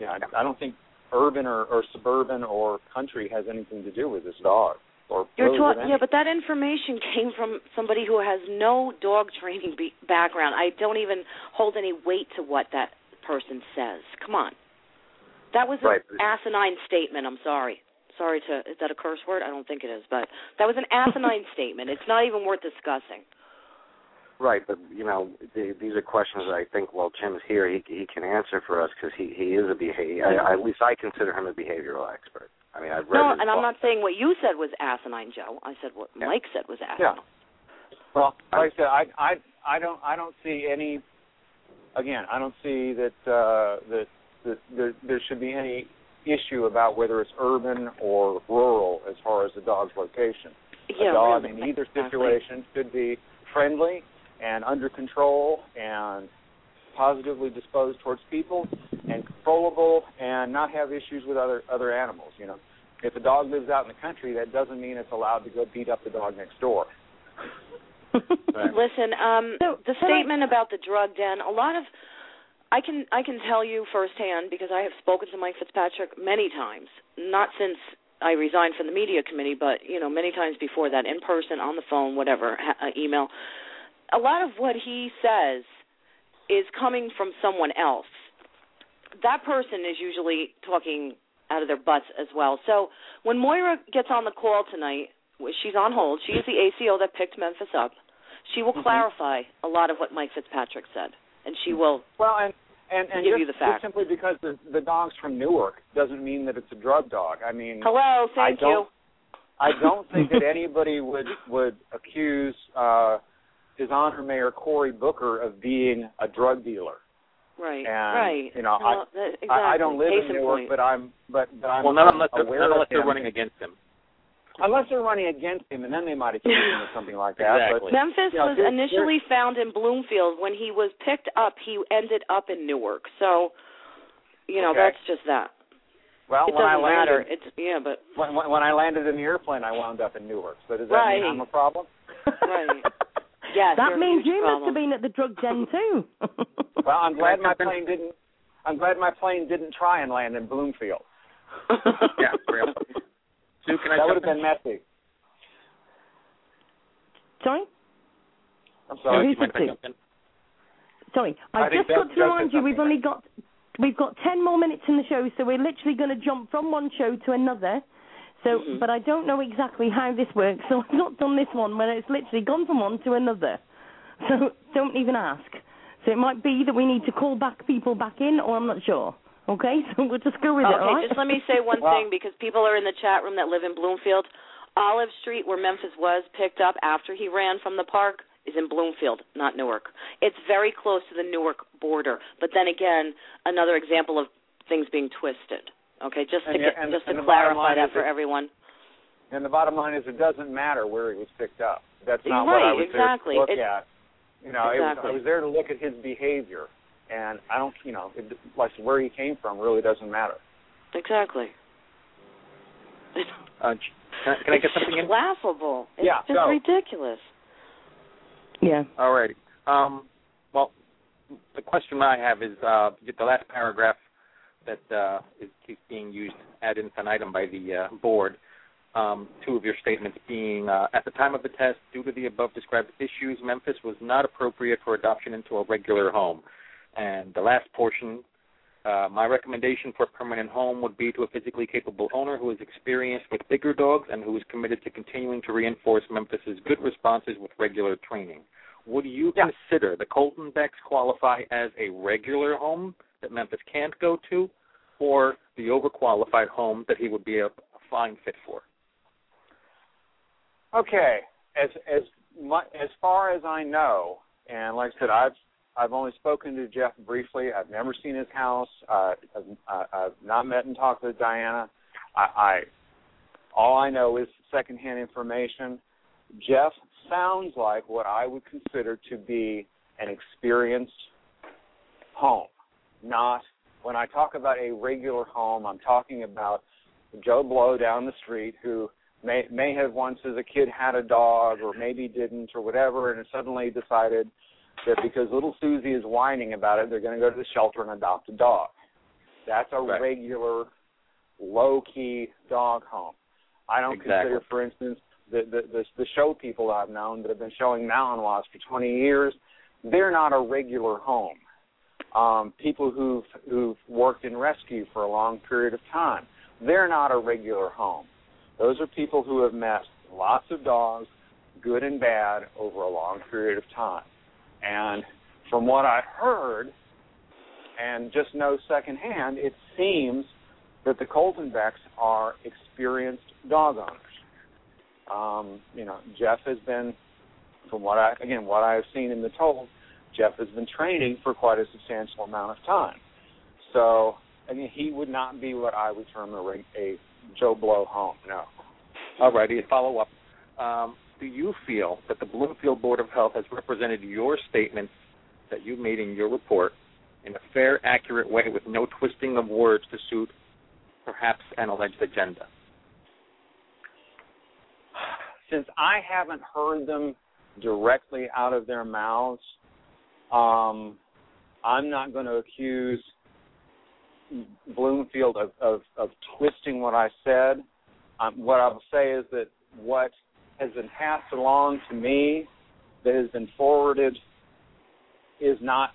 Speaker 7: Yeah, I, I don't think urban or, or suburban or country has anything to do with this dog. Or
Speaker 2: You're
Speaker 7: with
Speaker 2: yeah, but that information came from somebody who has no dog training be- background. I don't even hold any weight to what that person says. Come on, that was an asinine statement. I'm sorry. Sorry to is that a curse word? I don't think it is, but that was an asinine statement. It's not even worth discussing.
Speaker 5: Right, but you know, the, these are questions that I think while Jim's here, he he can answer for us because he he is a behavior. I, at least I consider him a behavioral expert. I mean, I've read
Speaker 2: No, and I'm not saying what you said was asinine, Joe. I said what
Speaker 5: Yeah.
Speaker 2: Mike said was asinine. Yeah.
Speaker 7: Well, like I said, I I I don't I don't see any. Again, I don't see that uh, that that there, there should be any issue about whether it's urban or rural as far as the dog's location.
Speaker 2: Yeah,
Speaker 7: a dog
Speaker 2: really.
Speaker 7: in either situation should be friendly and under control and positively disposed towards people and controllable and not have issues with other other animals. You know, if a dog lives out in the country, that doesn't mean it's allowed to go beat up the dog next door.
Speaker 2: Listen, um, the statement about the drug den, a lot of I can I can tell you firsthand because I have spoken to Mike Fitzpatrick many times, not since I resigned from the media committee, but you know many times before that, in person, on the phone, whatever, ha- uh, email. A lot of what he says is coming from someone else. That person is usually talking out of their butts as well. So when Moira gets on the call tonight, she's on hold. She is the ACO that picked Memphis up. She will
Speaker 7: Mhm.
Speaker 2: clarify a lot of what Mike Fitzpatrick said, and she will.
Speaker 7: Well, and and and
Speaker 2: Give
Speaker 7: just,
Speaker 2: you the facts.
Speaker 7: simply because the the dog's from Newark doesn't mean that it's a drug dog. I mean,
Speaker 2: Hello, thank
Speaker 7: don't-
Speaker 2: you.
Speaker 7: I don't think that anybody would would accuse uh, His Honor Mayor Cory Booker of being a drug dealer.
Speaker 2: Right.
Speaker 7: And,
Speaker 2: right.
Speaker 7: You know,
Speaker 2: no, that, exactly.
Speaker 7: I, I don't live
Speaker 2: Case
Speaker 7: in Newark,
Speaker 2: point.
Speaker 7: but I'm but but I'm
Speaker 3: well, not unless they're,
Speaker 7: aware
Speaker 3: not unless they're running against him.
Speaker 7: Unless they're running against him, and then they might accuse him of something like that.
Speaker 3: Exactly.
Speaker 2: Memphis
Speaker 7: you know,
Speaker 2: was
Speaker 7: there-
Speaker 2: initially found in Bloomfield. When he was picked up, he ended up in Newark. So, you know,
Speaker 7: Okay.
Speaker 2: that's just that.
Speaker 7: Well,
Speaker 2: it
Speaker 7: when
Speaker 2: doesn't matter.
Speaker 7: landed,
Speaker 2: It's yeah, but
Speaker 7: when, when when I landed in the airplane, I wound up in Newark. So does that
Speaker 2: Right.
Speaker 7: mean I'm a problem?
Speaker 2: right. Yes,
Speaker 1: that means
Speaker 2: huge
Speaker 1: you must have been at the drug den too.
Speaker 7: Well, I'm glad my plane didn't. I'm glad my plane didn't try and land in Bloomfield.
Speaker 3: yeah, real. Sue, can I
Speaker 7: that would have been messy.
Speaker 1: Sorry,
Speaker 7: I'm sorry.
Speaker 1: Who
Speaker 3: you mind if I
Speaker 1: to?
Speaker 3: jump in?
Speaker 1: sorry.
Speaker 7: I
Speaker 1: I've
Speaker 7: think
Speaker 1: just got to remind you, we've only got we've got ten more minutes in the show, so we're literally going to jump from one show to another. So,
Speaker 2: Mhm.
Speaker 1: but I don't know exactly how this works, so I've not done this one where it's literally gone from one to another. So don't even ask. So it might be that we need to call back people back in, or I'm not sure. Okay, so we'll just go with it.
Speaker 2: okay,
Speaker 1: all right?
Speaker 2: just let me say one
Speaker 7: Well-
Speaker 2: thing because people are in the chat room that live in Bloomfield. Olive Street, where Memphis was picked up after he ran from the park, is in Bloomfield, not Newark. It's very close to the Newark border. But then again, another example of things being twisted. Okay, just to
Speaker 7: And
Speaker 2: get,
Speaker 7: and-
Speaker 2: just to
Speaker 7: and the
Speaker 2: clarify that for
Speaker 7: that-
Speaker 2: everyone.
Speaker 7: And the bottom line is, it doesn't matter where he was picked up. That's not
Speaker 2: Right,
Speaker 7: what I was
Speaker 2: exactly.
Speaker 7: there to look
Speaker 2: It-
Speaker 7: at. You know, it was, I was there to look at his behavior, and I don't, you know, it, like where he came from really doesn't matter.
Speaker 2: Exactly.
Speaker 3: Uh, can, I, can I get something in?
Speaker 2: laughable. It's
Speaker 7: Yeah,
Speaker 2: just
Speaker 7: go.
Speaker 2: ridiculous.
Speaker 1: yeah.
Speaker 3: Alrighty. Um, well, the question I have is uh, the last paragraph that uh, is, is being used ad infinitum by the uh, board. Um, two of your statements being, uh, at the time of the test, due to the above described issues, Memphis was not appropriate for adoption into a regular home. And the last portion, uh, my recommendation for a permanent home would be to a physically capable owner who is experienced with bigger dogs and who is committed to continuing to reinforce Memphis's good responses with regular training. Would you
Speaker 7: Yeah.
Speaker 3: consider the Colton Becks qualify as a regular home that Memphis can't go to, or the overqualified home that he would be a, a fine fit for?
Speaker 7: Okay, as as as far as I know, and like I said, I've I've only spoken to Jeff briefly. I've never seen his house. Uh, I've, I've not met and talked with Diana. I, I all I know is secondhand information. Jeff sounds like what I would consider to be an experienced home. Not when I talk about a regular home, I'm talking about Joe Blow down the street who may may have once as a kid had a dog or maybe didn't or whatever and suddenly decided that because little Susie is whining about it, they're going to go to the shelter and adopt a dog. That's a
Speaker 3: Right.
Speaker 7: regular low key dog home. I don't
Speaker 3: Exactly.
Speaker 7: consider for instance the, the the the show people I've known that have been showing Malinois for 20 years, they're not a regular home. Um, people who've who've worked in rescue for a long period of time, they're not a regular home. Those are people who have met lots of dogs, good and bad, over a long period of time. And from what I heard, and just know secondhand, it seems that the Colton Becks are experienced dog owners. Um, you know, Jeff has been, from what I again what I have seen in the told, Jeff has been training for quite a substantial amount of time. So, I mean, he would not be what I would term a, a Joe Blow home. No.
Speaker 3: Alrighty, a follow up. Um, do you feel that the Bloomfield Board of Health has represented your statements that you made in your report in a fair, accurate way with no twisting of words to suit perhaps an alleged agenda?
Speaker 7: Since I haven't heard them directly out of their mouths, um, I'm not going to accuse Bloomfield of, of, of twisting what I said. Um, what I will say is that what has been passed along to me, that has been forwarded, is not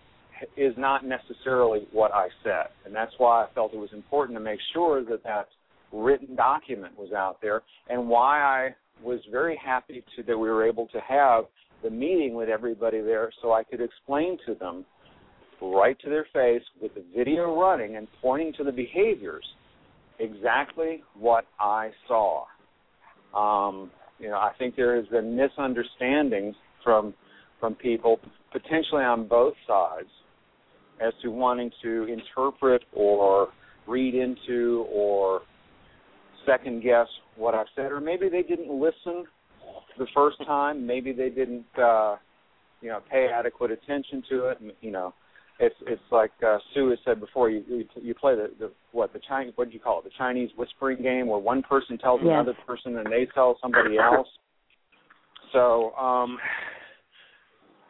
Speaker 7: is not necessarily what I said, and that's why I felt it was important to make sure that that written document was out there, and why I was very happy to that we were able to have the meeting with everybody there, so I could explain to them right to their face with the video running and pointing to the behaviors exactly what I saw. Um, you know, I think there has been misunderstandings from from people potentially on both sides as to wanting to interpret or read into or second guess what I've said, or maybe they didn't listen the first time. Maybe they didn't, uh, you know, pay adequate attention to it. You know, it's it's like uh, Sue has said before. You you, you play the, the what the Chinese what do you call it? The Chinese whispering game, where one person tells
Speaker 1: Yes.
Speaker 7: another person and they tell somebody else. So um,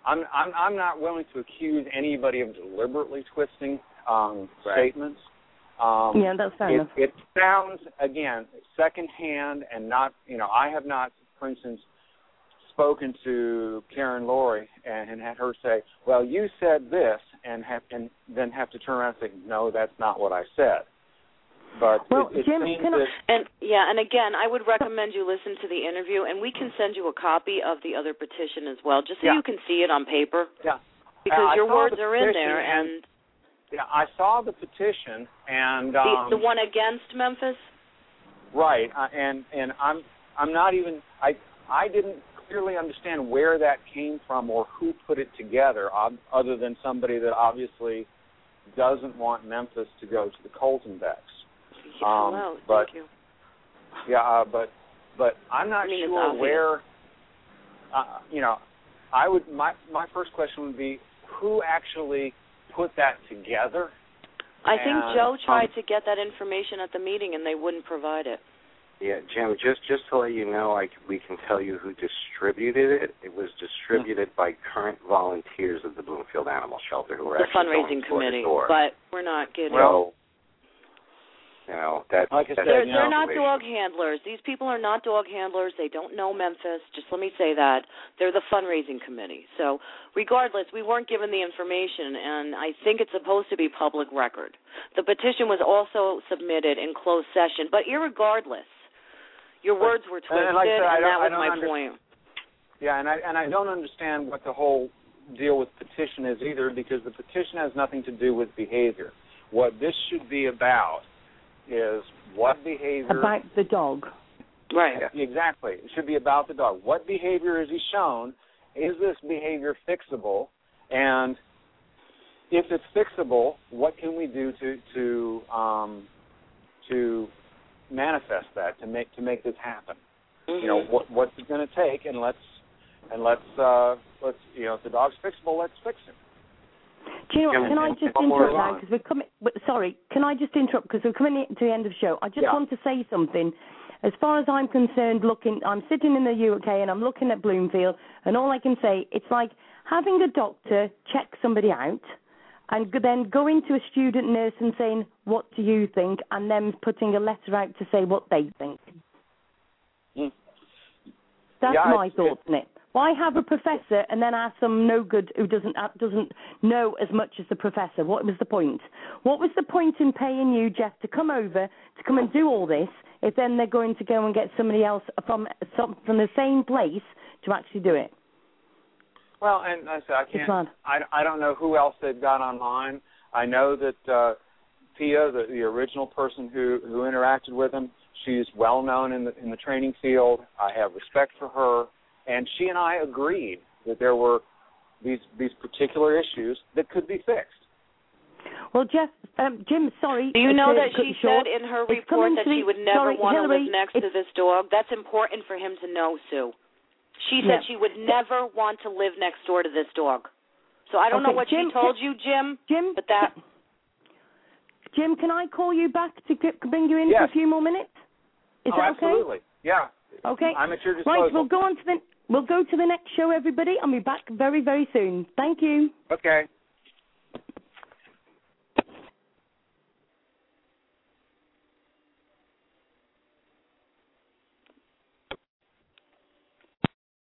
Speaker 7: I'm I'm I'm not willing to accuse anybody of deliberately twisting um,
Speaker 3: Right.
Speaker 7: statements. Um,
Speaker 1: yeah, that's fair
Speaker 7: it,
Speaker 1: enough.
Speaker 7: it sounds again secondhand and not you know I have not for instance spoken to Karen Laurie and, and had her say well you said this and have and then have to turn around and say no that's not what I said but
Speaker 1: Well,
Speaker 7: it, it
Speaker 1: Jim,
Speaker 7: seems
Speaker 1: can I-
Speaker 2: And yeah, and again, I would recommend you listen to the interview, and we can send you a copy of the other petition as well, just so
Speaker 7: Yeah.
Speaker 2: you can see it on paper.
Speaker 7: yeah
Speaker 2: Because
Speaker 7: I
Speaker 2: your words are in there,
Speaker 7: and-
Speaker 2: and
Speaker 7: yeah I saw the petition and
Speaker 2: the
Speaker 7: um,
Speaker 2: the one against Memphis.
Speaker 7: Right, uh, and and I'm I'm not even I I didn't clearly understand where that came from or who put it together, other than somebody that obviously doesn't want Memphis to go to the Colton Becks. Um,
Speaker 2: Hello,
Speaker 7: but
Speaker 2: thank you.
Speaker 7: yeah, uh, but but I'm not
Speaker 2: I mean,
Speaker 7: sure where. Uh, you know, I would my my first question would be who actually put that together.
Speaker 2: I think Joe tried
Speaker 7: um,
Speaker 2: to get that information at the meeting, and they wouldn't provide it.
Speaker 5: Yeah, Jim, just just to let you know, I c- we can tell you who distributed it. It was distributed by current volunteers of the Bloomfield Animal Shelter who are
Speaker 2: The
Speaker 5: actually
Speaker 2: fundraising
Speaker 5: going door
Speaker 2: committee,
Speaker 5: door.
Speaker 2: but we're not getting.
Speaker 5: So, you know, that,
Speaker 7: Like I
Speaker 5: that's
Speaker 7: said,
Speaker 2: They're
Speaker 7: you
Speaker 2: they're
Speaker 7: know,
Speaker 2: not dog handlers. These people are not dog handlers. They don't know Memphis. Just let me say that. They're the fundraising committee. So, regardless, we weren't given the information and I think it's supposed to be public record. The petition was also submitted in closed session, but irregardless, your words were twisted
Speaker 7: and like I said, I
Speaker 2: and that
Speaker 7: I
Speaker 2: was
Speaker 7: don't
Speaker 2: my
Speaker 7: under-
Speaker 2: point.
Speaker 7: Yeah, and I and I don't understand what the whole deal with petition is either because the petition has nothing to do with behavior. What this should be about is what behavior
Speaker 1: About the dog.
Speaker 2: Right.
Speaker 7: exactly. It should be about the dog. What behavior is he shown? Is this behavior fixable? And if it's fixable, what can we do to to um, to manifest that to make to make this happen?
Speaker 2: Mhm.
Speaker 7: you know what what's it going to take and let's and let's uh let's you know if the dog's fixable let's fix him
Speaker 1: Do you know what? Can I just interrupt now? Because we're coming. Sorry, can I just interrupt? Because we're coming to the end of the show. I just
Speaker 7: Yeah.
Speaker 1: want to say something. As far as I'm concerned, looking, I'm sitting in the UK and I'm looking at Bloomfield, and all I can say, it's like having a doctor check somebody out, and then going to a student nurse and saying, "What do you think?" and then putting a letter out to say what they think.
Speaker 7: Mm.
Speaker 1: That's
Speaker 7: Yeah,
Speaker 1: my thoughts on it. Why have a professor and then ask some no good who doesn't uh, doesn't know as much as the professor? What was the point? What was the point in paying you, Jeff, to come over to come and do all this if then they're going to go and get somebody else from from the same place to actually do it?
Speaker 7: Well and i said i can't i i don't know who else they've got online i know that uh pia the the original person who who interacted with him she's well known in the in the training field i have respect for her and she and i agreed that there were these these particular issues that could be fixed
Speaker 1: Well, Jeff, um, Jim, sorry.
Speaker 2: Do you know that she
Speaker 1: you short.
Speaker 2: said in her
Speaker 1: It's
Speaker 2: report that she
Speaker 1: the-
Speaker 2: would never
Speaker 1: sorry,
Speaker 2: want to
Speaker 1: Hillary,
Speaker 2: live next to this dog? That's important for him to know, Sue. She
Speaker 1: Yeah.
Speaker 2: said she would never want to live next door to this dog. So I don't know what
Speaker 1: Jim,
Speaker 2: she told you, Jim,
Speaker 1: Jim,
Speaker 2: but that
Speaker 1: Jim, can I call you back to bring you in for a few more minutes? Is
Speaker 7: oh,
Speaker 1: that okay?
Speaker 7: absolutely yeah
Speaker 1: Okay.
Speaker 7: i'm at your disposal
Speaker 1: Right, we'll go on to the we'll go to the next show, everybody, and be back very, very soon. Thank you.
Speaker 7: okay